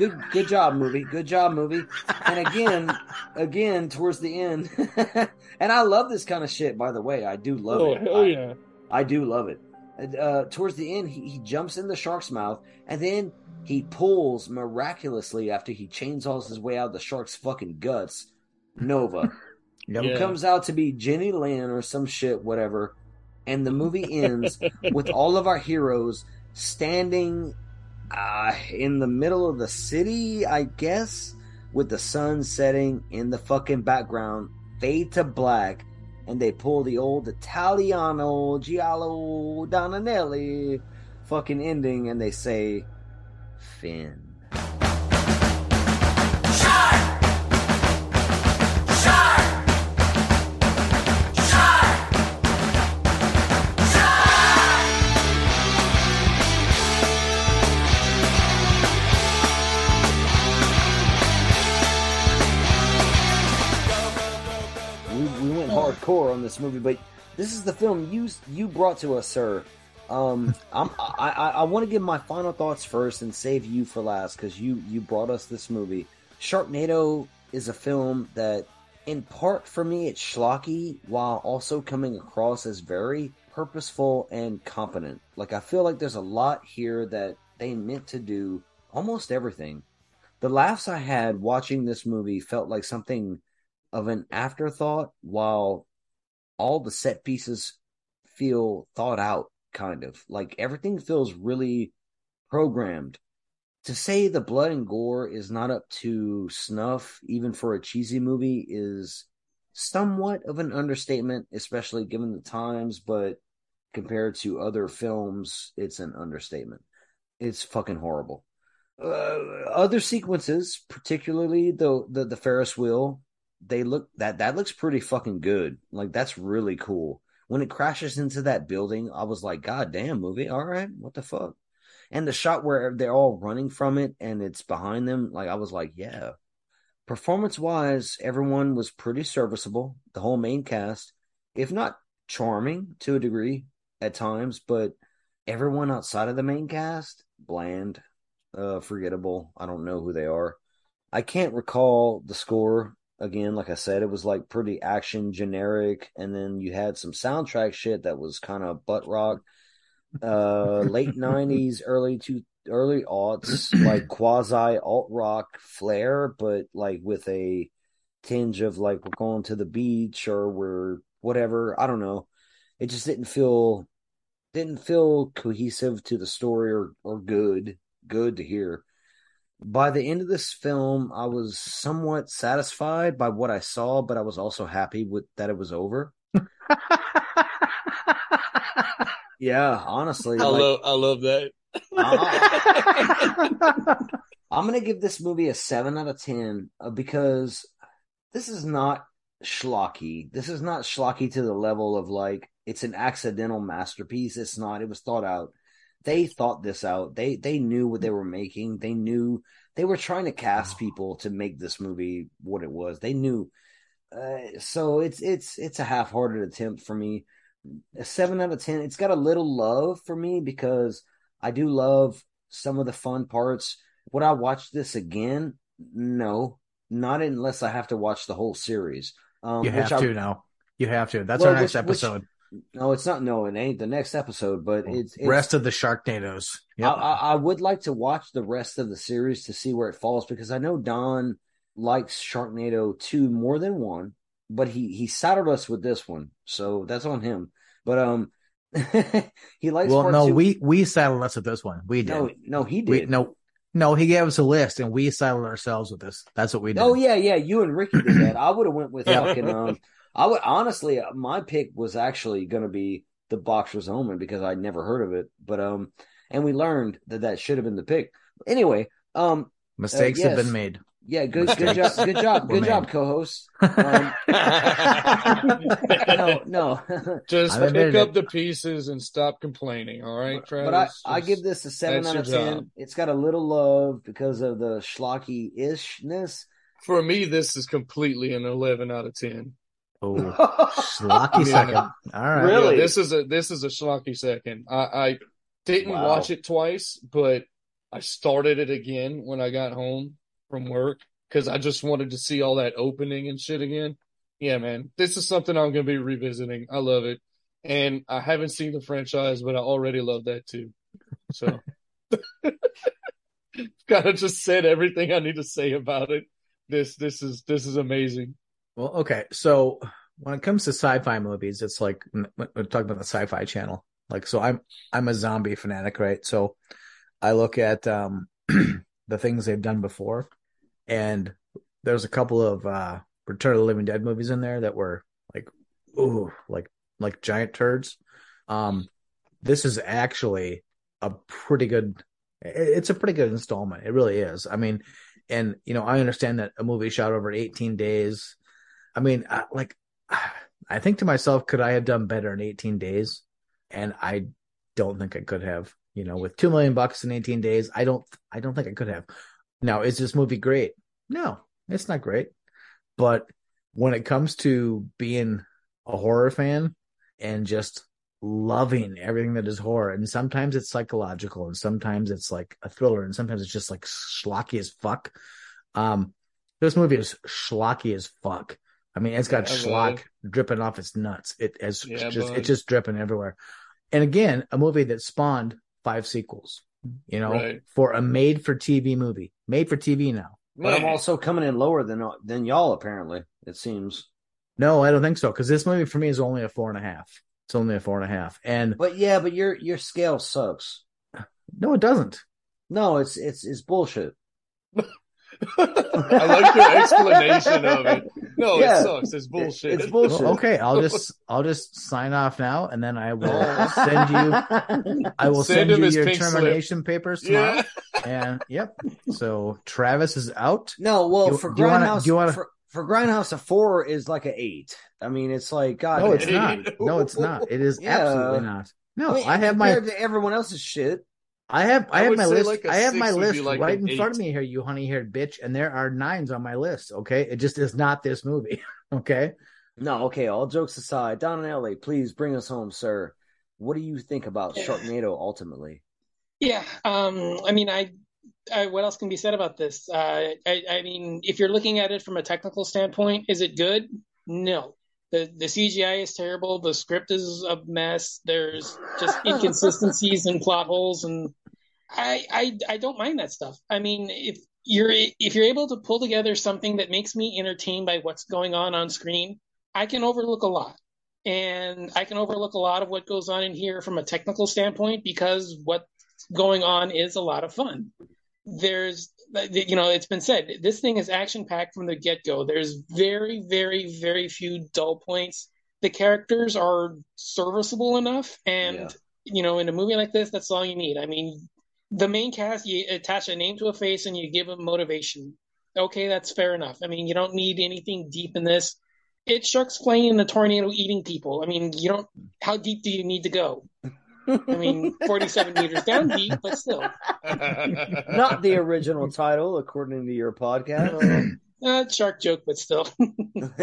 Good good job, movie. Good job, movie. And again, again towards the end, (laughs) and I love this kind of shit. By the way, I do love oh it. hell I- yeah! I do love it. Uh, towards the end, he, he jumps in the shark's mouth, and then he pulls miraculously after he chainsaws his way out of the shark's fucking guts. Nova, (laughs) Yep. who Yeah. comes out to be Jenny Lynn or some shit, whatever. And the movie ends (laughs) with all of our heroes standing uh, in the middle of the city, I guess, with the sun setting in the fucking background, fade to black, and they pull the old Italiano Giallo Don Anelli fucking ending, and they say, Finn. Hardcore on this movie, but this is the film you you brought to us, sir. Um, (laughs) I'm, I I, I want to give my final thoughts first and save you for last because you you brought us this movie. Sharknado is a film that, in part for me, it's schlocky while also coming across as very purposeful and competent. Like I feel like there's a lot here that they meant to do almost everything. The laughs I had watching this movie felt like something of an afterthought while all the set pieces feel thought out kind of. Like everything feels really programmed. To say the blood and gore is not up to snuff even for a cheesy movie is somewhat of an understatement especially given the times but compared to other films it's an understatement. It's fucking horrible. Uh, other sequences particularly the, the the ferris wheel they look that that looks pretty fucking good. Like that's really cool. When it crashes into that building, I was like, God damn, movie, all right, what the fuck? And the shot where they're all running from it and it's behind them, like I was like, yeah. Performance wise, everyone was pretty serviceable. The whole main cast, if not charming to a degree at times, but everyone outside of the main cast, bland, uh, forgettable. I don't know who they are. I can't recall the score again, like I said, it was like pretty action generic, and then you had some soundtrack shit that was kind of butt rock, uh, late (laughs) nineties, early to early aughts, like (clears throat) quasi alt rock flair, but like with a tinge of like we're going to the beach or we're whatever. I don't know. It just didn't feel didn't feel cohesive to the story or or good good to hear by the end of this film, I was somewhat satisfied by what I saw, but I was also happy with that it was over. (laughs) Yeah, honestly, I like, love I love that. I- I'm gonna give this movie a seven out of ten uh, because this is not schlocky. This is not schlocky to the level of like it's an accidental masterpiece. It's not. It was thought out. They thought this out. They they knew what they were making. They knew they were trying to cast people to make this movie what it was. They knew. Uh, so it's it's it's a half-hearted attempt for me. A seven out of ten. It's got a little love for me because I do love some of the fun parts. Would I watch this again? No, not unless I have to watch the whole series. Um, you which have I- to now. You have to. That's Well, our next which- which- episode. No, it's not. No, it ain't the next episode. But it's, it's Rest of the Sharknadoes. Yep. I, I, I would like to watch the rest of the series to see where it falls because I know Don likes Sharknado two more than one. but he he saddled us with this one, so that's on him. But um, (laughs) he likes. Well, no, two. we we saddled us with this one. We did. no no he we, did. no, no, he gave us a list and we settled ourselves with this. That's what we did. Oh yeah, yeah. You and Ricky did that. I would have went with Yeah. fucking. Um, I would honestly, my pick was actually going to be the Boxer's Omen because I'd never heard of it. But um, and we learned that that should have been the pick. Anyway, um, Mistakes uh, have been made. Yeah, good, good job, good job, good job, co-host. (laughs) Um, (laughs) no, no. (laughs) Just I've admitted pick up it. the pieces and stop complaining. All right, Travis. but I, I give this a seven out of ten. job. It's got a little love because of the schlocky ishness. for me. This is completely an eleven out of ten. Oh, schlocky second. All right. Really? Yeah, this is a this is a schlocky second. I, I didn't Wow. watch it twice, but I started it again when I got home from work because I just wanted to see all that opening and shit again. Yeah, man, this is something I'm gonna be revisiting. I love it, and I haven't seen the franchise, but I already love that too. So, (laughs) kind of just said everything I need to say about it. This this is this is amazing. Well, okay. So when it comes to sci-fi movies, it's like we're talking about the Sci-Fi Channel. Like, so I'm I'm a zombie fanatic, right? So I look at um (clears throat) the things they've done before, and there's a couple of uh Return of the Living Dead movies in there that were like, ooh, like like giant turds. Um, this is actually a pretty good. It's a pretty good installment. It really is. I mean, and you know, I understand that a movie shot over 18 days. I mean, I, like, (sighs) I think to myself, could I have done better in 18 days? And I don't think I could have. You know, with two million bucks in 18 days, I don't, I don't think I could have. Now, is this movie great? No, it's not great. But when it comes to being a horror fan and just loving everything that is horror, and sometimes it's psychological, and sometimes it's like a thriller, and sometimes it's just like schlocky as fuck. Um, this movie is schlocky as fuck. I mean, it's got Yeah, schlock dripping off its nuts. It has Yeah, just it's just dripping everywhere. And again, a movie that spawned five sequels. You know, Right. for a made-for-TV movie, made for TV now. But I'm also coming in lower than than y'all. Apparently, it seems. No, I don't think so. Because this movie for me is only a four and a half. It's only a four and a half. And But yeah, but your your scale sucks. no, it doesn't. No, it's it's it's bullshit. (laughs) I like your explanation of it. No, Yeah. it sucks. It's bullshit. It's bullshit. Well, okay, I'll just I'll just sign off now, and then I will send you. I will Send send, you your pink slip. termination papers tomorrow. Yeah. And yep. So Travis is out. No, well, You- for do you wanna- Grindhouse, do you wanna- for, for Grindhouse, a four is like an eight. I mean, it's like God. No, it's damn. not. No, it's not. It is (laughs) Yeah. absolutely not. No, I, mean, I have my to everyone else's shit. I have I, I have my list. like a I have my six would be list like right an in front of me here, you honey haired bitch, and there are nines on my list. Okay, it just is not this movie. (laughs) Okay. No, okay. All jokes aside, Don Anelli, please bring us home, sir. What do you think about Sharknado ultimately? Yeah, um, I mean, I, I, what else can be said about this? Uh, I, I mean, if you're looking at it from a technical standpoint, is it good? No. The the CGI is terrible. The script is a mess. There's just (laughs) inconsistencies and plot holes, and I, I I don't mind that stuff. I mean, if you're if you're able to pull together something that makes me entertained by what's going on on screen, I can overlook a lot. And I can overlook a lot of what goes on in here from a technical standpoint because what's going on is a lot of fun. There's, you know, it's been said, this thing is action packed from the get go. There's very, very, very few dull points. The characters are serviceable enough. And, Yeah. you know, in a movie like this, that's all you need. I mean, the main cast, you attach a name to a face and you give them motivation. Okay, that's fair enough. I mean, you don't need anything deep in this. It's sharks playing in a tornado eating people. I mean, you don't. How deep do you need to go? I mean, (laughs) 47 meters down deep, but still. (laughs) Not the original title, according to your podcast. (clears throat) Uh, shark joke, but still. (laughs)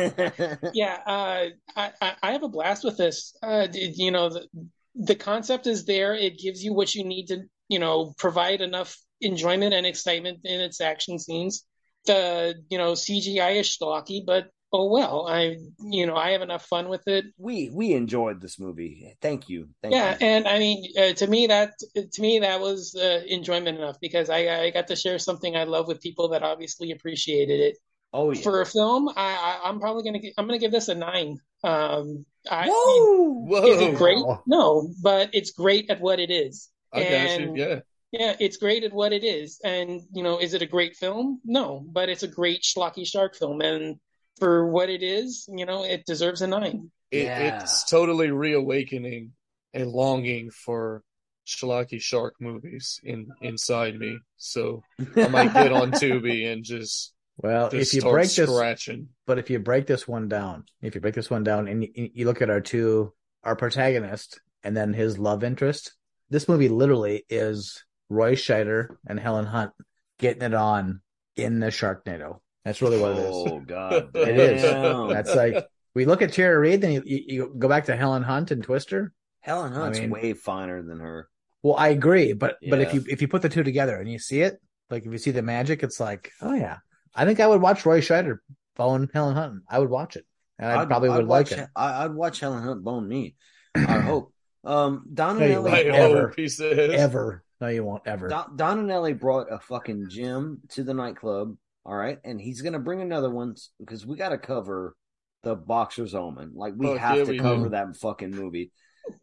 yeah, uh, I, I I have a blast with this. Uh, you know, the, the concept is there. It gives you what you need to, you know, provide enough enjoyment and excitement in its action scenes. The, you know, CGI is schlocky, but oh well. I, you know, I have enough fun with it. we we enjoyed this movie. Thank you. Thank yeah, you. and I mean, uh, to me that to me that was uh, enjoyment enough because I I got to share something I love with people that obviously appreciated it. Oh yeah. for a film, I, I I'm probably gonna I'm gonna give this a nine. Um, I, Whoa! Is it great? No, but it's great at what it is. I got you. Yeah. Yeah, it's great at what it is. And, you know, is it a great film? No, but it's a great schlocky shark film. And for what it is, you know, it deserves a nine. It, Yeah. It's totally reawakening a longing for schlocky shark movies in inside me. So I might get on (laughs) Tubi and just, Well, just if you start break this, but if you break this one down, if you break this one down and you, you look at our two, our protagonist and then his love interest, this movie literally is Roy Scheider and Helen Hunt getting it on in the Sharknado. That's really what it is. Oh god, (laughs) It is. That's like we look at Tara Reid, then you, you, you go back to Helen Hunt and Twister. Helen Hunt's I mean- way finer than her. Well, I agree, but but if you if you put the two together and you see it, like if you see the magic, it's like, oh yeah, I think I would watch Roy Scheider bone Helen Hunt. I would watch it, and I I'd- probably I'd would like watch, it. I, I'd watch Helen Hunt bone me. I hope. Um, Don No, and you Ellie, ever. Ever? No, you won't ever. Don, Don Anelli brought a fucking gym to the nightclub. All right, and he's gonna bring another one because we got to cover the Boxer's Omen. Like we Fuck have yeah, to we cover do. that fucking movie,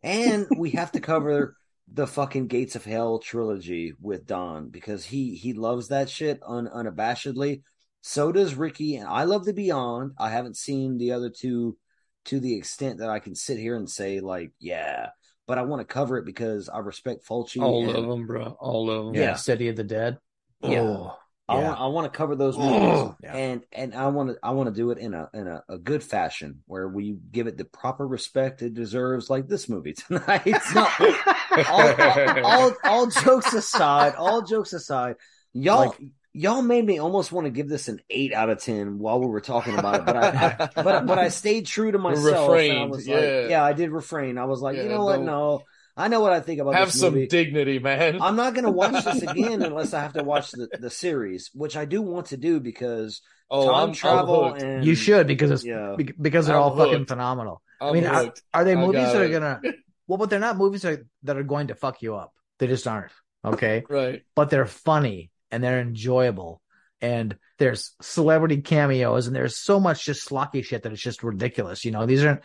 and we have to cover the fucking Gates of Hell trilogy with Don because he he loves that shit un, unabashedly. So does Ricky, and I love the Beyond. I haven't seen the other two to the extent that I can sit here and say like, yeah, but I want to cover it because I respect Fulci. All and- of them, bro. All of them. yeah, yeah. City of the Dead. Yeah. Oh, I yeah. want I want to cover those movies, Yeah. and and I want to I want to do it in a in a, a good fashion where we give it the proper respect it deserves, like this movie (laughs) tonight. No, all, all, all, all jokes aside, all jokes aside, y'all Like- y'all made me almost want to give this an eight out of ten while we were talking about it, but I, I (laughs) but but I stayed true to myself. and I was yeah. like, yeah, I did refrain. I was like, you know what? No, I know what I think about Have this some movie. dignity, man. I'm not going to watch this (laughs) again unless I have to watch the, the series, which I do want to do because oh, time I'm, travel I'm and you should because it's yeah. because they're I'm all fucking phenomenal. I'm I mean, are, are they movies got that are gonna? (laughs) Well, but they're not movies that are, that are going to fuck you up. They just aren't. Okay. Right. but they're funny and they're enjoyable. And there's celebrity cameos and there's so much just slocky shit that it's just ridiculous. You know, these aren't,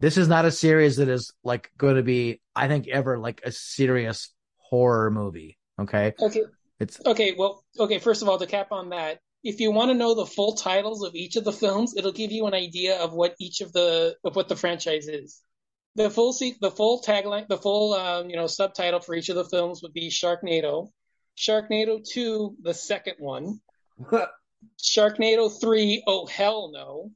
this is not a series that is like going to be, I think, ever like a serious horror movie. Okay. Okay. It's, Okay. Well, okay. First of all, to cap on that, if you want to know the full titles of each of the films, it'll give you an idea of what each of the of what the franchise is. The full se- the full tagline, the full um, you know subtitle for each of the films would be Sharknado, Sharknado Two, the second one, Sharknado Three, oh hell no,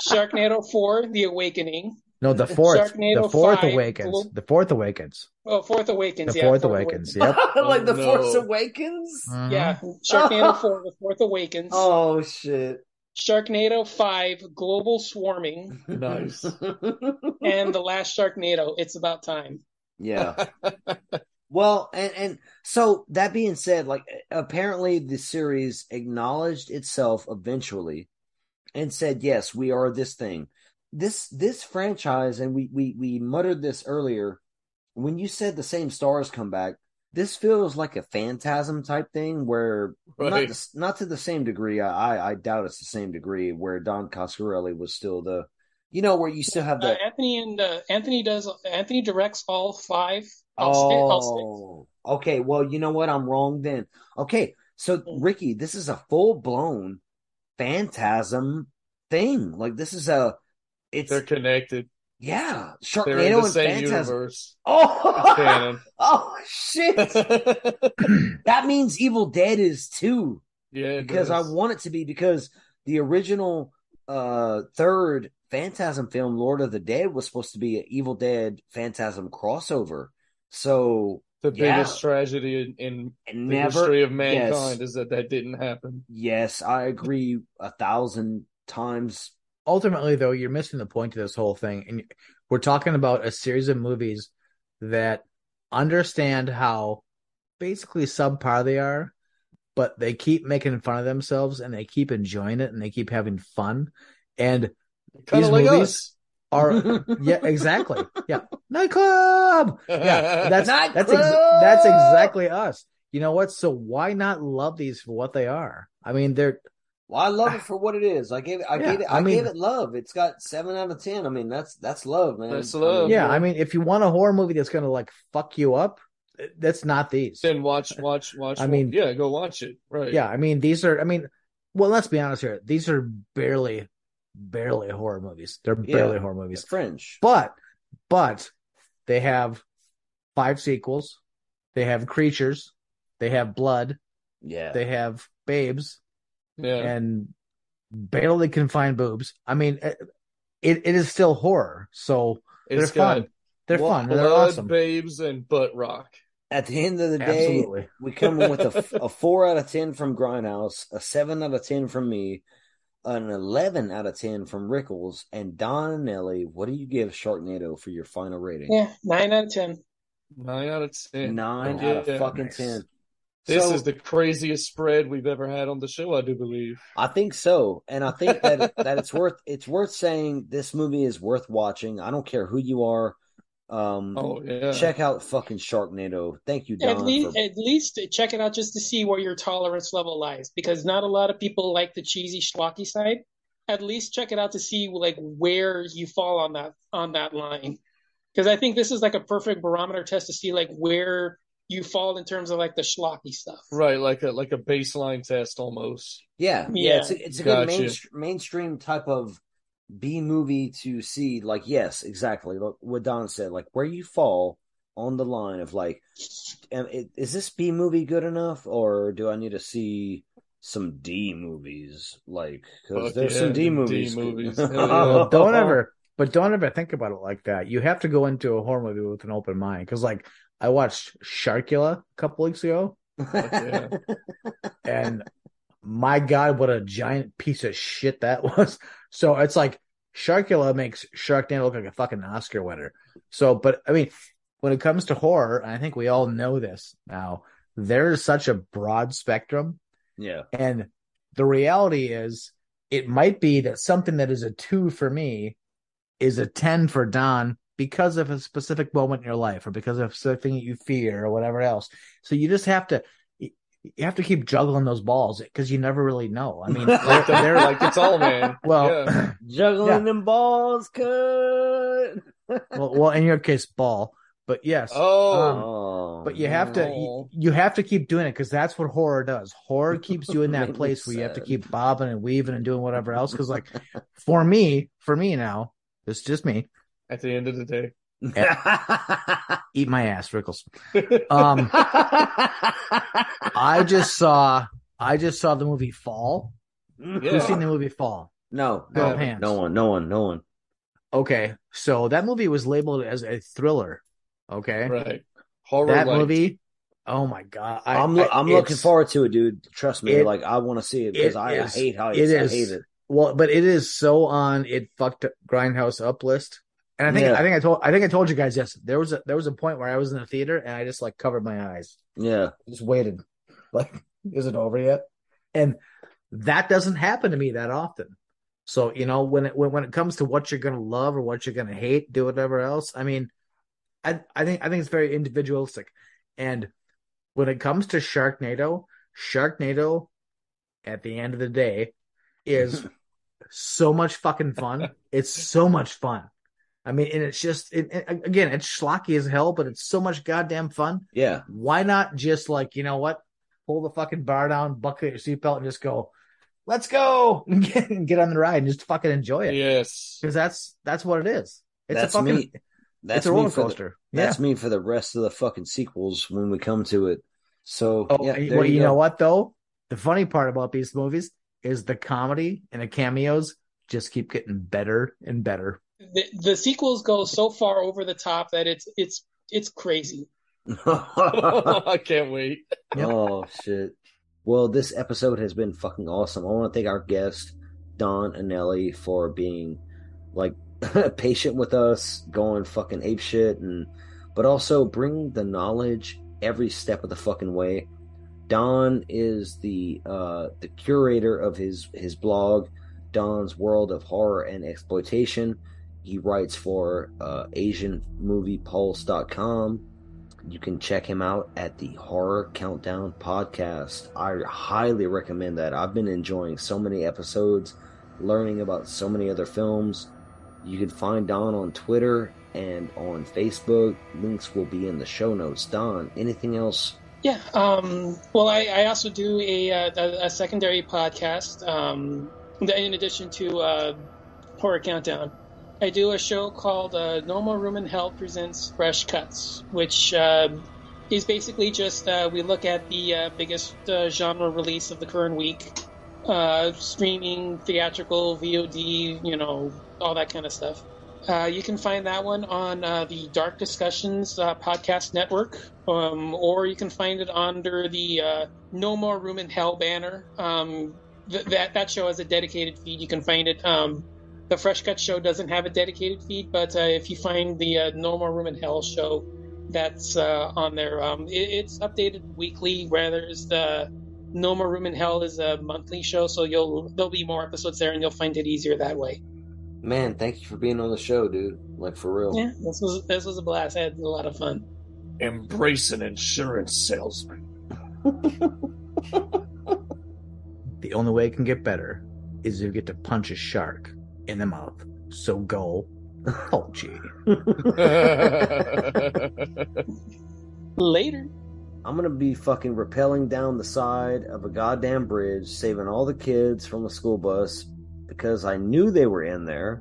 Sharknado Four, The Awakening, no, the fourth, Sharknado the fourth 5, awakens, Glo- the fourth awakens, oh Fourth Awakens, the yeah, fourth Fourth awakens. Awakens. Yep. (laughs) like the Oh, Force no. Awakens. Mhm. Yeah, Sharknado 4, The Fourth Awakens. Oh shit! Sharknado 5, Global Swarming. nice. (laughs) And the last Sharknado, It's About Time. yeah. (laughs) Well, and and so that being said, like apparently the series acknowledged itself eventually and said, "Yes, we are this thing." This this franchise, and we we we muttered this earlier when you said the same stars come back. This feels like a phantasm type thing where not Right. the, not to the same degree. I I- I doubt it's the same degree where Don Coscarelli was still the, you know, where you still have Uh, the Anthony and uh, Anthony does Anthony directs all five. All six, all six. Oh, okay. Well, you know what? I'm wrong then. Okay, so Mm. Ricky, this is a full blown phantasm thing. Like this is a, it's They're connected. Yeah, They're in Sharknado the and same phantasm. universe. Oh, (laughs) oh shit! (laughs) that means Evil Dead is too yeah, because I want it to be because the original uh third Phantasm film, Lord of the Dead, was supposed to be an Evil Dead Phantasm crossover. So the yeah. biggest tragedy in, in and the history of yes. mankind is that that didn't happen. Yes, I agree a thousand times. Ultimately though you're missing the point of this whole thing and we're talking about a series of movies that understand how basically subpar they are but they keep making fun of themselves and they keep enjoying it and they keep having fun and Kind These like movies- us. are (laughs) yeah exactly yeah nightclub yeah that's (laughs) that's ex- Nightclub! that's exactly us you know what? So why not love these for what they are? I mean, they're Well, I love it (laughs) for what it is. I gave it. I Yeah, gave it. I I, mean- gave it love. It's got seven out of ten. I mean, that's that's love, man. That's I mean, love. yeah. I mean, if you want a horror movie that's gonna like fuck you up, eh, that's not these. Then watch, watch, watch. I mean- yeah, go watch it. Right. Yeah, I mean, these are. I mean, well, let's be honest here. These are barely, barely horror movies. They're Yeah. barely horror movies. Fringe. But, but they have five sequels. They have creatures. They have blood. Yeah. They have babes Yeah. and barely confined boobs. I mean, it, it, it is still horror. So It's they're fun. They're Well, fun. They're blood, awesome. babes, and butt rock. At the end of the day, Absolutely. (laughs) we come in with a, (laughs) a four out of ten from Grindhouse, a seven out of ten from me, an eleven out of ten from Rickles, and Don Anelli. What do you give Sharknado for your final rating? Yeah, nine out of ten. Nine out of ten. Nine Yeah, out of yeah. fucking Nice. ten. This So- is the craziest spread we've ever had on the show, I do believe. I think so, and I think that (laughs) that it's worth it's worth saying this movie is worth watching. I don't care who you are. Um, Oh yeah. check out fucking Sharknado. Thank you, At least, for, at least check it out just to see where your tolerance level lies, because not a lot of people like the cheesy schlocky side. At least check it out to see like where you fall on that on that line, because I think this is like a perfect barometer test to see like where you fall in terms of like the schlocky stuff. Right, like a like a baseline test almost. yeah, yeah, Yeah. it's a, it's a good Gotcha. main, mainstream type of B movie to see. Like, yes, exactly like what Don said. Like where you fall on the line of like, am- it- is this B movie good enough, or do I need to see? Some D movies, like because there's yeah, some D D movies. movies. (laughs) Well, don't ever, but don't ever think about it like that. You have to go into a horror movie with an open mind. Because, like, I watched Sharkula a couple weeks ago, yeah. (laughs) and my God, what a giant piece of shit that (laughs) was. So it's like Sharkula makes Sharknado look like a fucking Oscar winner. So, but I mean, when it comes to horror, I think we all know this now, there is such a broad spectrum. yeah, And the reality is, it might be that something that is a two for me is a 10 for Don because of a specific moment in your life or because of something that you fear or whatever else. So you just have to. You have to keep juggling those balls because you never really know. I mean, they're, (laughs) Like, the, they're like it's all man. well, Yeah. (clears throat) juggling Yeah. them balls, cut. (laughs) well, well, in your case, ball. But yes, Oh, Um, but you have to you, you have to keep doing it because that's what horror does. Horror (laughs) keeps you in that place where you have to keep bobbing and weaving and doing whatever else. Because like for me, for me now, it's just me. At the end of the day. (laughs) Eat my ass, Rickles. (laughs) Um, I just saw I just saw the movie Fall. Yeah. Who's seen the movie Fall? no, no, hands. no one, no one, no one. Okay, so that movie was labeled as a thriller. Okay, Right. Horror that movie. Oh my god, I, I'm, lo- I- I'm looking forward to it, dude. Trust me, it- like I want to see it because I, I is- hate heights. it I hate it. Well, but it is so on it fucked up Grindhouse up list. And I think Yeah. I think I told I think I told you guys yes. There was a there was a point where I was in the theater and I just like covered my eyes. Yeah, just waited. (laughs) Like, is it over yet? And that doesn't happen to me that often. So, you know, when it when, when it comes to what you're gonna love or what you're gonna hate, do whatever else, I mean, I I think I think it's very individualistic. And when it comes to Sharknado, Sharknado at the end of the day is (laughs) so much fucking fun. It's so much fun. I mean, and it's just it, it- again, it's schlocky as hell, but it's so much goddamn fun yeah. why not just like you know what pull the fucking bar down buckle your seatbelt and just go let's go (laughs) and get, and get on the ride and just fucking enjoy it Yes. because that's that's what it is it's That's a fucking me. That's it's a roller for the- coaster That's me for the rest of the fucking sequels when we come to it. So oh yeah, well you, go. know what though the funny part about these movies is the comedy and the cameos just keep getting better and better The, the sequels go so far over the top that it's it's it's crazy. (laughs) I can't wait. Oh shit. Well, this episode has been fucking awesome. I want to thank our guest, Don Anelli, for being like (laughs) patient with us, going fucking ape shit, and but also bringing the knowledge every step of the fucking way. Don is the uh, the curator of his his blog, Don's World of Horror and Exploitation. He writes for uh, AsianMoviePulse.com. You can check him out at the Horror Countdown podcast. I highly recommend that. I've been enjoying so many episodes, learning about so many other films. You can find Don on Twitter and on Facebook. Links will be in the show notes. Don, anything else? Yeah. Um, well, I, I also do a, uh, a, a secondary podcast um, in addition to uh, Horror Countdown. I do a show called uh, No More Room in Hell Presents Fresh Cuts, which uh, is basically just uh, we look at the uh, biggest uh, genre release of the current week, uh, streaming, theatrical, VOD, you know, all that kind of stuff. You can find that one on the Dark Discussions podcast network, um, or you can find it under the No More Room in Hell banner. Um, th- that that show has a dedicated feed. You can find it. Um, the Fresh Cut show doesn't have a dedicated feed, but uh, if you find the uh, No More Room in Hell show, that's uh, on there. Um, it, it's updated weekly, whereas the No More Room in Hell is a monthly show, so you'll there'll be more episodes there, and you'll find it easier that way. Man, thank you for being on the show, dude. Like for real. Yeah, this was this was a blast. I had a lot of fun. Embrace an insurance salesman. (laughs) The only way it can get better is if you get to punch a shark in the mouth. So go. (laughs) Oh, gee. Later. I'm gonna be fucking rappelling down the side of a goddamn bridge, saving all the kids from a school bus because I knew they were in there.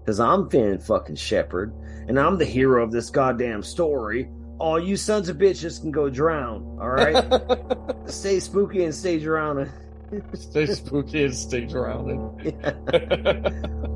Because I'm Finn fucking Shepard, and I'm the hero of this goddamn story. All you sons of bitches can go drown, alright? (laughs) stay spooky and stay drowning. (laughs) stay spooky and stay drowning. (laughs) (laughs)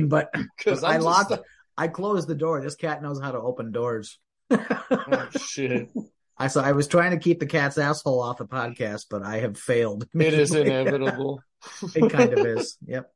You're but (clears throat) because I locked. I closed the door. This cat knows how to open doors. Oh shit! (laughs) I so I was trying to keep the cat's asshole off the podcast, but I have failed. It is (laughs) inevitable. it kind of (laughs) is. Yep.